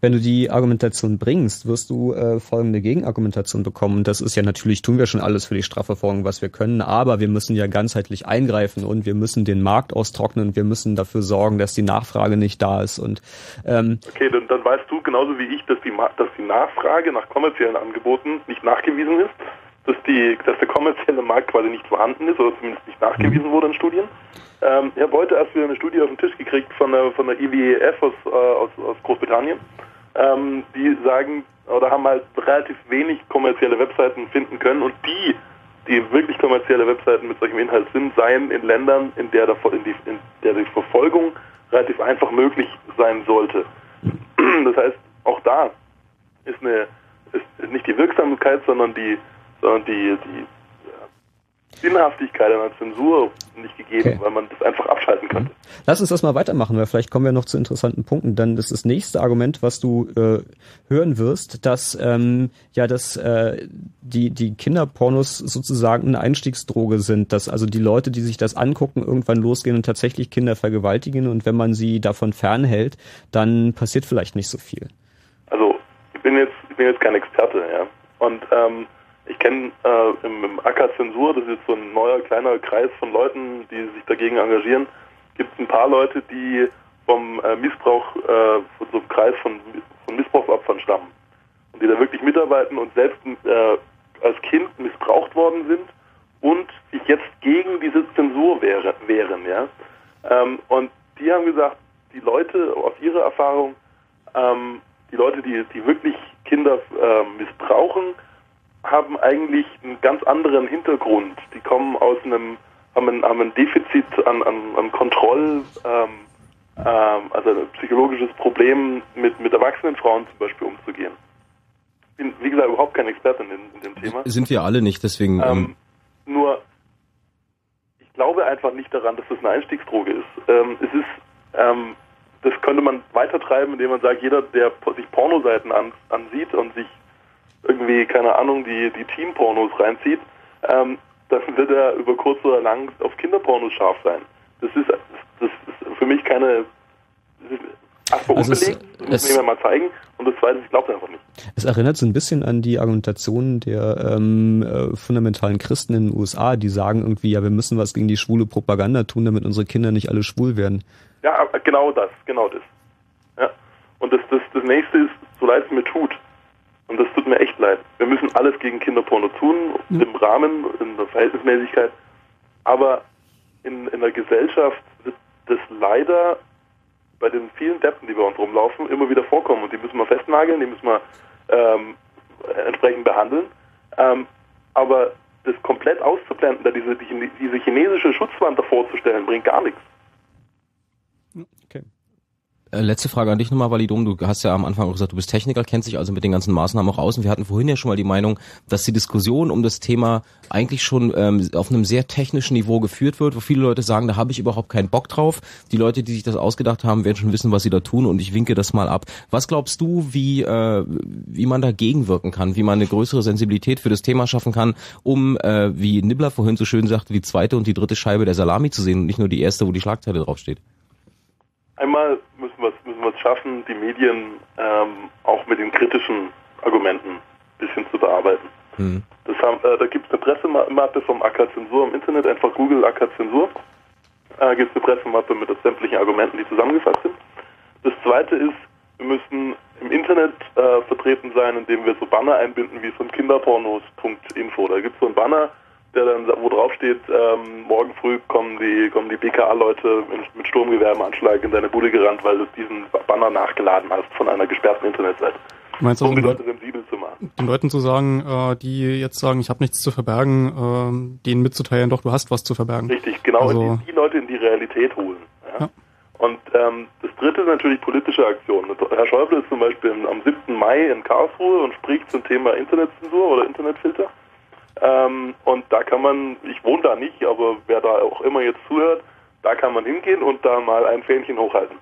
Wenn du die Argumentation bringst, wirst du äh, folgende Gegenargumentation bekommen. Das ist ja natürlich, tun wir schon alles für die Strafverfolgung, was wir können, aber wir müssen ja ganzheitlich eingreifen und wir müssen den Markt austrocknen, wir müssen dafür sorgen, dass die Nachfrage nicht da ist. Und ähm, Okay, dann, dann weißt du genauso wie ich, dass die, dass die Nachfrage nach kommerziellen Angeboten nicht nachgewiesen ist, dass, die, dass der kommerzielle Markt quasi nicht vorhanden ist oder zumindest nicht nachgewiesen wurde in Studien. Ähm, ich habe heute erst wieder eine Studie auf den Tisch gekriegt von der, von der IWF aus, äh, aus, aus Großbritannien. Ähm, die sagen oder haben halt relativ wenig kommerzielle Webseiten finden können und die, die wirklich kommerzielle Webseiten mit solchem Inhalt sind, seien in Ländern, in der, der, in, die, in der die Verfolgung relativ einfach möglich sein sollte. Das heißt, auch da ist eine ist nicht die Wirksamkeit, sondern die sondern die, die Sinnhaftigkeit einer Zensur nicht gegeben, Okay. weil man das einfach abschalten könnte. lass uns das mal weitermachen, weil vielleicht kommen wir noch zu interessanten Punkten. Dann ist das nächste Argument, was du äh, hören wirst, dass ähm, ja, dass äh, die die Kinderpornos sozusagen eine Einstiegsdroge sind, dass also die Leute, die sich das angucken, irgendwann losgehen und tatsächlich Kinder vergewaltigen und wenn man sie davon fernhält, dann passiert vielleicht nicht so viel. Also ich bin jetzt ich bin jetzt kein Experte, ja. Und ähm, ich kenne äh, im, im AK Zensur, das ist jetzt so ein neuer kleiner Kreis von Leuten, die sich dagegen engagieren, gibt es ein paar Leute, die vom äh, Missbrauch, äh, von so einem Kreis von, von Missbrauchsopfern stammen. Und die da wirklich mitarbeiten und selbst äh, als Kind missbraucht worden sind und sich jetzt gegen diese Zensur wäre, wären, ja. Ähm, und die haben gesagt, die Leute aus ihrer Erfahrung, ähm, die Leute, die, die wirklich Kinder ähm, missbrauchen, haben eigentlich einen ganz anderen Hintergrund. Die kommen aus einem, haben ein, haben ein Defizit an, an, an Kontroll, ähm, ähm, also ein psychologisches Problem mit, mit erwachsenen Frauen zum Beispiel umzugehen. Ich bin, wie gesagt, überhaupt kein Experte in, in dem Thema. Sind wir alle nicht, deswegen. Ähm, Ähm, nur, ich glaube einfach nicht daran, dass das eine Einstiegsdroge ist. Ähm, es ist, ähm, das könnte man weitertreiben, indem man sagt, jeder, der sich Pornoseiten an, ansieht und sich irgendwie, keine Ahnung, die, die Team-Pornos reinzieht, ähm, dann wird er über kurz oder lang auf Kinderpornos scharf sein. Das ist, das ist für mich keine, das ist erstmal Also es- unbelegt, das muss es- mir mal zeigen. Und das zweite, ich glaube einfach nicht. Es erinnert so ein bisschen an die Argumentation der ähm, äh, fundamentalen Christen in den USA, die sagen irgendwie, ja, wir müssen was gegen die schwule Propaganda tun, damit unsere Kinder nicht alle schwul werden. Ja, genau das, genau das. Ja. Und das, das, das nächste ist, so leid es mir tut, und das tut mir echt leid, wir müssen alles gegen Kinderporno tun, im Rahmen, in der Verhältnismäßigkeit, aber in, in der Gesellschaft wird das leider bei den vielen Deppen, die bei uns rumlaufen, immer wieder vorkommen und die müssen wir festnageln, die müssen wir ähm, entsprechend behandeln. Ähm, aber das komplett auszublenden, da diese, die, diese chinesische Schutzwand davor zu stellen, bringt gar nichts. Äh, letzte Frage an dich nochmal, Validum. Du hast ja am Anfang auch gesagt, du bist Techniker, kennst dich also mit den ganzen Maßnahmen auch aus. Und wir hatten vorhin ja schon mal die Meinung, dass die Diskussion um das Thema eigentlich schon ähm, auf einem sehr technischen Niveau geführt wird, wo viele Leute sagen, da habe ich überhaupt keinen Bock drauf. Die Leute, die sich das ausgedacht haben, werden schon wissen, was sie da tun und ich winke das mal ab. Was glaubst du, wie, äh, wie man dagegen wirken kann, wie man eine größere Sensibilität für das Thema schaffen kann, um, äh, wie Nibbler vorhin so schön sagte, die zweite und die dritte Scheibe der Salami zu sehen und nicht nur die erste, wo die Schlagzeile draufsteht? Einmal müssen wir es müssen schaffen, die Medien ähm, auch mit den kritischen Argumenten ein bisschen zu bearbeiten. Hm. Das haben, äh, da gibt es eine Pressemappe vom AK Zensur im Internet, einfach Google AK Zensur. Äh, gibt es eine Pressemappe mit sämtlichen Argumenten, die zusammengefasst sind. Das zweite ist, wir müssen im Internet äh, vertreten sein, indem wir so Banner einbinden wie von kinderpornos.info. Da gibt es so einen Banner, der dann, wo drauf steht, ähm, morgen früh kommen die, kommen die BKA-Leute mit, mit in deine Bude gerannt, weil du diesen Banner nachgeladen hast von einer gesperrten Internetseite. Du meinst Um also, die den, Leute Leut sensibel zu machen. den Leuten zu sagen, äh, die jetzt sagen, ich habe nichts zu verbergen, ähm, denen mitzuteilen, doch, du hast was zu verbergen. Richtig, genau, Also, die, die Leute in die Realität holen. Ja? Und ähm, das dritte ist natürlich politische Aktionen. Herr Schäuble ist zum Beispiel am 7. Mai in Karlsruhe und spricht zum Thema Internetzensur oder Internetfilter. Ähm, und da kann man, ich wohne da nicht, aber wer da auch immer jetzt zuhört, da kann man hingehen und da mal ein Fähnchen hochhalten.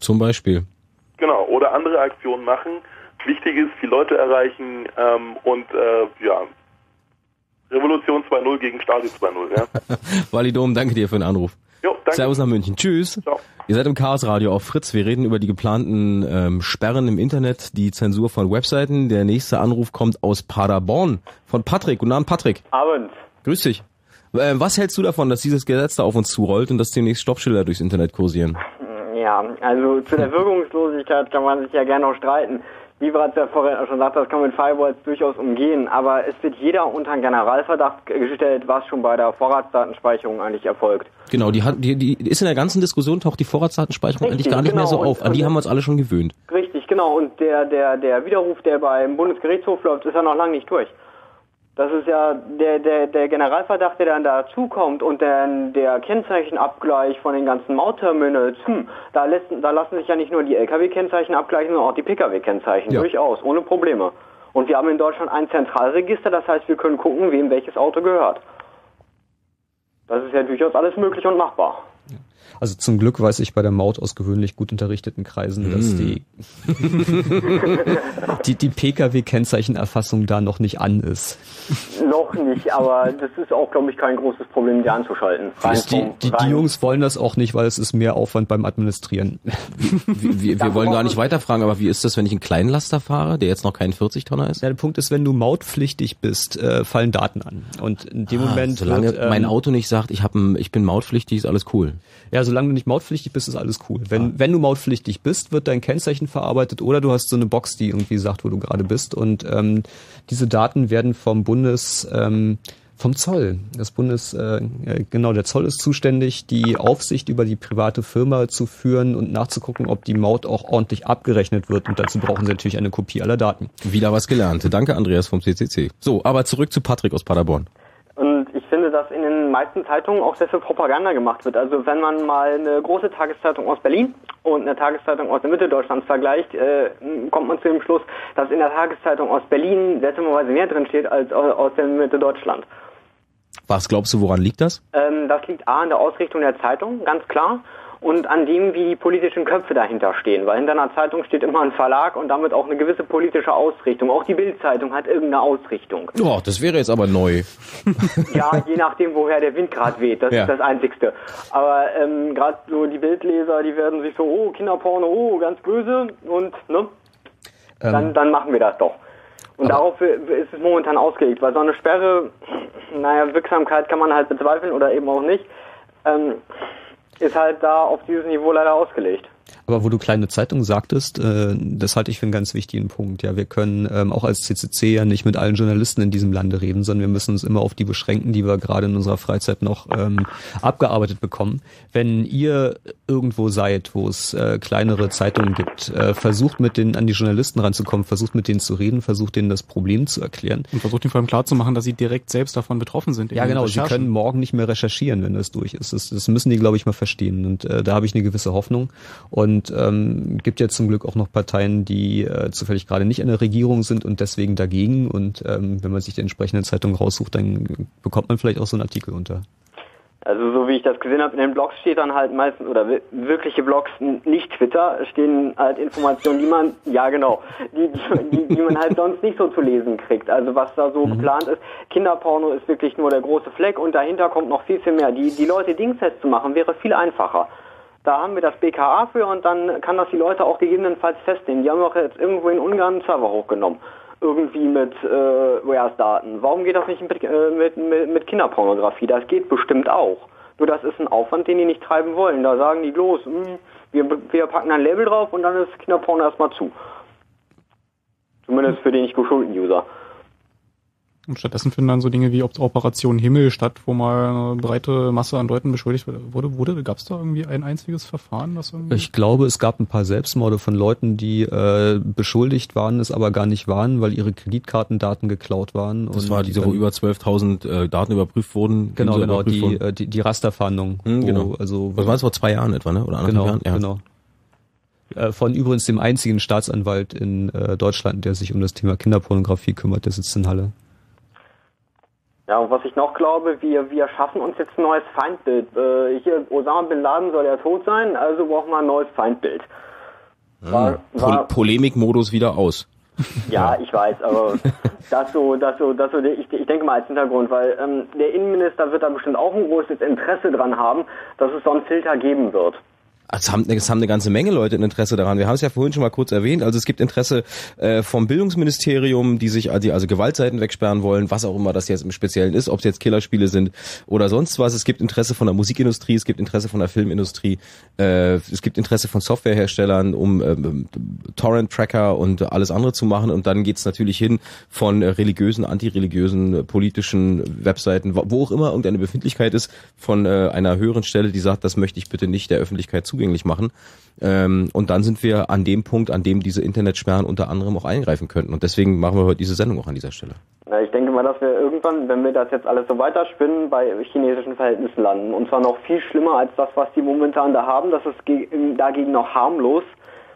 Zum Beispiel. Genau, oder andere Aktionen machen. Wichtig ist, viele Leute erreichen ähm, und äh, ja, Revolution 2.0 gegen Stasi 2.0. Ja? Validom, danke dir für den Anruf. Jo, danke. Servus nach München. Tschüss. Ciao. Ihr seid im Chaos Radio auf Fritz. Wir reden über die geplanten ähm, Sperren im Internet, die Zensur von Webseiten. Der nächste Anruf kommt aus Paderborn von Patrick. Guten Abend, Patrick. Abend. Grüß dich. Äh, was hältst du davon, dass dieses Gesetz da auf uns zurollt und dass demnächst Stoppschilder durchs Internet kursieren? Ja, also zu der Wirkungslosigkeit kann man sich ja gerne auch streiten. Wie bereits der Vorredner schon sagte, das kann man mit Firewalls durchaus umgehen, aber es wird jeder unter einen Generalverdacht gestellt, was schon bei der Vorratsdatenspeicherung eigentlich erfolgt. Genau, die, hat, die, die ist in der ganzen Diskussion taucht die Vorratsdatenspeicherung Richtig, eigentlich gar nicht mehr so genau. auf. An die haben wir uns alle schon gewöhnt. Richtig, genau. Und der, der, der Widerruf, der beim Bundesgerichtshof läuft, ist ja noch lange nicht durch. Das ist ja der, der, der Generalverdacht, der dann dazukommt und dann der Kennzeichenabgleich von den ganzen Mautterminals. Hm, da, lässt, da lassen sich ja nicht nur die Lkw-Kennzeichen abgleichen, sondern auch die Pkw-Kennzeichen. Ja. Durchaus, ohne Probleme. Und wir haben in Deutschland ein Zentralregister, das heißt, wir können gucken, wem welches Auto gehört. Das ist ja durchaus alles möglich und machbar. Also zum Glück weiß ich bei der Maut aus gewöhnlich gut unterrichteten Kreisen, dass die, die, die Pkw-Kennzeichenerfassung da noch nicht an ist. Noch nicht, aber das ist auch, glaube ich, kein großes Problem, die anzuschalten. Rein Die, die, die Jungs wollen das auch nicht, weil es ist mehr Aufwand beim Administrieren. Wir, wir, wir wollen gar nicht weiterfragen, aber wie ist das, wenn ich einen Kleinlaster fahre, der jetzt noch kein 40-Tonner ist? Ja, der Punkt ist, wenn du mautpflichtig bist, äh, fallen Daten an. Und in dem Ah, Moment solange wird, ähm, mein Auto nicht sagt, ich, hab ein, ich bin mautpflichtig, ist alles cool. Ja, solange du nicht mautpflichtig bist, ist alles cool. Wenn, wenn du mautpflichtig bist, wird dein Kennzeichen verarbeitet oder du hast so eine Box, die irgendwie sagt, wo du gerade bist. Und ähm, diese Daten werden vom Bundes, ähm, vom Zoll. Das Bundes, äh, genau, der Zoll ist zuständig, die Aufsicht über die private Firma zu führen und nachzugucken, ob die Maut auch ordentlich abgerechnet wird. Und dazu brauchen sie natürlich eine Kopie aller Daten. Wieder was gelernt. Danke, Andreas vom CCC. So, aber zurück zu Patrick aus Paderborn. Finde, dass in den meisten Zeitungen auch sehr viel Propaganda gemacht wird. Also wenn man mal eine große Tageszeitung aus Berlin und eine Tageszeitung aus der Mitte Deutschlands vergleicht, äh, kommt man zu dem Schluss, dass in der Tageszeitung aus Berlin seltsamerweise mehr drin steht als au- aus der Mitte Deutschland. Was glaubst du, woran liegt das? Ähm, das liegt A an der Ausrichtung der Zeitung, ganz klar, und an dem, wie die politischen Köpfe dahinter stehen. Weil hinter einer Zeitung steht immer ein Verlag und damit auch eine gewisse politische Ausrichtung. Auch die Bildzeitung hat irgendeine Ausrichtung. Oh, das wäre jetzt aber neu. Ja, je nachdem, woher der Wind gerade weht. Das Ja. ist das Einzigste. Aber ähm, gerade so die Bildleser, die werden sich so, oh, Kinderporno, oh, ganz böse und, ne? Dann, Ähm, dann machen wir das doch. Und darauf ist es momentan ausgelegt, weil so eine Sperre, naja, Wirksamkeit kann man halt bezweifeln oder eben auch nicht, ähm, ist halt da auf dieses Niveau leider ausgelegt. Aber wo du kleine Zeitung sagtest, äh, das halte ich für einen ganz wichtigen Punkt. Ja, wir können ähm, auch als CCC ja nicht mit allen Journalisten in diesem Lande reden, sondern wir müssen uns immer auf die beschränken, die wir gerade in unserer Freizeit noch ähm, abgearbeitet bekommen. Wenn ihr irgendwo seid, wo es äh, kleinere Zeitungen gibt, äh, versucht mit denen an die Journalisten ranzukommen, versucht mit denen zu reden, versucht denen das Problem zu erklären. Und versucht ihnen vor allem klarzumachen, dass sie direkt selbst davon betroffen sind. in Ja, genau. Sie können morgen nicht mehr recherchieren, wenn das durch ist. Das, das müssen die, glaube ich, mal verstehen. Und äh, da habe ich eine gewisse Hoffnung. Und ähm, gibt ja zum Glück auch noch Parteien, die äh, zufällig gerade nicht in der Regierung sind und deswegen dagegen. Und ähm, wenn man sich die entsprechende Zeitung raussucht, dann bekommt man vielleicht auch so einen Artikel unter. Also so wie ich das gesehen habe, in den Blogs steht dann halt meistens, oder wi- wirkliche Blogs, nicht Twitter, stehen halt Informationen, die man, ja genau, die, die, die man halt sonst nicht so zu lesen kriegt. Also was da so geplant ist, Kinderporno ist wirklich nur der große Fleck und dahinter kommt noch viel, viel mehr. Die, die Leute dingfest zu machen, wäre viel einfacher. Da haben wir das BKA für und dann kann das die Leute auch gegebenenfalls festnehmen. Die haben doch jetzt irgendwo in Ungarn einen Server hochgenommen. Irgendwie mit äh, Wares-Daten. Warum geht das nicht mit, äh, mit, mit, mit Kinderpornografie? Das geht bestimmt auch. Nur das ist ein Aufwand, den die nicht treiben wollen. Da sagen die bloß, hm, wir, wir packen ein Label drauf und dann ist Kinderporno erstmal zu. Zumindest für den nicht geschulten User. Und stattdessen finden dann so Dinge wie Op- Operation Himmel statt, wo mal eine breite Masse an Leuten beschuldigt wurde. wurde Gab es da irgendwie ein einziges Verfahren, das irgendwie... Ich glaube, es gab ein paar Selbstmorde von Leuten, die äh, beschuldigt waren, es aber gar nicht waren, weil ihre Kreditkartendaten geklaut waren. Das und war diese, wo über 12.000 äh, Daten überprüft wurden. Genau, genau, überprüft die, wurden. äh, die, die Rasterfahndung. Hm, wo, genau. Also, Was war das vor zwei Jahren etwa, ne? Oder anderthalb Genau, Jahren? Ja. genau. Äh, Von übrigens dem einzigen Staatsanwalt in äh, Deutschland, der sich um das Thema Kinderpornografie kümmert, der sitzt in Halle. Ja, und was ich noch glaube, wir, wir schaffen uns jetzt ein neues Feindbild. Äh, hier, Osama Bin Laden soll ja tot sein, also brauchen wir ein neues Feindbild. War, Pol war, Polemikmodus wieder aus. ja, ich weiß, aber das so, das so, das so, ich, ich denke mal als Hintergrund, weil ähm, der Innenminister wird da bestimmt auch ein großes Interesse dran haben, dass es so einen Filter geben wird. Es haben, es haben eine ganze Menge Leute ein Interesse daran. Wir haben es ja vorhin schon mal kurz erwähnt. Also es gibt Interesse äh, vom Bildungsministerium, die sich die also Gewaltseiten wegsperren wollen, was auch immer das jetzt im Speziellen ist, ob es jetzt Killerspiele sind oder sonst was. Es gibt Interesse von der Musikindustrie, es gibt Interesse von der Filmindustrie, äh, es gibt Interesse von Softwareherstellern, um ähm, Torrent-Tracker und alles andere zu machen. Und dann geht's natürlich hin von religiösen, antireligiösen, äh, politischen Webseiten, wo auch immer irgendeine Befindlichkeit ist, von äh, einer höheren Stelle, die sagt, das möchte ich bitte nicht der Öffentlichkeit zugänglich machen. Ähm, und dann sind wir an dem Punkt, an dem diese Internetsperren unter anderem auch eingreifen könnten. Und deswegen machen wir heute diese Sendung auch an dieser Stelle. Ja, ich denke mal, dass wir irgendwann, wenn wir das jetzt alles so weiterspinnen, bei chinesischen Verhältnissen landen. Und zwar noch viel schlimmer als das, was die momentan da haben. Das ist ge dagegen noch harmlos.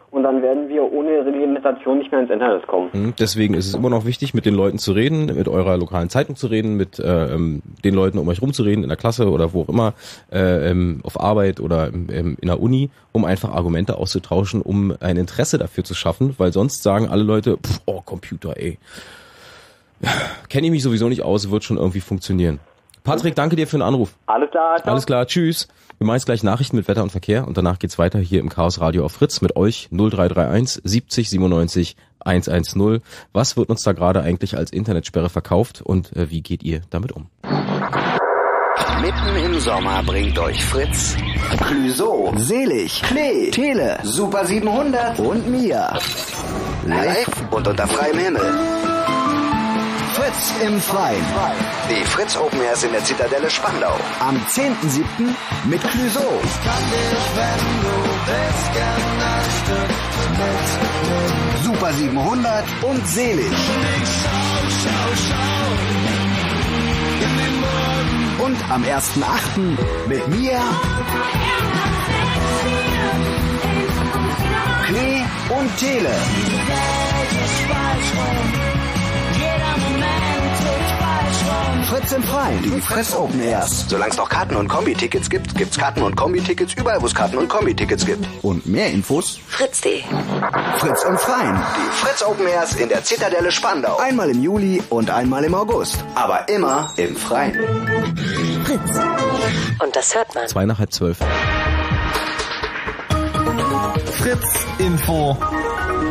Und dann werden wir ohne Reglementation nicht mehr ins Internet kommen. Mhm. Deswegen ist es immer noch wichtig, mit den Leuten zu reden, mit eurer lokalen Zeitung zu reden, mit äh, ähm, den Leuten um euch rum zu reden, in der Klasse oder wo auch immer, äh, ähm, auf Arbeit oder im, in der Uni, um einfach Argumente auszutauschen, um ein Interesse dafür zu schaffen, weil sonst sagen alle Leute, pff, oh, Computer, ey. Kenne ich mich sowieso nicht aus, wird schon irgendwie funktionieren. Patrick, danke dir für den Anruf. Alles klar, ciao. Alles klar, tschüss. Wir machen jetzt gleich Nachrichten mit Wetter und Verkehr und danach geht's weiter hier im Chaos Radio auf Fritz mit euch 0331 70 97 110. Was wird uns da gerade eigentlich als Internetsperre verkauft und äh, wie geht ihr damit um? Mitten im Sommer bringt euch Fritz, Clüso, Selig, Klee, Tele, Super 700 und Mia. Live und unter freiem Himmel. Fritz im Freien. Die Fritz Open Airs in der Zitadelle Spandau. Am 10.7. mit Clüso. Super 700 und Selig. Und am 1.8. mit mir, Klee und Tele. Fritz im Freien, die Fritz Open Airs. Solange es noch Karten- und Kombi-Tickets gibt, gibt's Karten- und Kombi-Tickets überall, wo es Karten- und Kombi-Tickets gibt. Und mehr Infos? Fritz.de. Fritz im Freien, die Fritz Open Airs in der Zitadelle Spandau. Einmal im Juli und einmal im August. Aber immer im Freien. Fritz. Und das hört man. Zwei nach halb zwölf. Fritz Info.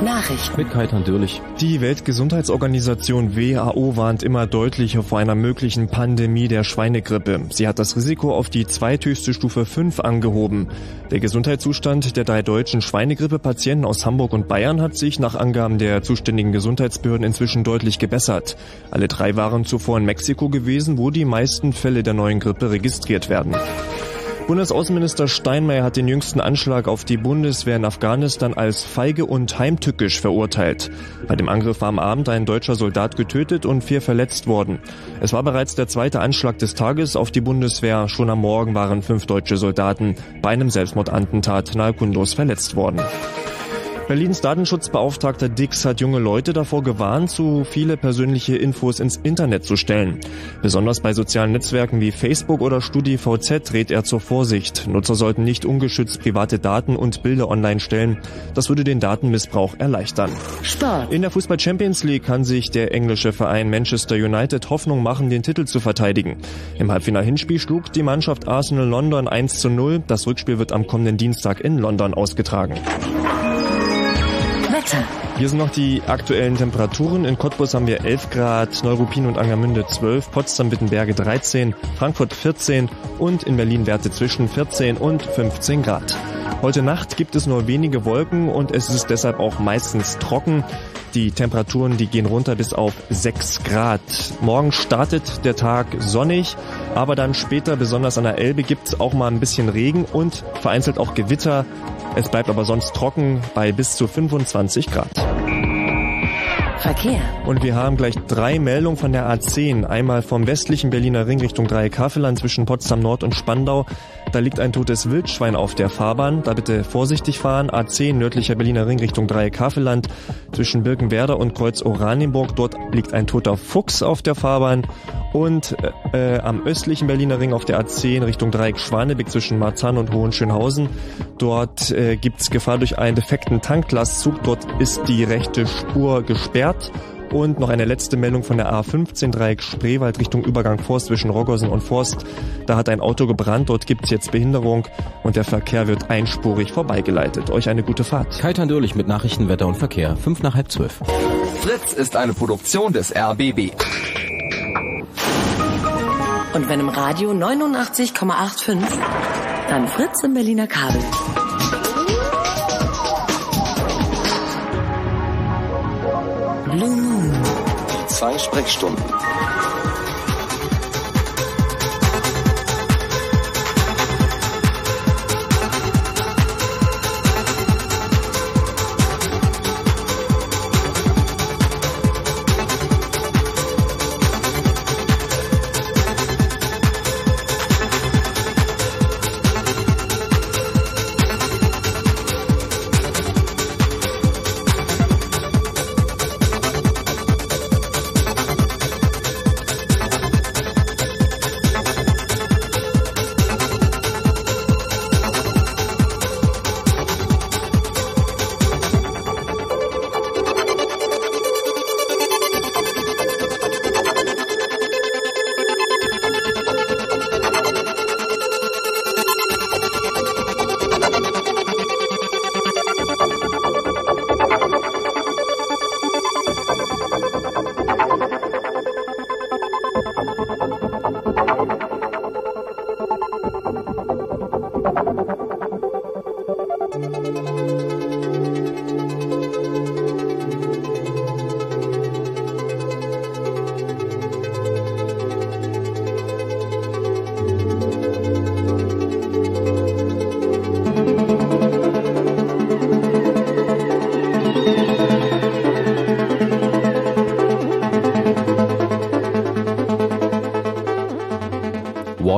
Nachrichten. Mit Kaitan Dürlich. Die Weltgesundheitsorganisation WHO warnt immer deutlicher vor einer möglichen Pandemie der Schweinegrippe. Sie hat das Risiko auf die zweithöchste Stufe 5 angehoben. Der Gesundheitszustand der drei deutschen Schweinegrippe-Patienten aus Hamburg und Bayern hat sich nach Angaben der zuständigen Gesundheitsbehörden inzwischen deutlich gebessert. Alle drei waren zuvor in Mexiko gewesen, wo die meisten Fälle der neuen Grippe registriert werden. Bundesaußenminister Steinmeier hat den jüngsten Anschlag auf die Bundeswehr in Afghanistan als feige und heimtückisch verurteilt. Bei dem Angriff war am Abend ein deutscher Soldat getötet und vier verletzt worden. Es war bereits der zweite Anschlag des Tages auf die Bundeswehr. Schon am Morgen waren fünf deutsche Soldaten bei einem Selbstmordattentat nahe Kundus verletzt worden. Berlins Datenschutzbeauftragter Dix hat junge Leute davor gewarnt, zu viele persönliche Infos ins Internet zu stellen. Besonders bei sozialen Netzwerken wie Facebook oder StudiVZ rät er zur Vorsicht. Nutzer sollten nicht ungeschützt private Daten und Bilder online stellen. Das würde den Datenmissbrauch erleichtern. Sport. In der Fußball Champions League kann sich der englische Verein Manchester United Hoffnung machen, den Titel zu verteidigen. Im Halbfinal-Hinspiel schlug die Mannschaft Arsenal London 1 zu 0. Das Rückspiel wird am kommenden Dienstag in London ausgetragen. Wetter. Hier sind noch die aktuellen Temperaturen. In Cottbus haben wir 11 Grad, Neuruppin und Angermünde 12, Potsdam, Wittenberge 13, Frankfurt 14 und in Berlin Werte zwischen 14 und 15 Grad. Heute Nacht gibt es nur wenige Wolken und es ist deshalb auch meistens trocken. Die Temperaturen, die gehen runter bis auf 6 Grad. Morgen startet der Tag sonnig, aber dann später, besonders an der Elbe, gibt es auch mal ein bisschen Regen und vereinzelt auch Gewitter. Es bleibt aber sonst trocken bei bis zu 25 Grad. Verkehr. Und wir haben gleich drei Meldungen von der A10. Einmal vom westlichen Berliner Ring Richtung Dreieck-Havelland zwischen Potsdam Nord und Spandau. Da liegt ein totes Wildschwein auf der Fahrbahn. Da bitte vorsichtig fahren. A10 nördlicher Berliner Ring Richtung Dreieck-Havelland zwischen Birkenwerder und Kreuz Oranienburg. Dort liegt ein toter Fuchs auf der Fahrbahn. Und äh, am östlichen Berliner Ring auf der A10 Richtung Dreieck Schwanebeck zwischen Marzahn und Hohenschönhausen. Dort äh, gibt es Gefahr durch einen defekten Tanklastzug. Dort ist die rechte Spur gesperrt. Und noch eine letzte Meldung von der A15 Dreieck Spreewald Richtung Übergang Forst zwischen Roggersen und Forst. Da hat ein Auto gebrannt, dort gibt es jetzt Behinderung und der Verkehr wird einspurig vorbeigeleitet. Euch eine gute Fahrt. Kaitan Dürlich mit Nachrichten, Wetter und Verkehr. Fünf nach halb zwölf. Fritz ist eine Produktion des RBB. Und wenn im Radio 89,85, dann Fritz im Berliner Kabel. Blue Moon. Zwei Sprechstunden.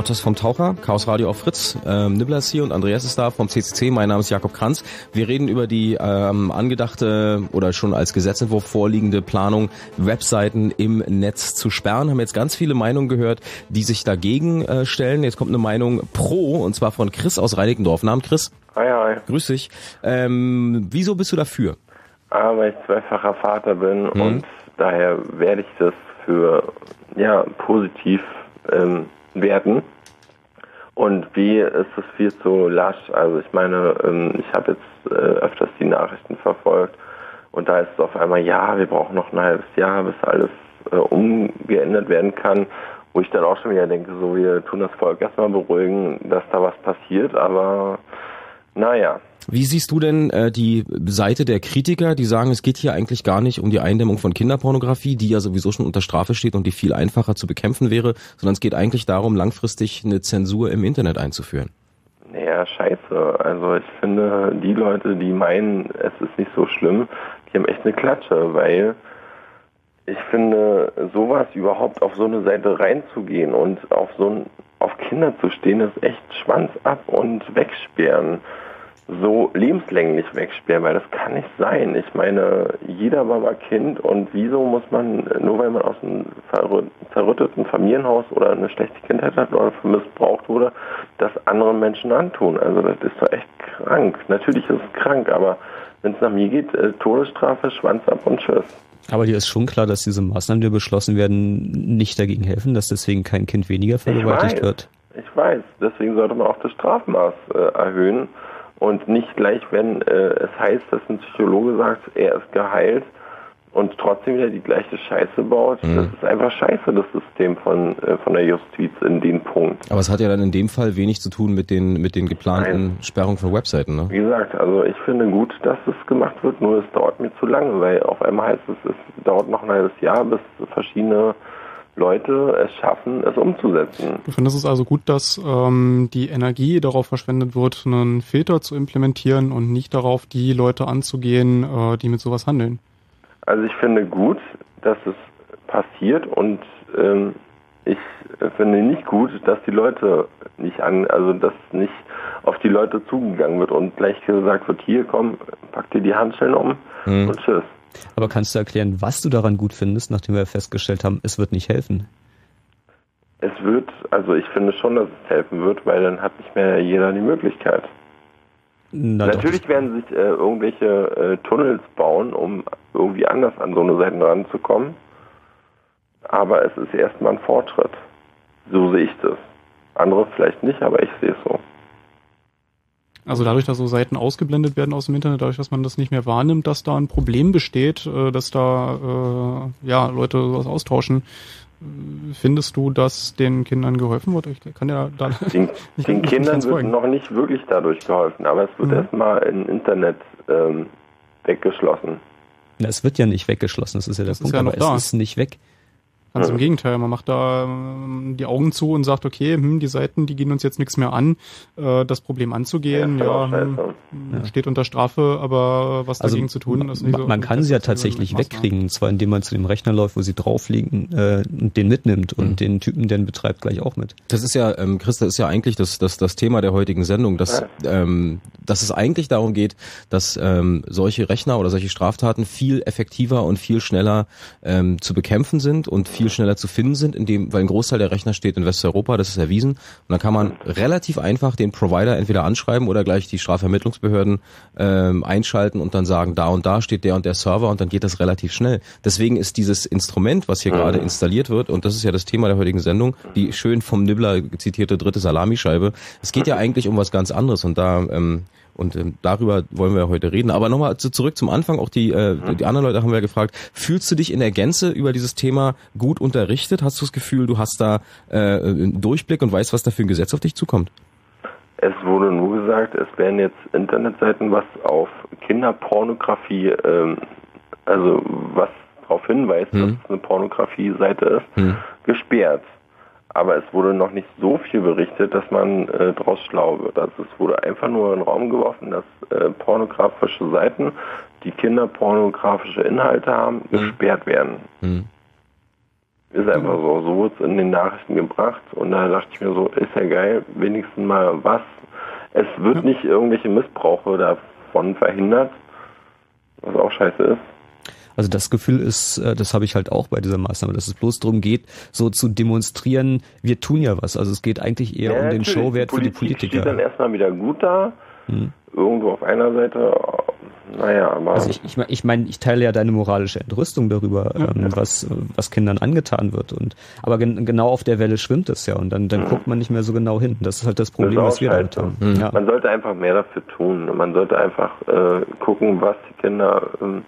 Ortes vom Taucher, Chaos Radio auf Fritz. Ähm, Nibbler ist hier und Andreas ist da vom CCC. Mein Name ist Jakob Kranz. Wir reden über die ähm, angedachte oder schon als Gesetzentwurf vorliegende Planung, Webseiten im Netz zu sperren. Haben jetzt ganz viele Meinungen gehört, die sich dagegen äh, stellen. Jetzt kommt eine Meinung pro und zwar von Chris aus Reinickendorf. Namen Chris. Hi, hi. Grüß dich. Ähm, wieso bist du dafür? Ah, weil ich zweifacher Vater bin mhm. und daher werde ich das für ja positiv ähm, werden. Und wie ist es viel zu lasch? Also ich meine, ähm, ich habe jetzt äh, öfters die Nachrichten verfolgt und da ist es auf einmal, ja, wir brauchen noch ein halbes Jahr, bis alles äh, umgeändert werden kann, wo ich dann auch schon wieder denke, so wir tun das Volk erstmal beruhigen, dass da was passiert, aber naja. Wie siehst du denn äh, die Seite der Kritiker, die sagen, es geht hier eigentlich gar nicht um die Eindämmung von Kinderpornografie, die ja sowieso schon unter Strafe steht und die viel einfacher zu bekämpfen wäre, sondern es geht eigentlich darum, langfristig eine Zensur im Internet einzuführen? Naja, scheiße. Also ich finde, die Leute, die meinen, es ist nicht so schlimm, die haben echt eine Klatsche, weil ich finde, sowas überhaupt auf so eine Seite reinzugehen und auf so ein, auf Kinder zu stehen, ist echt Schwanz ab und wegsperren so lebenslänglich wegsperren, weil das kann nicht sein. Ich meine, jeder war mal Kind und wieso muss man, nur weil man aus einem zerrütteten Familienhaus oder eine schlechte Kindheit hat oder missbraucht wurde, das anderen Menschen antun? Also das ist doch echt krank. Natürlich ist es krank, aber wenn es nach mir geht, äh, Todesstrafe, Schwanz ab und Tschüss. Aber dir ist schon klar, dass diese Maßnahmen, die beschlossen werden, nicht dagegen helfen, dass deswegen kein Kind weniger vergewaltigt wird. Ich weiß, deswegen sollte man auch das Strafmaß äh, erhöhen und nicht gleich, wenn äh, es heißt, dass ein Psychologe sagt, er ist geheilt und trotzdem wieder die gleiche Scheiße baut. Mhm. Das ist einfach scheiße, das System von, äh, von der Justiz in dem Punkt. Aber es hat ja dann in dem Fall wenig zu tun mit den, mit den geplanten Nein. Sperrungen von Webseiten, ne? Wie gesagt, also ich finde gut, dass es gemacht wird, nur es dauert mir zu lange, weil auf einmal heißt es, es dauert noch ein halbes Jahr, bis verschiedene Leute es schaffen, es umzusetzen. Du findest es also gut, dass ähm, die Energie darauf verschwendet wird, einen Filter zu implementieren und nicht darauf, die Leute anzugehen, äh, die mit sowas handeln? Also ich finde gut, dass es passiert und ähm, ich finde nicht gut, dass die Leute nicht an, also dass nicht auf die Leute zugegangen wird und gleich gesagt wird, hier komm, pack dir die Handschellen um hm. und tschüss. Aber kannst du erklären, was du daran gut findest, nachdem wir festgestellt haben, es wird nicht helfen? Es wird, also ich finde schon, dass es helfen wird, weil dann hat nicht mehr jeder die Möglichkeit. Na Natürlich doch. werden sich äh, irgendwelche äh, Tunnels bauen, um irgendwie anders an so eine Seite ranzukommen. Aber es ist erstmal ein Fortschritt. So sehe ich das. Andere vielleicht nicht, aber ich sehe es so. Also dadurch, dass so Seiten ausgeblendet werden aus dem Internet, dadurch, dass man das nicht mehr wahrnimmt, dass da ein Problem besteht, äh, dass da äh, ja Leute sowas austauschen, äh, findest du, dass den Kindern geholfen wird? Ich kann ja da den, den Kindern wird noch nicht wirklich dadurch geholfen, aber es wird mhm. erstmal im Internet ähm, weggeschlossen. Na, es wird ja nicht weggeschlossen, das ist ja der das Punkt, ist ja aber da. es ist nicht weg. Ganz im Gegenteil, man macht da ähm, die Augen zu und sagt, okay, hm, die Seiten, die gehen uns jetzt nichts mehr an, äh, das Problem anzugehen, ja, ja, hm, ja, steht unter Strafe, aber was also dagegen zu tun, ist nicht so. Man kann sie ja tatsächlich wegkriegen, und zwar indem man zu dem Rechner läuft, wo sie drauf liegen, äh, und den mitnimmt und mhm. den Typen, den betreibt, gleich auch mit. Das ist ja, ähm, Christa, ist ja eigentlich das, das, das Thema der heutigen Sendung, dass, ähm, dass es eigentlich darum geht, dass ähm, solche Rechner oder solche Straftaten viel effektiver und viel schneller ähm, zu bekämpfen sind und viel schneller zu finden sind, indem, weil ein Großteil der Rechner steht in Westeuropa, das ist erwiesen. Und dann kann man relativ einfach den Provider entweder anschreiben oder gleich die Strafvermittlungsbehörden ähm, einschalten und dann sagen, da und da steht der und der Server und dann geht das relativ schnell. Deswegen ist dieses Instrument, was hier mhm. gerade installiert wird, und das ist ja das Thema der heutigen Sendung, die schön vom Nibbler zitierte dritte Salamischeibe, es geht ja eigentlich um was ganz anderes und da ähm, und ähm, darüber wollen wir heute reden. Aber nochmal zu, zurück zum Anfang. Auch die, äh, die anderen Leute haben wir gefragt, fühlst du dich in der Gänze über dieses Thema gut unterrichtet? Hast du das Gefühl, du hast da äh, einen Durchblick und weißt, was da für ein Gesetz auf dich zukommt? Es wurde nur gesagt, es werden jetzt Internetseiten, was auf Kinderpornografie, ähm, also was darauf hinweist, hm. dass es eine Pornografie-Seite ist, hm. gesperrt aber es wurde noch nicht so viel berichtet, dass man äh, daraus schlau wird. Also es wurde einfach nur in den Raum geworfen, dass äh, pornografische Seiten, die kinderpornografische Inhalte haben, mhm. gesperrt werden. Mhm. Ist einfach so. So wird es in den Nachrichten gebracht. Und da dachte ich mir so, ist ja geil, wenigstens mal was. Es wird nicht irgendwelche Missbrauche davon verhindert, was auch scheiße ist. Also das Gefühl ist, äh, das habe ich halt auch bei dieser Maßnahme, dass es bloß darum geht, so zu demonstrieren, wir tun ja was. Also es geht eigentlich eher Ja, um den. Showwert für die Politik Politiker. steht dann erstmal wieder gut da. Hm. Irgendwo auf einer Seite, naja, aber. Also ich, ich meine, ich, mein, ich teile ja deine moralische Entrüstung darüber, ähm, was, was Kindern angetan wird. Und aber gen genau auf der Welle schwimmt es ja und dann, dann guckt man nicht mehr so genau hin. Das ist halt das Problem, Das was wir damit haben. Ja. Man sollte einfach mehr dafür tun. Man sollte einfach äh, gucken, was die Kinder, ähm,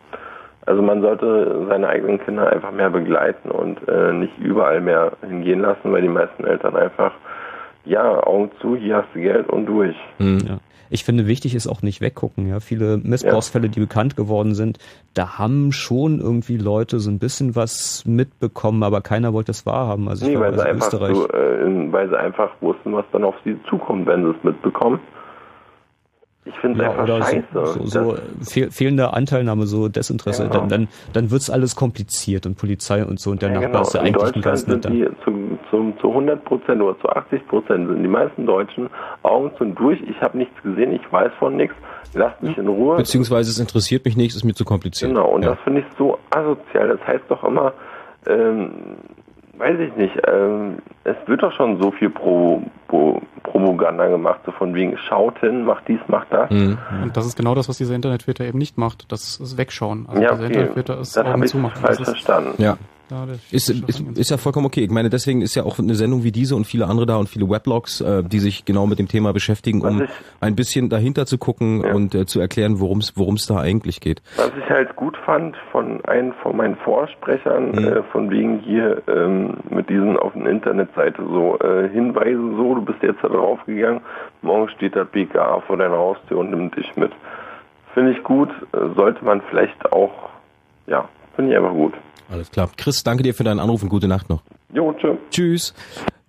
also man sollte seine eigenen Kinder einfach mehr begleiten und äh, nicht überall mehr hingehen lassen, weil die meisten Eltern einfach, ja, Augen zu, hier hast du Geld und durch. Ja. Ich finde, wichtig ist auch nicht weggucken. Ja, viele Missbrauchsfälle, die bekannt geworden sind, da haben schon irgendwie Leute so ein bisschen was mitbekommen, aber keiner wollte es wahrhaben. Also ich Nee, war weil sie, also in einfach Österreich. so, äh, weil sie einfach wussten, was dann auf sie zukommt, wenn sie es mitbekommen. Ich finde es Ja, einfach oder scheiße. so, so, so fehl, fehlende Anteilnahme, so Desinteresse. Genau. Dann, dann, dann wird's alles kompliziert und Polizei und so und der Ja, Nachbar genau. ist ja eigentlich ein ganz netter. die zu, zu, zu 100 Prozent oder zu 80 Prozent sind die meisten Deutschen Augen zu und durch. Ich habe nichts gesehen, ich weiß von nichts. Lasst mich in Ruhe. Beziehungsweise es interessiert mich nicht, ist mir zu kompliziert. Genau, und ja. das finde ich so asozial. Das heißt doch immer, ähm, weiß ich nicht, ähm, es wird doch schon so viel Pro, Pro, Propaganda gemacht, so von wegen, schaut hin, macht dies, macht das. Mhm. Und das ist genau das, was dieser Internetfilter eben nicht macht. Das ist Wegschauen. Also Ja, dieser okay. Internetfilter ist Das Augen ich zumachen. falsch Das ist- verstanden. Ja. Ja, der Ist, ist, ist ja vollkommen okay. Ich meine, deswegen ist ja auch eine Sendung wie diese und viele andere da und viele Weblogs, äh, die sich genau mit dem Thema beschäftigen, um ich- ein bisschen dahinter zu gucken und äh, zu erklären, worum es worum es da eigentlich geht. Was ich halt gut fand von einem von meinen Vorsprechern, Mhm. äh, von wegen hier ähm, mit diesen auf der Internetseite so äh, Hinweise so, du bist jetzt da drauf gegangen, morgen steht da BKA vor deiner Haustür und nimmt dich mit. Finde ich gut, äh, sollte man vielleicht auch, ja, finde ich einfach gut. Alles klar. Chris, danke dir für deinen Anruf und gute Nacht noch. Jo, tschö. Tschüss.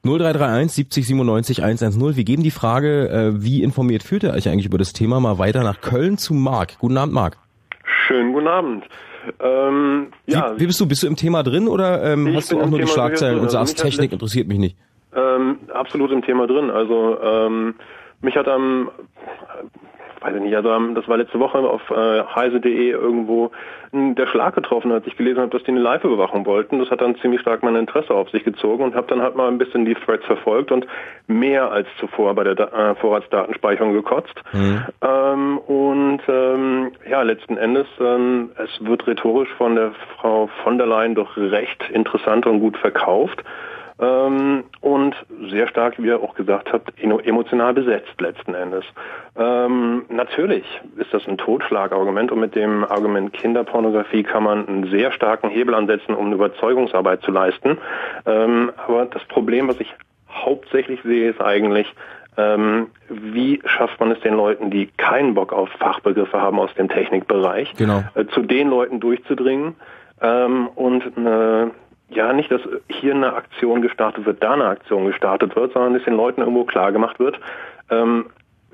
0331 70 97 110. Wir geben die Frage, äh, wie informiert führt ihr euch eigentlich über das Thema, mal weiter nach Köln zu Marc. Guten Abend, Marc. Schönen guten Abend. Ähm, ja, Wie, wie bist du? Bist du im Thema drin oder ähm, hast du auch nur die Thema Schlagzeilen drin, und also sagst, Technik interessiert mich nicht? ähm, absolut im Thema drin. Also ähm, mich hat am, weiß ich nicht, also am, das war letzte Woche auf äh, heise.de irgendwo m, der Schlag getroffen, als ich gelesen habe, dass die eine Live-Überwachung wollten. Das hat dann ziemlich stark mein Interesse auf sich gezogen und habe dann halt mal ein bisschen die Threads verfolgt und mehr als zuvor bei der da äh, Vorratsdatenspeicherung gekotzt. Ähm, und ähm, ja, letzten Endes, ähm, es wird rhetorisch von der Frau von der Leyen doch recht interessant und gut verkauft. Ähm, und sehr stark, wie ihr auch gesagt habt, emo- emotional besetzt letzten Endes. Ähm, natürlich ist das ein Totschlagargument und mit dem Argument Kinderpornografie kann man einen sehr starken Hebel ansetzen, um eine Überzeugungsarbeit zu leisten. Ähm, aber das Problem, was ich hauptsächlich sehe, ist eigentlich, ähm, wie schafft man es den Leuten, die keinen Bock auf Fachbegriffe haben aus dem Technikbereich, Genau. äh, zu den Leuten durchzudringen ähm, und eine, ja nicht, dass hier eine Aktion gestartet wird, da eine Aktion gestartet wird, sondern dass den Leuten irgendwo klar gemacht wird, ähm,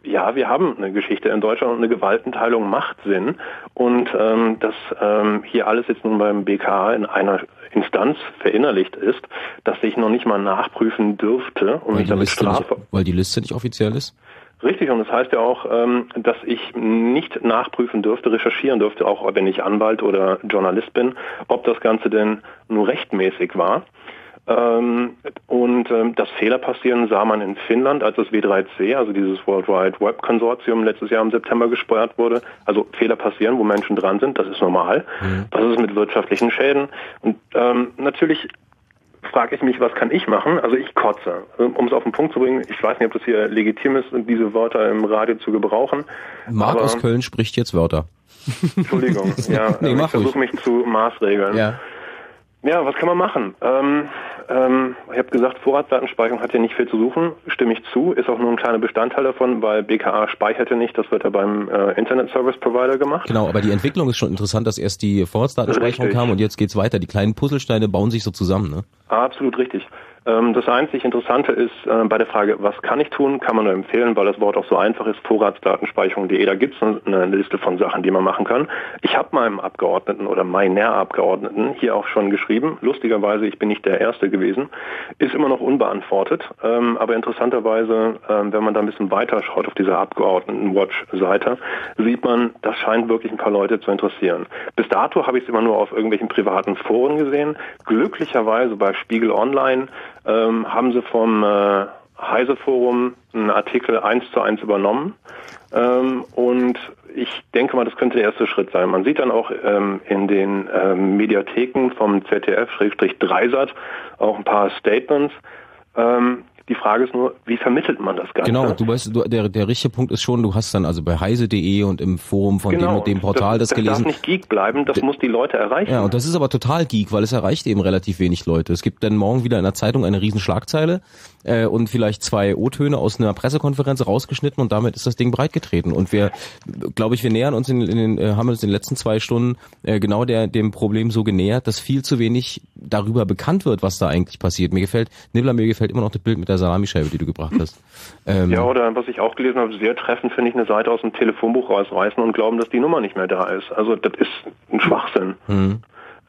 ja, wir haben eine Geschichte in Deutschland und eine Gewaltenteilung macht Sinn und ähm, dass ähm, hier alles jetzt nun beim BKA in einer Instanz verinnerlicht ist, dass ich noch nicht mal nachprüfen dürfte und Weil mich damit Liste nicht, strafe. weil die Liste nicht offiziell ist? Richtig, und das heißt ja auch, ähm, dass ich nicht nachprüfen dürfte, recherchieren dürfte, auch wenn ich Anwalt oder Journalist bin, ob das Ganze denn nur rechtmäßig war. Ähm, und ähm, dass Fehler passieren, sah man in Finnland, als das W3C, also dieses World Wide Web Konsortium, letztes Jahr im September gesteuert wurde. Also Fehler passieren, wo Menschen dran sind, das ist normal. Was ist mit wirtschaftlichen Schäden? Und ähm, natürlich frage ich mich, was kann ich machen? Also ich kotze. Um es auf den Punkt zu bringen, ich weiß nicht, ob das hier legitim ist, diese Wörter im Radio zu gebrauchen. Marc aus Köln spricht jetzt Wörter. Entschuldigung, ja, Nee, ich versuche mich zu maßregeln. Ja. Ja, was kann man machen? Ähm, ähm, ich habe gesagt, Vorratsdatenspeicherung hat ja nicht viel zu suchen, stimme ich zu, ist auch nur ein kleiner Bestandteil davon, weil BKA speicherte nicht, das wird ja beim äh, Internet Service Provider gemacht. Genau, aber die Entwicklung ist schon interessant, dass erst die Vorratsdatenspeicherung Richtig. kam und jetzt geht's weiter. Die kleinen Puzzlesteine bauen sich so zusammen, ne? Absolut richtig. Ähm, das einzig Interessante ist äh, bei der Frage, was kann ich tun, kann man nur empfehlen, weil das Wort auch so einfach ist, Vorratsdatenspeicherung.de, da gibt es eine Liste von Sachen, die man machen kann. Ich habe meinem Abgeordneten oder meiner Abgeordneten hier auch schon geschrieben, lustigerweise, ich bin nicht der Erste gewesen, ist immer noch unbeantwortet, ähm, aber interessanterweise, ähm, wenn man da ein bisschen weiter schaut auf dieser Abgeordneten-Watch-Seite, sieht man, das scheint wirklich ein paar Leute zu interessieren. Bis dato habe ich es immer nur auf irgendwelchen privaten Foren gesehen. Glücklicherweise bei Spiegel Online ähm, haben sie vom äh, Heise Forum einen Artikel eins zu eins übernommen. Ähm, und ich denke mal, das könnte der erste Schritt sein. Man sieht dann auch ähm, in den ähm, Mediatheken vom ZDF-Dreisat auch ein paar Statements. Ähm, die Frage ist nur, wie vermittelt man das Ganze? Genau, du weißt, du, der, der richtige Punkt ist schon, du hast dann also bei heise.de und im Forum von genau, dem und dem Portal das, das gelesen. Das darf nicht Geek bleiben, das muss die Leute erreichen. Ja, und das ist aber total Geek, weil es erreicht eben relativ wenig Leute. Es gibt dann morgen wieder in der Zeitung eine riesen Schlagzeile äh, und vielleicht zwei O-Töne aus einer Pressekonferenz rausgeschnitten und damit ist das Ding breitgetreten. Und wir, glaube ich, wir nähern uns in, in den, äh, haben uns in den letzten zwei Stunden äh, genau der, dem Problem so genähert, dass viel zu wenig darüber bekannt wird, was da eigentlich passiert. Mir gefällt, Nibbler, mir gefällt immer noch das Bild mit der Salamischeibe, die du gebracht hast. Ähm, ja, oder was ich auch gelesen habe, sehr treffend finde ich eine Seite aus dem Telefonbuch rausreißen und glauben, dass die Nummer nicht mehr da ist. Also das ist ein Schwachsinn. Mhm.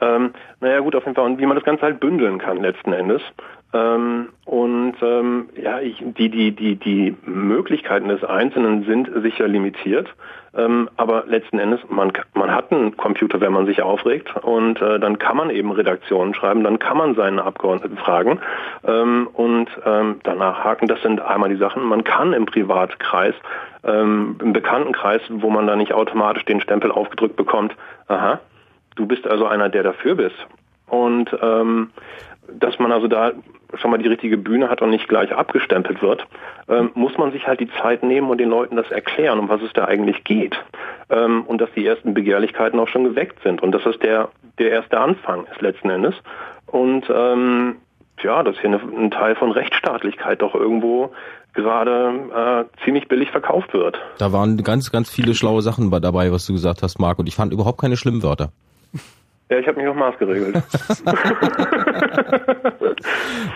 Ähm, naja gut, auf jeden Fall. Und wie man das Ganze halt bündeln kann letzten Endes. Ähm, und ähm, ja, ich, die, die, die, die Möglichkeiten des Einzelnen sind sicher limitiert. Ähm, aber letzten Endes, man, man hat einen Computer, wenn man sich aufregt. Und äh, dann kann man eben Redaktionen schreiben, dann kann man seine Abgeordneten fragen ähm, und ähm, danach haken. Das sind einmal die Sachen. Man kann im Privatkreis, ähm, im Bekanntenkreis, wo man da nicht automatisch den Stempel aufgedrückt bekommt, aha, du bist also einer, der dafür bist. Und ähm, dass man also da schon mal die richtige Bühne hat und nicht gleich abgestempelt wird, ähm, muss man sich halt die Zeit nehmen und den Leuten das erklären, um was es da eigentlich geht. Ähm, und dass die ersten Begehrlichkeiten auch schon geweckt sind. Und dass das der, der erste Anfang ist letzten Endes. Und ähm, ja, dass hier eine, ein Teil von Rechtsstaatlichkeit doch irgendwo gerade äh, ziemlich billig verkauft wird. Da waren ganz, ganz viele schlaue Sachen dabei, was du gesagt hast, Marc. Und ich fand überhaupt keine schlimmen Wörter. Ja, ich habe mich auf Maß geregelt.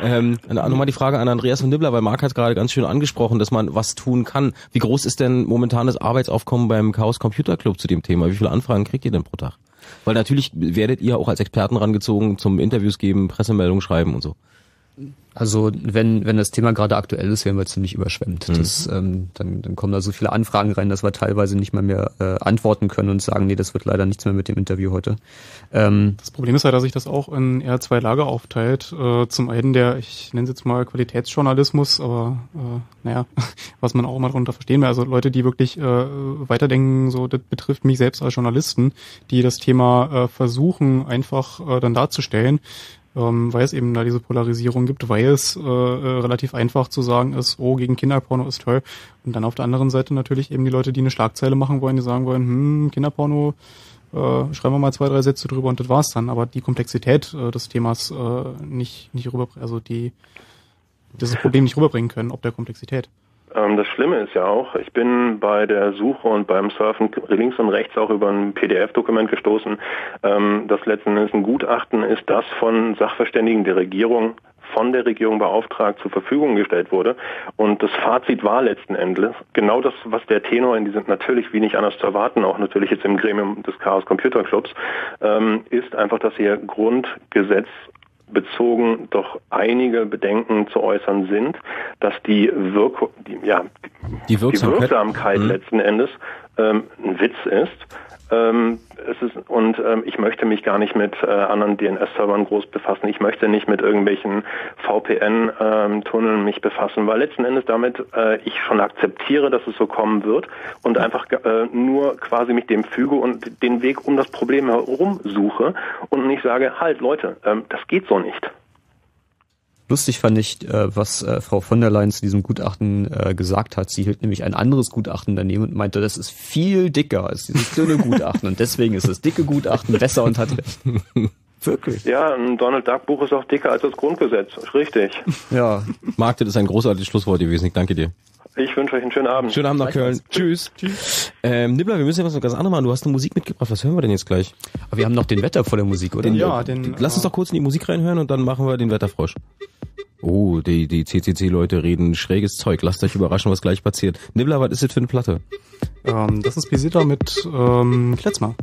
ähm, nochmal die Frage an Andreas von Nibbler, weil Marc hat gerade ganz schön angesprochen, dass man was tun kann. Wie groß ist denn momentan das Arbeitsaufkommen beim Chaos Computer Club zu dem Thema? Wie viele Anfragen kriegt ihr denn pro Tag? Weil natürlich werdet ihr auch als Experten rangezogen zum Interviews geben, Pressemeldungen schreiben und so. Also wenn, wenn das Thema gerade aktuell ist, werden wir ziemlich überschwemmt. Mhm. Das, ähm, dann, dann kommen da so viele Anfragen rein, dass wir teilweise nicht mal mehr äh, antworten können und sagen, nee, das wird leider nichts mehr mit dem Interview heute. Ähm, das Problem ist halt, dass sich das auch in eher zwei Lager aufteilt. Äh, zum einen der, ich nenne es jetzt mal Qualitätsjournalismus, aber äh, naja, was man auch immer darunter verstehen will. Also Leute, die wirklich äh, weiterdenken, so das betrifft mich selbst als Journalisten, die das Thema äh, versuchen einfach äh, dann darzustellen ähm, weil es eben da diese Polarisierung gibt, weil es äh, äh, relativ einfach zu sagen ist, oh, gegen Kinderporno ist toll. Und dann auf der anderen Seite natürlich eben die Leute, die eine Schlagzeile machen wollen, die sagen wollen, hm, Kinderporno, äh, schreiben wir mal zwei, drei Sätze drüber und das war's dann. Aber die Komplexität äh, des Themas äh, nicht, nicht rüber, also die, dieses Problem nicht rüberbringen können, ob der Komplexität. Ähm, das Schlimme ist ja auch, ich bin bei der Suche und beim Surfen links und rechts auch über ein PDF-Dokument gestoßen, ähm, das letzten Endes ein Gutachten ist, das von Sachverständigen der Regierung von der Regierung beauftragt zur Verfügung gestellt wurde. Und das Fazit war letzten Endes genau das, was der Tenor in diesem natürlich wie nicht anders zu erwarten, auch natürlich jetzt im Gremium des Chaos Computer Clubs, ähm, ist einfach, dass hier Grundgesetz bezogen doch einige Bedenken zu äußern sind, dass die, Wirk die, ja, die Wirksamkeit, die Wirksamkeit mhm. letzten Endes ähm, ein Witz ist. Ähm, ist, und ähm, ich möchte mich gar nicht mit äh, anderen DNS-Servern groß befassen. Ich möchte nicht mit irgendwelchen VPN-Tunneln ähm, mich befassen, weil letzten Endes damit äh, ich schon akzeptiere, dass es so kommen wird und einfach äh, nur quasi mich dem füge und den Weg um das Problem herum suche und nicht sage, halt Leute, ähm, das geht so nicht. Lustig fand ich, äh, was äh, Frau von der Leyen zu diesem Gutachten äh, gesagt hat. Sie hielt nämlich ein anderes Gutachten daneben und meinte, das ist viel dicker als dieses dünne Gutachten und deswegen ist das dicke Gutachten besser und hat recht. Wirklich? Ja, ein Donald Duck Buch ist auch dicker als das Grundgesetz. Richtig. Ja. Marc, das ist ein großartiges Schlusswort gewesen. Ich danke dir. Ich wünsche euch einen schönen Abend. Schönen Abend nach Köln. Tschüss. Tschüss. Ähm, Nibbler, wir müssen ja was ganz anderes machen. Du hast eine Musik mitgebracht. Was hören wir denn jetzt gleich? Aber wir haben noch den Wetter vor der Musik, oder? Den, ja, den, lass uns doch kurz in die Musik reinhören und dann machen wir den Wetterfrosch. Oh, die, die CCC-Leute reden schräges Zeug. Lasst euch überraschen, was gleich passiert. Nibbler, was ist das für eine Platte? Ähm, das ist Pesita mit ähm, Kletzmer.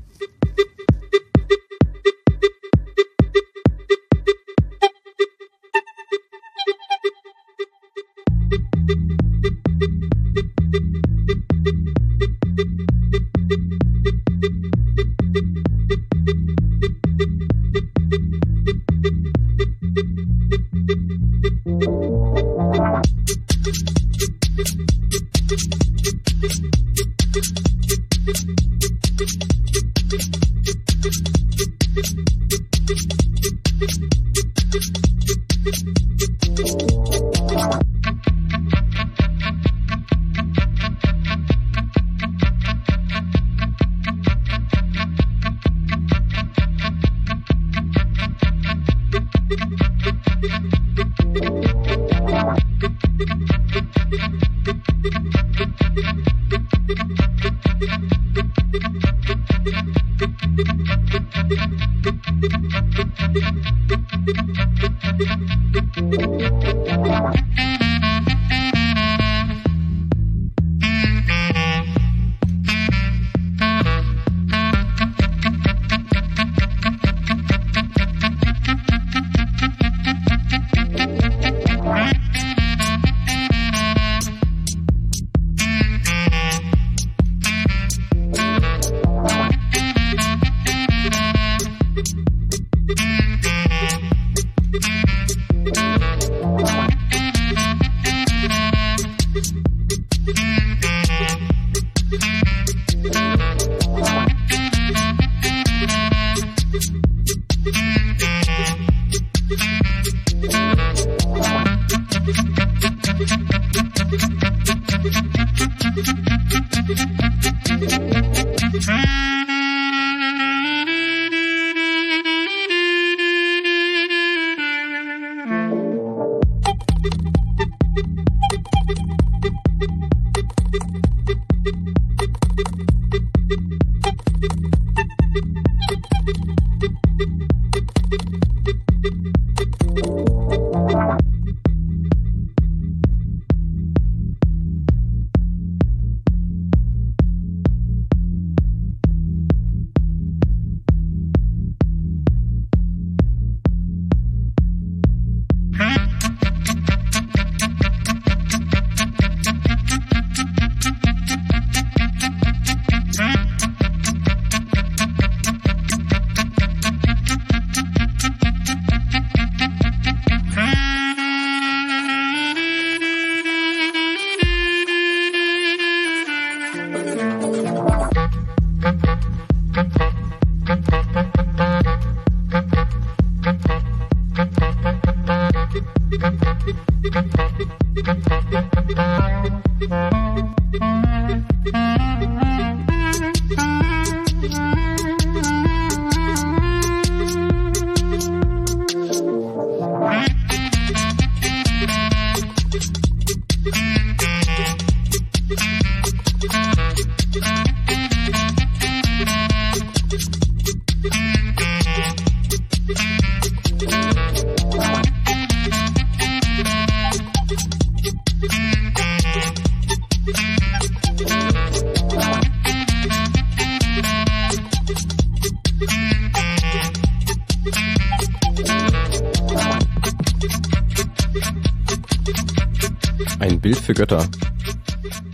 Bild für Götter.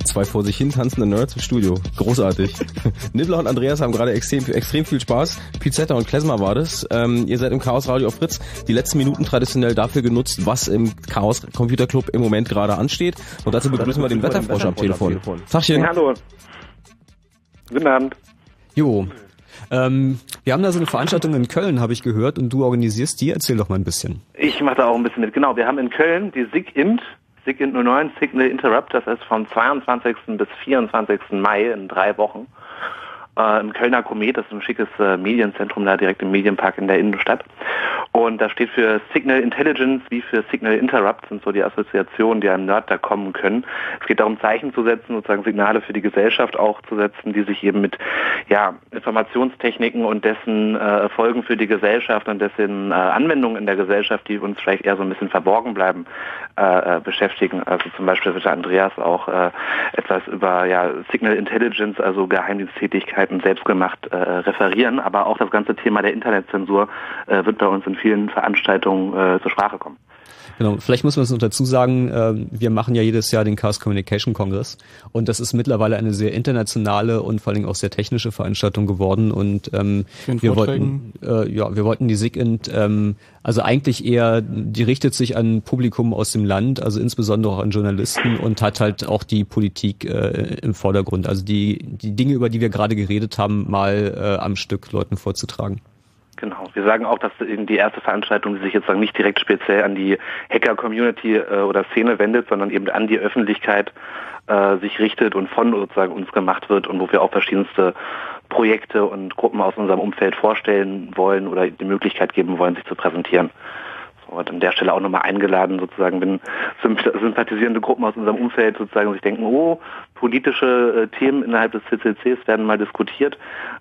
Zwei vor sich hin tanzende Nerds im Studio. Großartig. Nibbler und Andreas haben gerade extrem, extrem viel Spaß. Pizetta und Klesmer war das. Ähm, ihr seid im Chaos Radio auf Fritz. Die letzten Minuten traditionell dafür genutzt, was im Chaos Computer Club im Moment gerade ansteht. Und dazu begrüßen wir den Wetterfrosch am Telefon. Tachchen. Ja, hallo. Guten Abend. Jo. Ähm, wir haben da so eine Veranstaltung in Köln, habe ich gehört, und du organisierst die. Erzähl doch mal ein bisschen. Ich mache da auch ein bisschen mit. Genau, wir haben in Köln die SIGINT, 09, Signal Interrupt, das ist vom 22. bis 24. Mai in drei Wochen. Äh, im Kölner Komet, das ist ein schickes äh, Medienzentrum da direkt im Medienpark in der Innenstadt. Und das steht für Signal Intelligence wie für Signal Interrupt, sind so die Assoziationen, die einem Nerd da kommen können. Es geht darum, Zeichen zu setzen, sozusagen Signale für die Gesellschaft auch zu setzen, die sich eben mit ja, Informationstechniken und dessen äh, Folgen für die Gesellschaft und dessen äh, Anwendungen in der Gesellschaft, die uns vielleicht eher so ein bisschen verborgen bleiben, äh, äh beschäftigen. Also zum Beispiel wird Andreas auch etwas über ja, Signal Intelligence, also Geheimdiensttätigkeiten selbstgemacht äh, referieren, aber auch das ganze Thema der Internetzensur äh, wird bei uns in vielen Veranstaltungen äh, zur Sprache kommen. Genau, vielleicht muss man es noch dazu sagen, äh, wir machen ja jedes Jahr den Chaos Communication Congress und das ist mittlerweile eine sehr internationale und vor allem auch sehr technische Veranstaltung geworden. Und ähm, wir wollten äh, ja wir wollten die SIGINT ähm, also eigentlich eher die richtet sich an Publikum aus dem Land, also insbesondere auch an Journalisten und hat halt auch die Politik äh, im Vordergrund, also die die Dinge über die wir gerade geredet haben mal äh, am Stück Leuten vorzutragen. Genau. Wir sagen auch, dass die erste Veranstaltung, die sich jetzt nicht direkt speziell an die Hacker-Community äh, oder Szene wendet, sondern eben an die Öffentlichkeit äh, sich richtet und von sozusagen uns gemacht wird und wo wir auch verschiedenste Projekte und Gruppen aus unserem Umfeld vorstellen wollen oder die Möglichkeit geben wollen, sich zu präsentieren. So, und an der Stelle auch nochmal eingeladen, sozusagen, wenn sympathisierende Gruppen aus unserem Umfeld sozusagen sich denken, oh, politische äh, Themen innerhalb des CCCs werden mal diskutiert.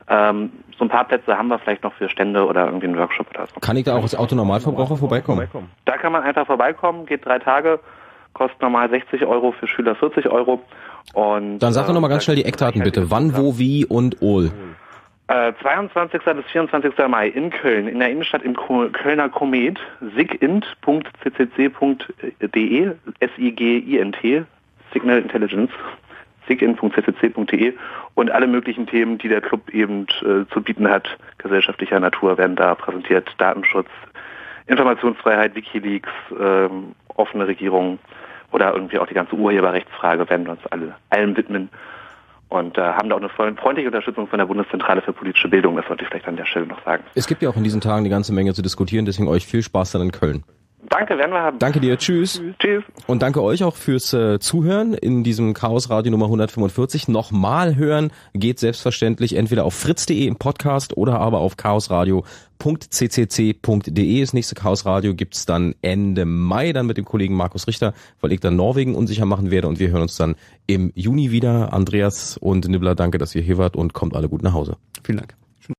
Ähm, so ein paar Plätze haben wir vielleicht noch für Stände oder irgendwie einen Workshop oder so. Kann ich da auch als Autonormalverbraucher vorbeikommen? Da kann man einfach vorbeikommen, geht drei Tage, kostet normal 60 Euro, für Schüler 40 Euro. Und, Dann sag doch nochmal ganz schnell die Eckdaten bitte. Wann, wo, wie und Ohl. Äh, 22. bis 24. Mai in Köln, in der Innenstadt im Kölner Komet, sigint.ccc.de, S-I-G-I-N-T, Signal Intelligence, sigint.ccc.de und alle möglichen Themen, die der Club eben äh, zu bieten hat, gesellschaftlicher Natur, werden da präsentiert. Datenschutz, Informationsfreiheit, Wikileaks, ähm, offene Regierung oder irgendwie auch die ganze Urheberrechtsfrage werden wir uns alle allem widmen und äh, haben da auch eine freundliche Unterstützung von der Bundeszentrale für politische Bildung. Das sollte ich vielleicht an der Stelle noch sagen. Es gibt ja auch in diesen Tagen eine ganze Menge zu diskutieren, deswegen euch viel Spaß dann in Köln. Danke, werden wir haben. Danke dir, tschüss. Tschüss. Und danke euch auch fürs äh, Zuhören in diesem Chaos Radio Nummer 145. Nochmal hören geht selbstverständlich entweder auf fritz.de im Podcast oder aber auf chaosradio.ccc.de. Das nächste Chaos Radio gibt's dann Ende Mai, dann mit dem Kollegen Markus Richter, weil ich dann Norwegen unsicher machen werde und wir hören uns dann im Juni wieder. Andreas und Nibbler, danke, dass ihr hier wart und kommt alle gut nach Hause. Vielen Dank.